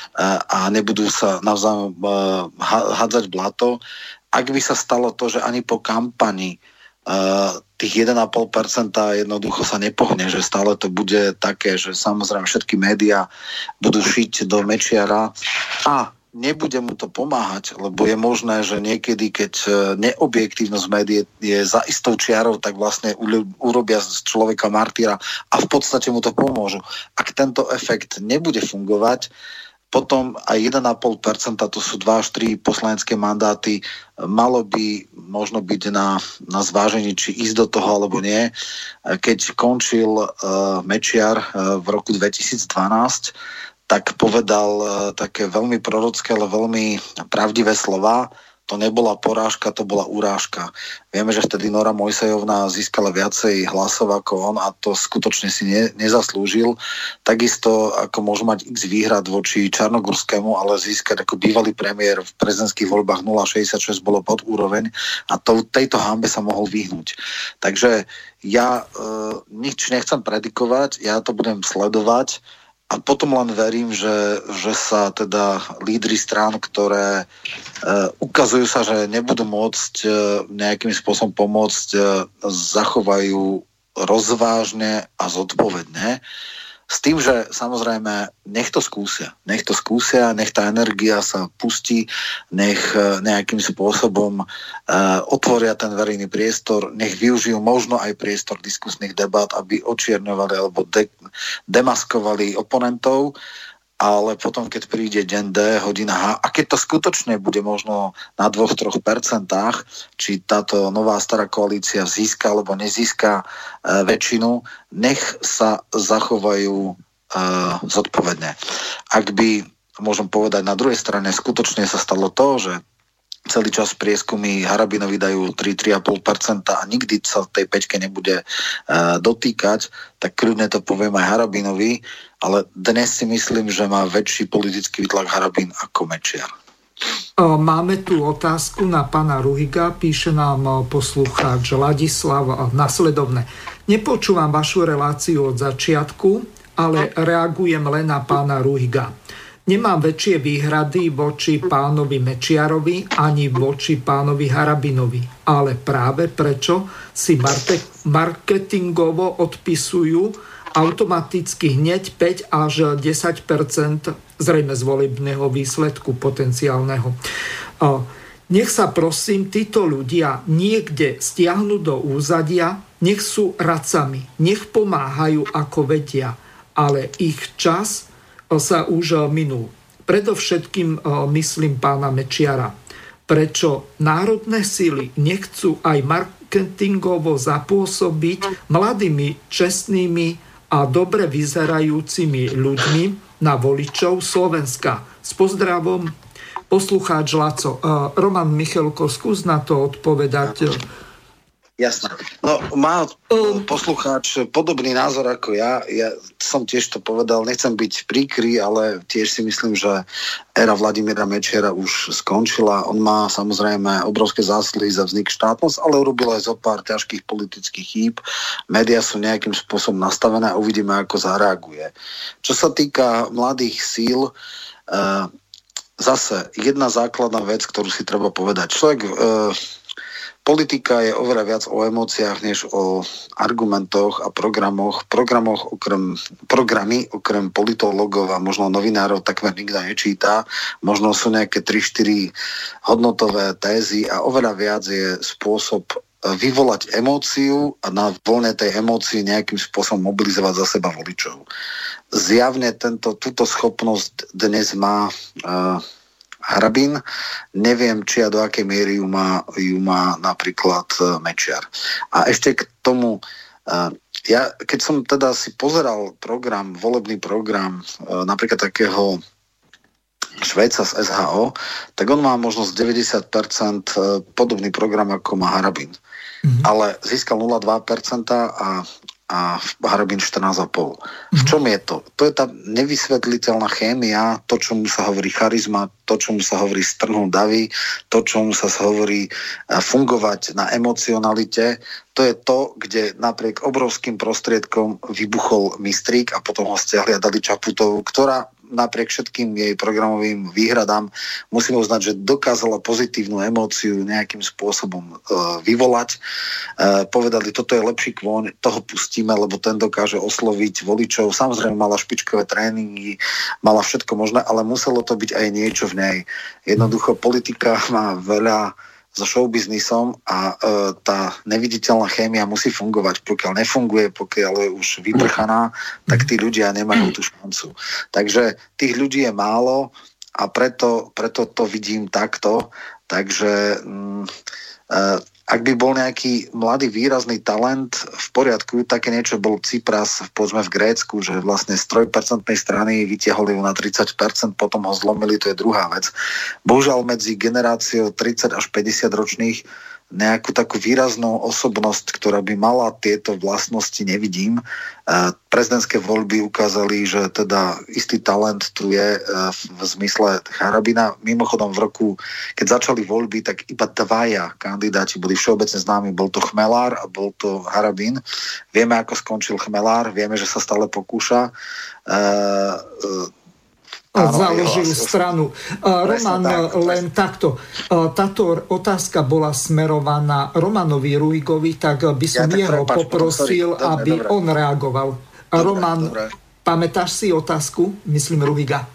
a nebudú sa navzájom e, hádzať blato. Ak by sa stalo to, že ani po kampani tých 1,5% jednoducho sa nepohne, že stále to bude také, že samozrejme všetky médiá budú šiť do Mečiara a nebude mu to pomáhať, lebo je možné, že niekedy, keď e, neobjektívnosť médií je za istou čiarou, tak vlastne urobia z človeka martýra a v podstate mu to pomôžu. Ak tento efekt nebude fungovať, potom aj 1,5%, to sú 2 až 3 poslanecké mandáty, malo by možno byť na, na zvážení, či ísť do toho alebo nie. Keď končil uh, Mečiar uh, v roku 2012, tak povedal uh, také veľmi prorocké, ale veľmi pravdivé slova. To nebola porážka, to bola urážka. Vieme, že vtedy Nora Mojsejovna získala viacej hlasov ako on a to skutočne si ne, nezaslúžil. Takisto ako môže mať x výhrad voči Čarnogurskému, ale získať ako bývalý premiér v prezidentských voľbách 0,66 bolo pod úroveň a to, tejto hambe sa mohol vyhnúť. Takže ja e, nič nechcem predikovať, ja to budem sledovať a potom len verím, že, že sa teda lídry strán, ktoré e, ukazujú sa, že nebudú môcť e, nejakým spôsobom pomôcť, e, zachovajú rozvážne a zodpovedne. S tým, že samozrejme nech to skúsia. Nech to skúsia, nech tá energia sa pustí, nech e, nejakým spôsobom uh, otvoria ten verejný priestor, nech využijú možno aj priestor diskusných debát, aby očierňovali alebo de- demaskovali oponentov ale potom, keď príde deň D, hodina H, a keď to skutočne bude možno na 2-3 percentách, či táto nová stará koalícia získa alebo nezíska e, väčšinu, nech sa zachovajú e, zodpovedne. Ak by, môžem povedať, na druhej strane skutočne sa stalo to, že celý čas prieskumy Harabinovi dajú 3-3,5% a nikdy sa tej pečke nebude uh, dotýkať, tak kľudne to poviem aj Harabinovi, ale dnes si myslím, že má väčší politický výtlak Harabin ako Mečiar. Máme tu otázku na pána Ruhiga, píše nám poslucháč Ladislav nasledovne. Nepočúvam vašu reláciu od začiatku, ale reagujem len na pána Ruhiga. Nemám väčšie výhrady voči pánovi Mečiarovi ani voči pánovi Harabinovi, ale práve prečo si marketingovo odpisujú automaticky hneď 5 až 10 zrejme z volebného výsledku potenciálneho. Nech sa prosím títo ľudia niekde stiahnu do úzadia, nech sú radcami, nech pomáhajú ako vedia, ale ich čas sa už minul. Predovšetkým myslím pána Mečiara. Prečo národné síly nechcú aj marketingovo zapôsobiť mladými, čestnými a dobre vyzerajúcimi ľuďmi na voličov Slovenska. S pozdravom poslucháč Laco. Roman Michalko, skús na to odpovedať Jasné. No, má poslucháč podobný názor ako ja. Ja som tiež to povedal, nechcem byť príkry, ale tiež si myslím, že éra Vladimíra Mečera už skončila. On má samozrejme obrovské zásluhy za vznik štátnosť, ale urobil aj zo pár ťažkých politických chýb. Média sú nejakým spôsobom nastavené a uvidíme, ako zareaguje. Čo sa týka mladých síl, uh, zase jedna základná vec, ktorú si treba povedať. Človek uh, politika je oveľa viac o emóciách, než o argumentoch a programoch. Programoch okrem, programy, okrem politologov a možno novinárov takmer nikto nečíta. Možno sú nejaké 3-4 hodnotové tézy a oveľa viac je spôsob e, vyvolať emóciu a na voľne tej emócii nejakým spôsobom mobilizovať za seba voličov. zjavne tento, túto schopnosť dnes má uh, Hrabin. Neviem, či a do akej miery ju má, ju má napríklad uh, Mečiar. A ešte k tomu, uh, ja keď som teda si pozeral program, volebný program uh, napríklad takého Švéca z SHO, tak on má možno z 90% podobný program, ako má Harabin. Mm-hmm. Ale získal 0,2% a a Harabin 14,5. V čom je to? To je tá nevysvetliteľná chémia, to, čomu sa hovorí charizma, to, čomu sa hovorí strhnúť davy, to, čomu sa hovorí fungovať na emocionalite. To je to, kde napriek obrovským prostriedkom vybuchol Mistrík a potom ho stiahli a dali Čaputovú, ktorá napriek všetkým jej programovým výhradám musíme uznať, že dokázala pozitívnu emóciu nejakým spôsobom e, vyvolať. E, povedali, toto je lepší kvôň, toho pustíme, lebo ten dokáže osloviť voličov. Samozrejme mala špičkové tréningy, mala všetko možné, ale muselo to byť aj niečo v nej. Jednoducho politika má veľa so showbiznisom a e, tá neviditeľná chémia musí fungovať. Pokiaľ nefunguje, pokiaľ je už vyprchaná, tak tí ľudia nemajú tú šancu. Takže tých ľudí je málo a preto, preto to vidím takto. Takže mm, e, ak by bol nejaký mladý výrazný talent v poriadku, také niečo bol Cypras povedzme v Grécku, že vlastne z 3% strany vytiahli ju na 30%, potom ho zlomili, to je druhá vec. Bohužiaľ medzi generáciou 30 až 50 ročných nejakú takú výraznú osobnosť, ktorá by mala tieto vlastnosti, nevidím. Prezidentské voľby ukázali, že teda istý talent tu je e, v zmysle Harabina. Mimochodom v roku, keď začali voľby, tak iba dvaja kandidáti boli všeobecne známi. Bol to Chmelár a bol to Harabin. Vieme, ako skončil Chmelár, vieme, že sa stále pokúša. Založil stranu. Roman, tak, len takto. Táto otázka bola smerovaná Romanovi Ruigovi, tak by som ja, jeho prepač, poprosil, dobre, aby dobre. on reagoval. Dobre, Roman, dobre. pamätáš si otázku? Myslím Ruiga.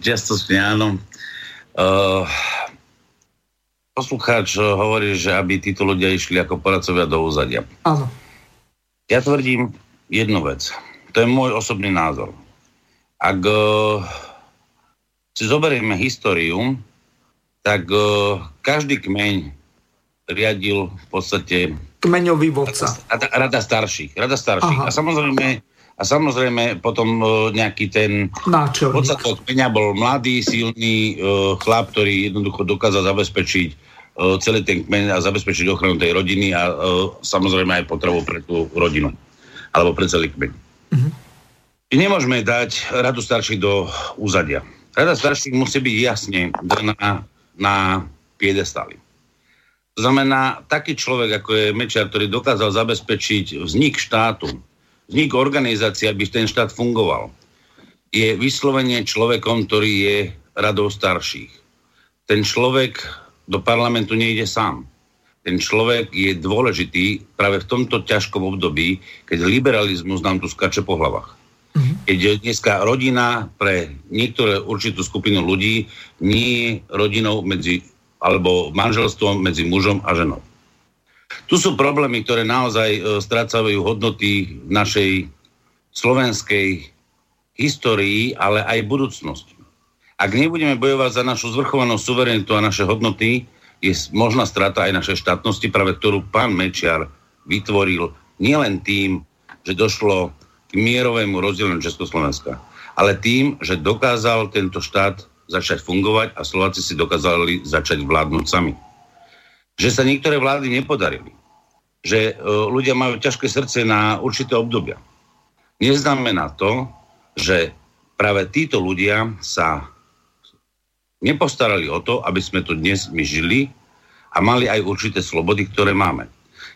Čiastočne áno. Uh, poslucháč hovorí, že aby títo ľudia išli ako poradcovia do úzadia. Áno. Ja tvrdím jednu vec. To je môj osobný názor ak uh, si zoberieme históriu, tak uh, každý kmeň riadil v podstate kmeňový vodca. Rada, rada starších. Rada starších. Aha. A samozrejme, a samozrejme potom uh, nejaký ten Náčelník. vodca toho kmeňa bol mladý, silný uh, chlap, ktorý jednoducho dokázal zabezpečiť uh, celý ten kmeň a zabezpečiť ochranu tej rodiny a uh, samozrejme aj potrebu pre tú rodinu. Alebo pre celý kmeň. Uh-huh. Nemôžeme dať radu starších do úzadia. Rada starších musí byť jasne daná na piedestály. To znamená, taký človek, ako je Mečiar, ktorý dokázal zabezpečiť vznik štátu, vznik organizácie, aby ten štát fungoval, je vyslovene človekom, ktorý je radou starších. Ten človek do parlamentu nejde sám. Ten človek je dôležitý práve v tomto ťažkom období, keď liberalizmus nám tu skače po hlavách. Mm-hmm. Keď dneska rodina pre niektoré určitú skupinu ľudí nie je rodinou medzi, alebo manželstvom medzi mužom a ženou. Tu sú problémy, ktoré naozaj e, strácajú hodnoty v našej slovenskej histórii, ale aj budúcnosti. Ak nebudeme bojovať za našu zvrchovanú suverenitu a naše hodnoty, je možná strata aj našej štátnosti, práve ktorú pán Mečiar vytvoril nielen tým, že došlo k mierovému rozdieleniu Československa. Ale tým, že dokázal tento štát začať fungovať a Slováci si dokázali začať vládnuť sami. Že sa niektoré vlády nepodarili. Že e, ľudia majú ťažké srdce na určité obdobia. Neznamená to, že práve títo ľudia sa nepostarali o to, aby sme tu dnes my žili a mali aj určité slobody, ktoré máme.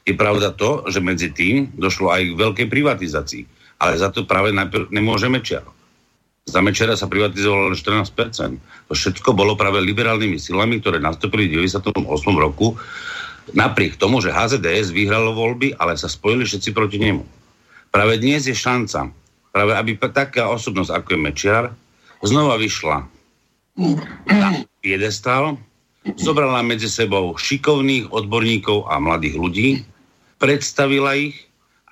Je pravda to, že medzi tým došlo aj k veľkej privatizácii ale za to práve najprv nemôže Mečiar. Za Mečera sa privatizovalo len 14%. To všetko bolo práve liberálnymi silami, ktoré nastúpili v 98. roku, napriek tomu, že HZDS vyhralo voľby, ale sa spojili všetci proti nemu. Práve dnes je šanca, práve aby taká osobnosť ako je Mečiar znova vyšla na piedestal, zobrala medzi sebou šikovných odborníkov a mladých ľudí, predstavila ich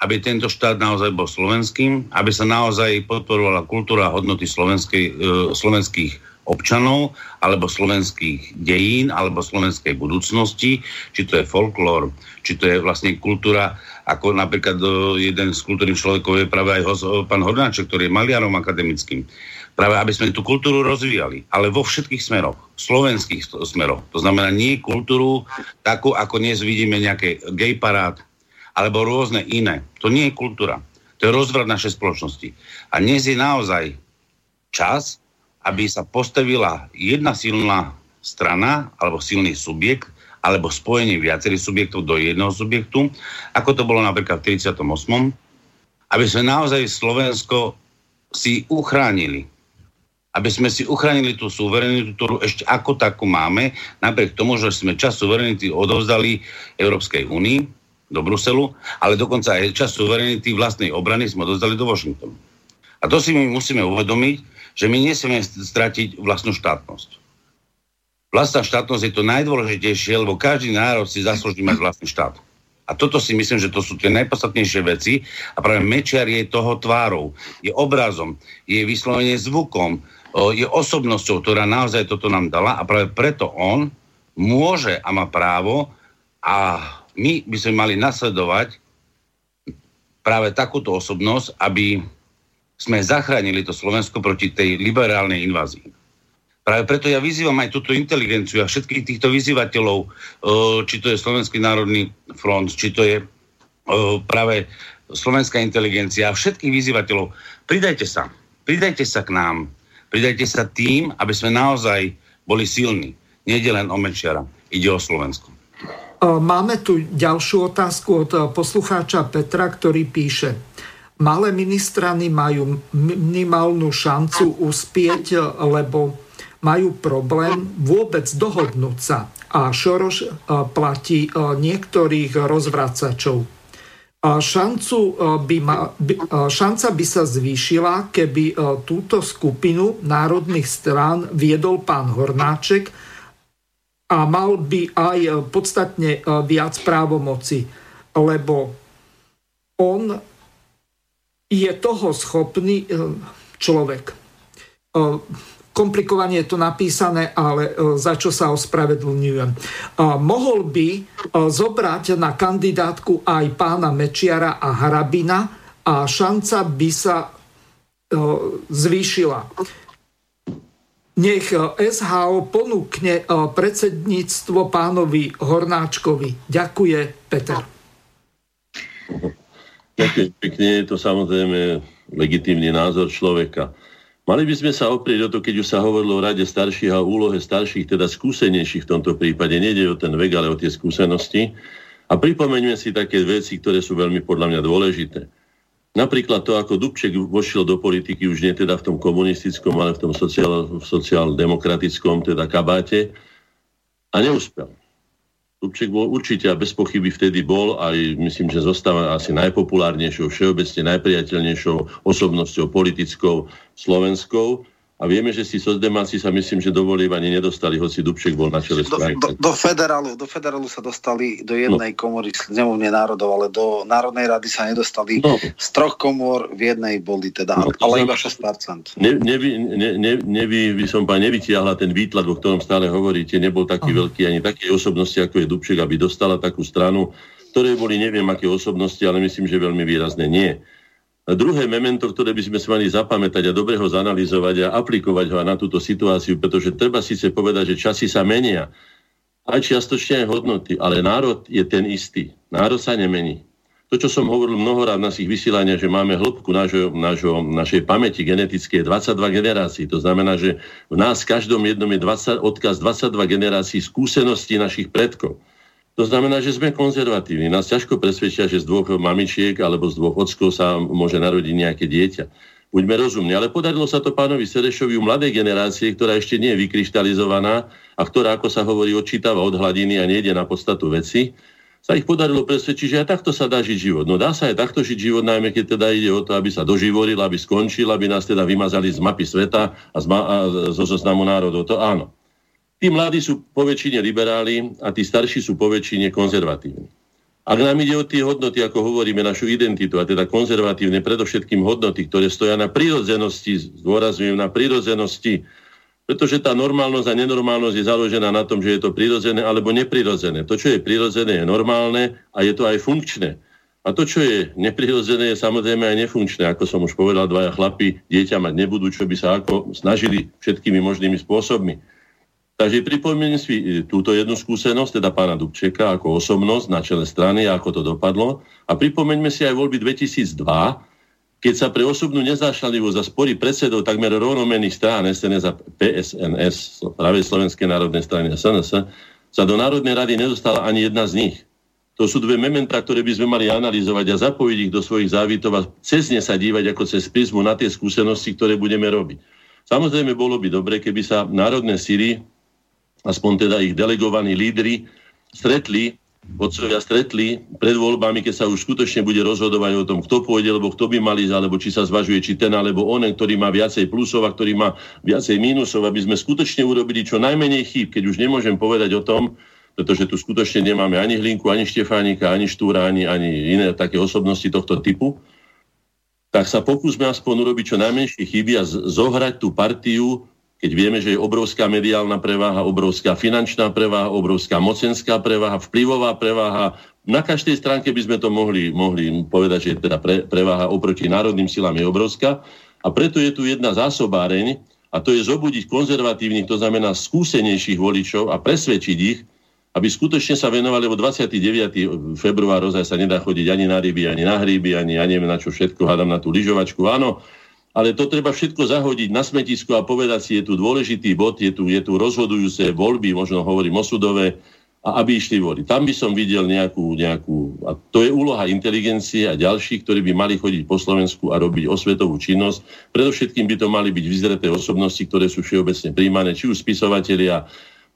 aby tento štát naozaj bol slovenským, aby sa naozaj podporovala kultúra a hodnoty slovenskej, e, slovenských občanov, alebo slovenských dejín, alebo slovenskej budúcnosti, či to je folklór, či to je vlastne kultúra, ako napríklad e, jeden z kultúrnych človekov je práve aj pán Hornáček, ktorý je maliarom akademickým. Práve aby sme tú kultúru rozvíjali, ale vo všetkých smeroch, slovenských smeroch. To znamená nie kultúru takú, ako dnes vidíme nejaké gay parád, alebo rôzne iné. To nie je kultúra. To je rozvrat našej spoločnosti. A dnes je naozaj čas, aby sa postavila jedna silná strana alebo silný subjekt alebo spojenie viacerých subjektov do jedného subjektu, ako to bolo napríklad v 38. Aby sme naozaj Slovensko si uchránili. Aby sme si uchránili tú suverenitu, ktorú ešte ako takú máme, napriek tomu, že sme čas suverenity odovzdali Európskej únii, do Bruselu, ale dokonca aj čas suverenity vlastnej obrany sme dostali do Washingtonu. A to si my musíme uvedomiť, že my nesieme stratiť vlastnú štátnosť. Vlastná štátnosť je to najdôležitejšie, lebo každý národ si zaslúži mať vlastný štát. A toto si myslím, že to sú tie najpodstatnejšie veci. A práve Mečiar je toho tvárou, je obrazom, je vyslovene zvukom, je osobnosťou, ktorá naozaj toto nám dala a práve preto on môže a má právo a my by sme mali nasledovať práve takúto osobnosť, aby sme zachránili to Slovensko proti tej liberálnej invázii. Práve preto ja vyzývam aj túto inteligenciu a všetkých týchto vyzývateľov, či to je Slovenský národný front, či to je práve slovenská inteligencia a všetkých vyzývateľov, pridajte sa. Pridajte sa k nám. Pridajte sa tým, aby sme naozaj boli silní. Nede len o Mečiara. Ide o Slovensko. Máme tu ďalšiu otázku od poslucháča Petra, ktorý píše. Malé ministrany majú minimálnu šancu uspieť, lebo majú problém vôbec dohodnúť sa. A Šoroš platí niektorých rozvracačov. Šancu by ma, šanca by sa zvýšila, keby túto skupinu národných strán viedol pán Hornáček, a mal by aj e, podstatne e, viac právomoci, lebo on je toho schopný e, človek. Komplikovane je to napísané, ale za čo sa ospravedlňujem. Mohol by zobrať na kandidátku aj pána Mečiara a Harabina a šanca by sa zvýšila nech SHO ponúkne eh, predsedníctvo pánovi Hornáčkovi. Ďakuje Peter. Ďakujem pekne, je to samozrejme legitímny názor človeka. Mali by sme sa oprieť o to, keď už sa hovorilo o rade starších a úlohe starších, teda skúsenejších v tomto prípade. Nede o ten vek, ale o tie skúsenosti. A pripomeňme si také veci, ktoré sú veľmi podľa mňa dôležité. Napríklad to, ako Dubček vošiel do politiky už nie teda v tom komunistickom, ale v tom sociál, sociál-demokratickom teda kabáte a neúspel. Dubček bol určite a bez pochyby vtedy bol aj myslím, že zostáva asi najpopulárnejšou, všeobecne najpriateľnejšou osobnosťou politickou slovenskou a vieme, že si socdemáci sa myslím, že do volieb ani nedostali, hoci Dubček bol na čele strany. Do, do, do, federálu, do federálu sa dostali do jednej no. komory nemovne národov, ale do Národnej rady sa nedostali. No. Z troch komor v jednej boli teda, no, ale iba 6%. Ne, nevy, ne, ne, nevy, by som pán nevytiahla ten výtlak, o ktorom stále hovoríte, nebol taký uh-huh. veľký ani také osobnosti, ako je Dubček, aby dostala takú stranu, ktoré boli neviem aké osobnosti, ale myslím, že veľmi výrazné nie. Druhé memento, ktoré by sme si mali zapamätať a dobre ho zanalizovať a aplikovať ho na túto situáciu, pretože treba síce povedať, že časy sa menia, aj čiastočne aj hodnoty, ale národ je ten istý. Národ sa nemení. To, čo som hovoril mnohorát v našich vysielaniach, že máme hĺbku nášho, nášho, našej pamäti genetické 22 generácií. To znamená, že v nás každom jednom je 20, odkaz 22 generácií skúseností našich predkov. To znamená, že sme konzervatívni. Nás ťažko presvedčia, že z dvoch mamičiek alebo z dvoch ockov sa môže narodiť nejaké dieťa. Buďme rozumní. Ale podarilo sa to pánovi Serešovi u mladej generácie, ktorá ešte nie je vykryštalizovaná a ktorá, ako sa hovorí, odčítava od hladiny a nejde na podstatu veci, sa ich podarilo presvedčiť, že aj takto sa dá žiť život. No dá sa aj takto žiť život, najmä keď teda ide o to, aby sa doživoril, aby skončil, aby nás teda vymazali z mapy sveta a, z ma- a zo zoznamu národov. To áno. Tí mladí sú po väčšine liberáli a tí starší sú po väčšine konzervatívni. Ak nám ide o tie hodnoty, ako hovoríme, našu identitu, a teda konzervatívne, predovšetkým hodnoty, ktoré stoja na prírodzenosti, zdôrazňujem na prírodzenosti, pretože tá normálnosť a nenormálnosť je založená na tom, že je to prirodzené alebo neprirodzené. To, čo je prirodzené, je normálne a je to aj funkčné. A to, čo je neprirodzené, je samozrejme aj nefunkčné. Ako som už povedal, dvaja chlapi dieťa mať nebudú, čo by sa ako snažili všetkými možnými spôsobmi. Takže pripomeniem si e, túto jednu skúsenosť, teda pána Dubčeka ako osobnosť na čele strany, ako to dopadlo. A pripomeňme si aj voľby 2002, keď sa pre osobnú nezášľadlivosť za spory predsedov takmer rovnomených strán SNS a PSNS, práve Slovenskej národnej strany a SNS, sa do Národnej rady nedostala ani jedna z nich. To sú dve mementá, ktoré by sme mali analyzovať a zapojiť ich do svojich závitov a cez ne sa dívať ako cez prizmu na tie skúsenosti, ktoré budeme robiť. Samozrejme, bolo by dobre, keby sa národné síly aspoň teda ich delegovaní lídry, stretli, vodcovia stretli pred voľbami, keď sa už skutočne bude rozhodovať o tom, kto pôjde, alebo kto by mal ísť, alebo či sa zvažuje, či ten alebo onen, ktorý má viacej plusov a ktorý má viacej mínusov, aby sme skutočne urobili čo najmenej chýb, keď už nemôžem povedať o tom, pretože tu skutočne nemáme ani Hlinku, ani Štefánika, ani Štúra, ani, ani iné také osobnosti tohto typu, tak sa pokúsme aspoň urobiť čo najmenšie chyby a zohrať tú partiu keď vieme, že je obrovská mediálna preváha, obrovská finančná preváha, obrovská mocenská preváha, vplyvová preváha. Na každej stránke by sme to mohli, mohli povedať, že teda pre, preváha oproti národným silám je obrovská. A preto je tu jedna zásobáreň, a to je zobudiť konzervatívnych, to znamená skúsenejších voličov a presvedčiť ich, aby skutočne sa venovali, lebo 29. február rozaj sa nedá chodiť ani na ryby, ani na hríby, ani ja neviem na čo všetko, hádam na tú lyžovačku. Áno, ale to treba všetko zahodiť na smetisko a povedať si, je tu dôležitý bod, je tu, je tu rozhodujúce voľby, možno hovorím o sudové, a aby išli voliť. Tam by som videl nejakú, nejakú, a to je úloha inteligencie a ďalších, ktorí by mali chodiť po Slovensku a robiť osvetovú činnosť. Predovšetkým by to mali byť vyzreté osobnosti, ktoré sú všeobecne príjmané, či už spisovatelia,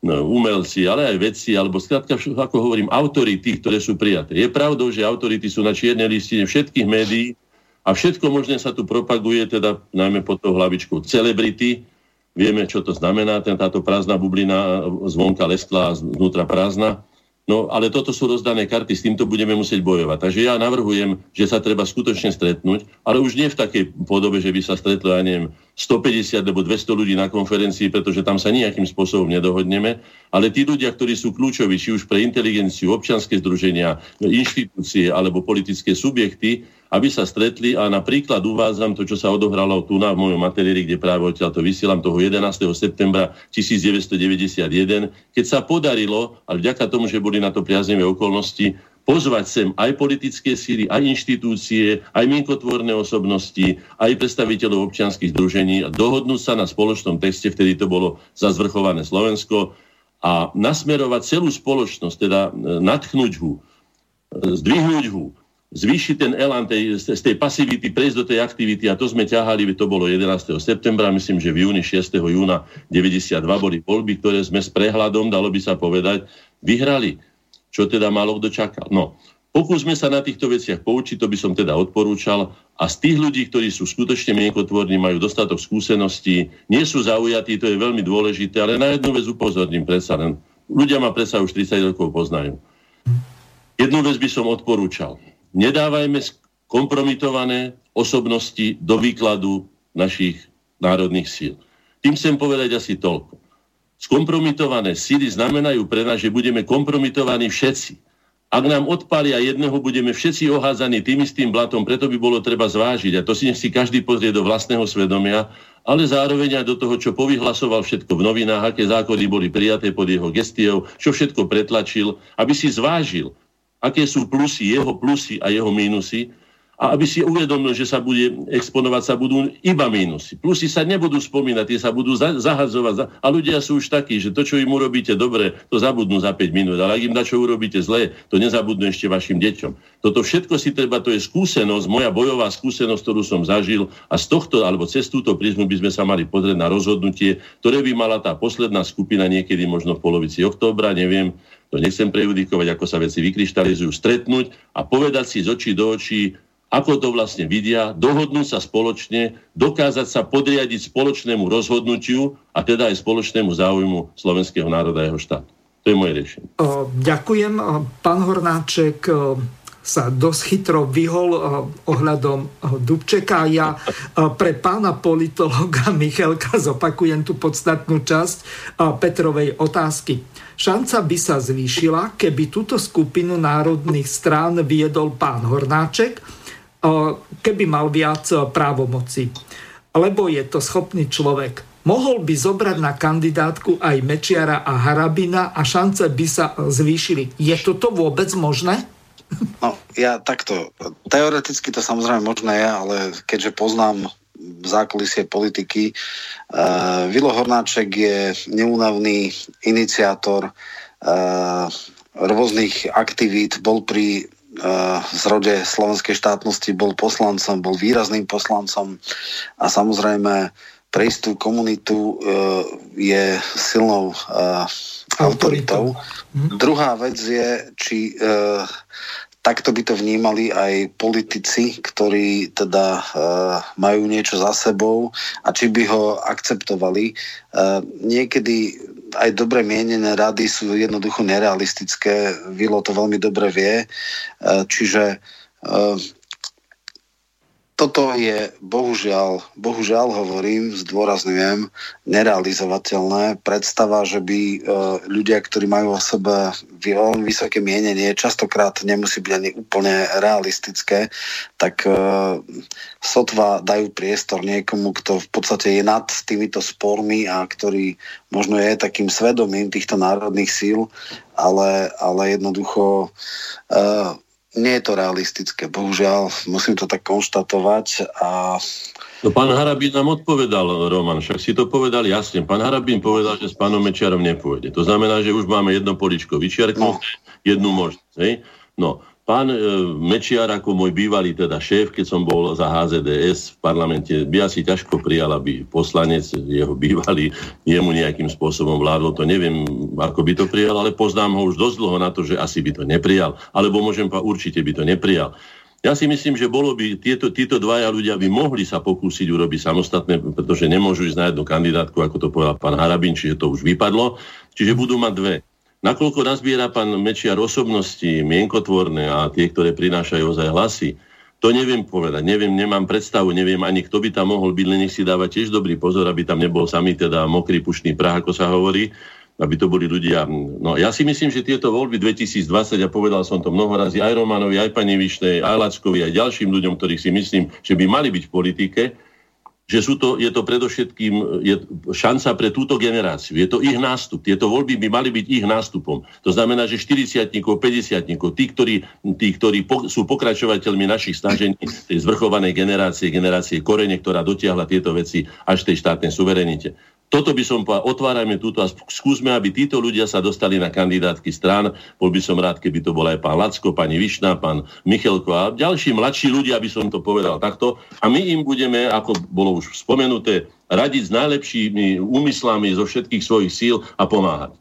no, umelci, ale aj vedci, alebo skrátka, ako hovorím, autority, ktoré sú prijaté. Je pravdou, že autority sú na čiernej listine všetkých médií, a všetko možné sa tu propaguje, teda najmä pod tou hlavičkou celebrity. Vieme, čo to znamená, ten, táto prázdna bublina zvonka leskla a znútra prázdna. No ale toto sú rozdané karty, s týmto budeme musieť bojovať. Takže ja navrhujem, že sa treba skutočne stretnúť, ale už nie v takej podobe, že by sa stretlo, ja neviem, 150 alebo 200 ľudí na konferencii, pretože tam sa nejakým spôsobom nedohodneme, ale tí ľudia, ktorí sú kľúčoví, či už pre inteligenciu, občianske združenia, inštitúcie alebo politické subjekty, aby sa stretli a napríklad uvádzam to, čo sa odohralo tu na v mojom materiáli, kde práve odtiaľ to vysielam toho 11. septembra 1991, keď sa podarilo, ale vďaka tomu, že boli na to priaznivé okolnosti, pozvať sem aj politické síly, aj inštitúcie, aj mienkotvorné osobnosti, aj predstaviteľov občianských združení a dohodnúť sa na spoločnom texte, vtedy to bolo zazvrchované Slovensko, a nasmerovať celú spoločnosť, teda e, natchnúť ho, e, zdvihnúť ho, zvýšiť ten elán tej, z tej pasivity, prejsť do tej aktivity a to sme ťahali, to bolo 11. septembra, myslím, že v júni 6. júna 92 boli voľby, ktoré sme s prehľadom, dalo by sa povedať, vyhrali. Čo teda malo kto čakal? No, pokúsme sa na týchto veciach poučiť, to by som teda odporúčal. A z tých ľudí, ktorí sú skutočne mienkotvorní, majú dostatok skúseností, nie sú zaujatí, to je veľmi dôležité, ale na jednu vec upozorním predsa len. Ľudia ma predsa už 30 rokov poznajú. Jednu vec by som odporúčal nedávajme kompromitované osobnosti do výkladu našich národných síl. Tým chcem povedať asi toľko. Skompromitované síly znamenajú pre nás, že budeme kompromitovaní všetci. Ak nám odpalia jedného, budeme všetci ohádzaní tým istým blatom, preto by bolo treba zvážiť. A to si nech si každý pozrie do vlastného svedomia, ale zároveň aj do toho, čo povyhlasoval všetko v novinách, aké zákony boli prijaté pod jeho gestiou, čo všetko pretlačil, aby si zvážil, aké sú plusy, jeho plusy a jeho mínusy a aby si uvedomil, že sa bude exponovať, sa budú iba mínusy. Plusy sa nebudú spomínať, tie sa budú za, zahadzovať. A ľudia sú už takí, že to, čo im urobíte dobre, to zabudnú za 5 minút. Ale ak im na čo urobíte zle, to nezabudnú ešte vašim deťom. Toto všetko si treba, to je skúsenosť, moja bojová skúsenosť, ktorú som zažil a z tohto, alebo cez túto prízmu by sme sa mali pozrieť na rozhodnutie, ktoré by mala tá posledná skupina niekedy možno v polovici októbra, neviem, to nechcem prejudikovať, ako sa veci vykryštalizujú, stretnúť a povedať si z očí do očí, ako to vlastne vidia, dohodnúť sa spoločne, dokázať sa podriadiť spoločnému rozhodnutiu a teda aj spoločnému záujmu slovenského národa a jeho štátu. To je moje riešenie. Ďakujem. Pán Hornáček sa dosť chytro vyhol ohľadom Dubčeka. Ja pre pána politologa Michalka zopakujem tú podstatnú časť Petrovej otázky. Šanca by sa zvýšila, keby túto skupinu národných strán viedol pán Hornáček, keby mal viac právomoci. Lebo je to schopný človek mohol by zobrať na kandidátku aj Mečiara a Harabina a šance by sa zvýšili. Je toto vôbec možné? No, ja takto. Teoreticky to samozrejme možné je, ale keďže poznám zákulisie politiky, uh, Vilo Hornáček je neúnavný iniciátor uh, rôznych aktivít, bol pri zrode slovenskej štátnosti, bol poslancom, bol výrazným poslancom a samozrejme pre istú komunitu uh, je silnou uh, autoritou. Mhm. Druhá vec je, či takto by to vnímali aj politici, ktorí teda uh, majú niečo za sebou a či by ho akceptovali. Uh, niekedy aj dobre mienené rady sú jednoducho nerealistické. Vilo to veľmi dobre vie. Uh, čiže uh, toto je bohužiaľ, bohužiaľ hovorím, zdôrazňujem, nerealizovateľné. Predstava, že by e, ľudia, ktorí majú o sebe veľmi vysoké mienenie, častokrát nemusí byť ani úplne realistické, tak e, sotva dajú priestor niekomu, kto v podstate je nad týmito spormi a ktorý možno je takým svedomím týchto národných síl, ale, ale jednoducho e, nie je to realistické, bohužiaľ, musím to tak konštatovať a No pán Harabín nám odpovedal, Roman, však si to povedal jasne. Pán Harabín povedal, že s pánom Mečiarom nepôjde. To znamená, že už máme jedno poličko vyčiarknuté, no. jednu možnosť. Hej? No, Pán e, Mečiar ako môj bývalý teda šéf, keď som bol za HZDS v parlamente, by asi ťažko prijal, aby poslanec, jeho bývalý, jemu nejakým spôsobom vládol. To neviem, ako by to prijal, ale poznám ho už dosť dlho na to, že asi by to neprijal. Alebo môžem pa, určite by to neprijal. Ja si myslím, že bolo by, tieto, títo dvaja ľudia by mohli sa pokúsiť urobiť samostatné, pretože nemôžu ísť na jednu kandidátku, ako to povedal pán Harabin, čiže to už vypadlo. Čiže budú mať dve. Nakoľko nazbiera pán Mečiar osobnosti mienkotvorné a tie, ktoré prinášajú ozaj hlasy, to neviem povedať, neviem, nemám predstavu, neviem ani kto by tam mohol byť, len nech si dáva tiež dobrý pozor, aby tam nebol sami teda mokrý pušný prah, ako sa hovorí, aby to boli ľudia. No ja si myslím, že tieto voľby 2020, a povedal som to mnoho razy aj Romanovi, aj pani Višnej, aj Lackovi, aj ďalším ľuďom, ktorých si myslím, že by mali byť v politike, že sú to, je to predovšetkým je šanca pre túto generáciu. Je to ich nástup. Tieto voľby by mali byť ich nástupom. To znamená, že 40 50 tí, ktorí, tí, ktorí po, sú pokračovateľmi našich snažení tej zvrchovanej generácie, generácie korene, ktorá dotiahla tieto veci až tej štátnej suverenite. Toto by som povedal, otvárajme túto a skúsme, aby títo ľudia sa dostali na kandidátky strán. Bol by som rád, keby to bol aj pán Lacko, pani Višna, pán Michelko a ďalší mladší ľudia, by som to povedal takto. A my im budeme, ako bolo už spomenuté, radiť s najlepšími úmyslami zo všetkých svojich síl a pomáhať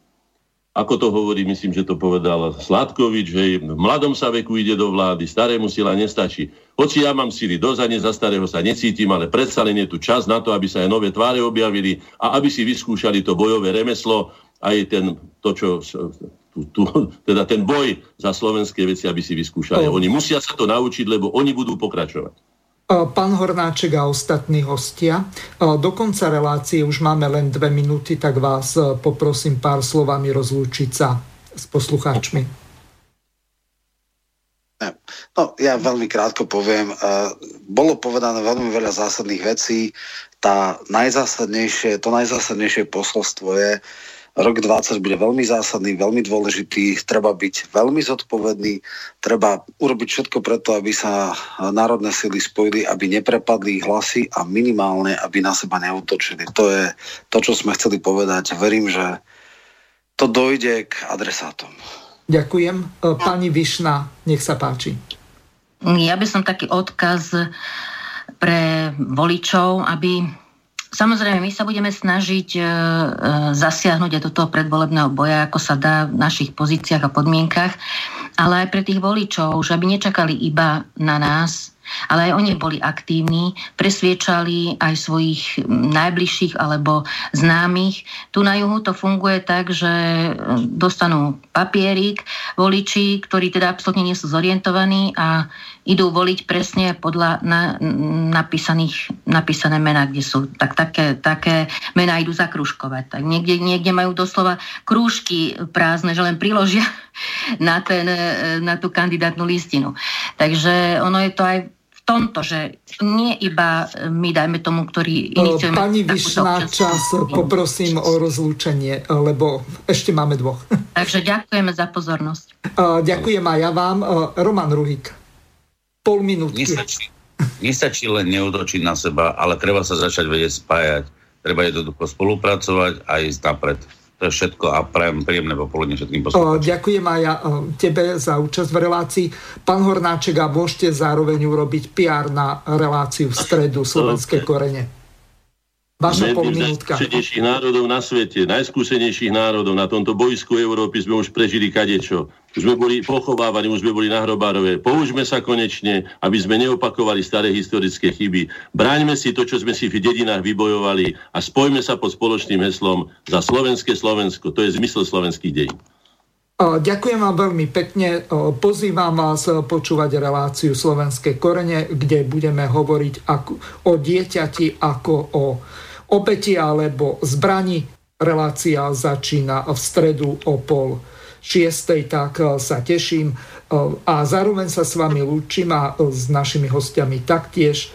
ako to hovorí, myslím, že to povedal Sladkovič, že v mladom sa veku ide do vlády, starému sila nestačí. Hoci ja mám síly a za starého sa necítim, ale predsa len je tu čas na to, aby sa aj nové tváre objavili a aby si vyskúšali to bojové remeslo, aj ten, to, čo, tu, tu, teda ten boj za slovenské veci, aby si vyskúšali. Oni musia sa to naučiť, lebo oni budú pokračovať. Pán Hornáček a ostatní hostia. Do konca relácie už máme len dve minúty, tak vás e, poprosím pár slovami rozlúčiť sa s poslucháčmi. No, ja veľmi krátko poviem. E, bolo povedané veľmi veľa zásadných vecí. Tá najzásadnejšie, to najzásadnejšie posolstvo je, Rok 20 bude veľmi zásadný, veľmi dôležitý, treba byť veľmi zodpovedný, treba urobiť všetko preto, aby sa národné sily spojili, aby neprepadli hlasy a minimálne, aby na seba neutočili. To je to, čo sme chceli povedať. Verím, že to dojde k adresátom. Ďakujem. E, pani Višna, nech sa páči. Ja by som taký odkaz pre voličov, aby Samozrejme, my sa budeme snažiť e, e, zasiahnuť aj do toho predvolebného boja, ako sa dá v našich pozíciách a podmienkach, ale aj pre tých voličov, že aby nečakali iba na nás, ale aj oni boli aktívni, presviečali aj svojich najbližších alebo známych. Tu na juhu to funguje tak, že e, dostanú papierik voliči, ktorí teda absolútne nie sú zorientovaní a idú voliť presne podľa na, napísaných, napísané mená, kde sú. Tak také, také mená idú zakružkovať. Tak niekde, niekde majú doslova krúžky prázdne, že len priložia na, ten, e, na tú kandidátnu listinu. Takže ono je to aj tomto, že nie iba my, dajme tomu, ktorí iniciujeme... Pani Vyšná, čas poprosím o rozlúčenie, lebo ešte máme dvoch. Takže ďakujeme za pozornosť. Ďakujem aj ja vám. Roman Ruhik, pol minútky. Nestačí, nestačí len neutočiť na seba, ale treba sa začať vedieť spájať. Treba jednoducho spolupracovať a ísť napred. To je všetko a prajem príjemné popoludne všetkým poslucháčom. Ďakujem aj ja tebe za účasť v relácii. Pán Hornáček, a môžete zároveň urobiť PR na reláciu v stredu Slovenské korene. Vaša pol najskúsenejších národov na svete, najskúsenejších národov na tomto bojsku Európy sme už prežili kadečo. Už sme boli pochovávaní, už sme boli na hrobárove. Použme sa konečne, aby sme neopakovali staré historické chyby. Bráňme si to, čo sme si v dedinách vybojovali a spojme sa pod spoločným heslom za slovenské Slovensko. To je zmysel slovenských dejín. Ďakujem vám veľmi pekne. Pozývam vás počúvať reláciu Slovenské korene, kde budeme hovoriť o dieťati ako o obeti alebo zbraní. Relácia začína v stredu o pol šiestej, tak e, sa teším. E, a zároveň sa s vami lúčim a e, s našimi hostiami taktiež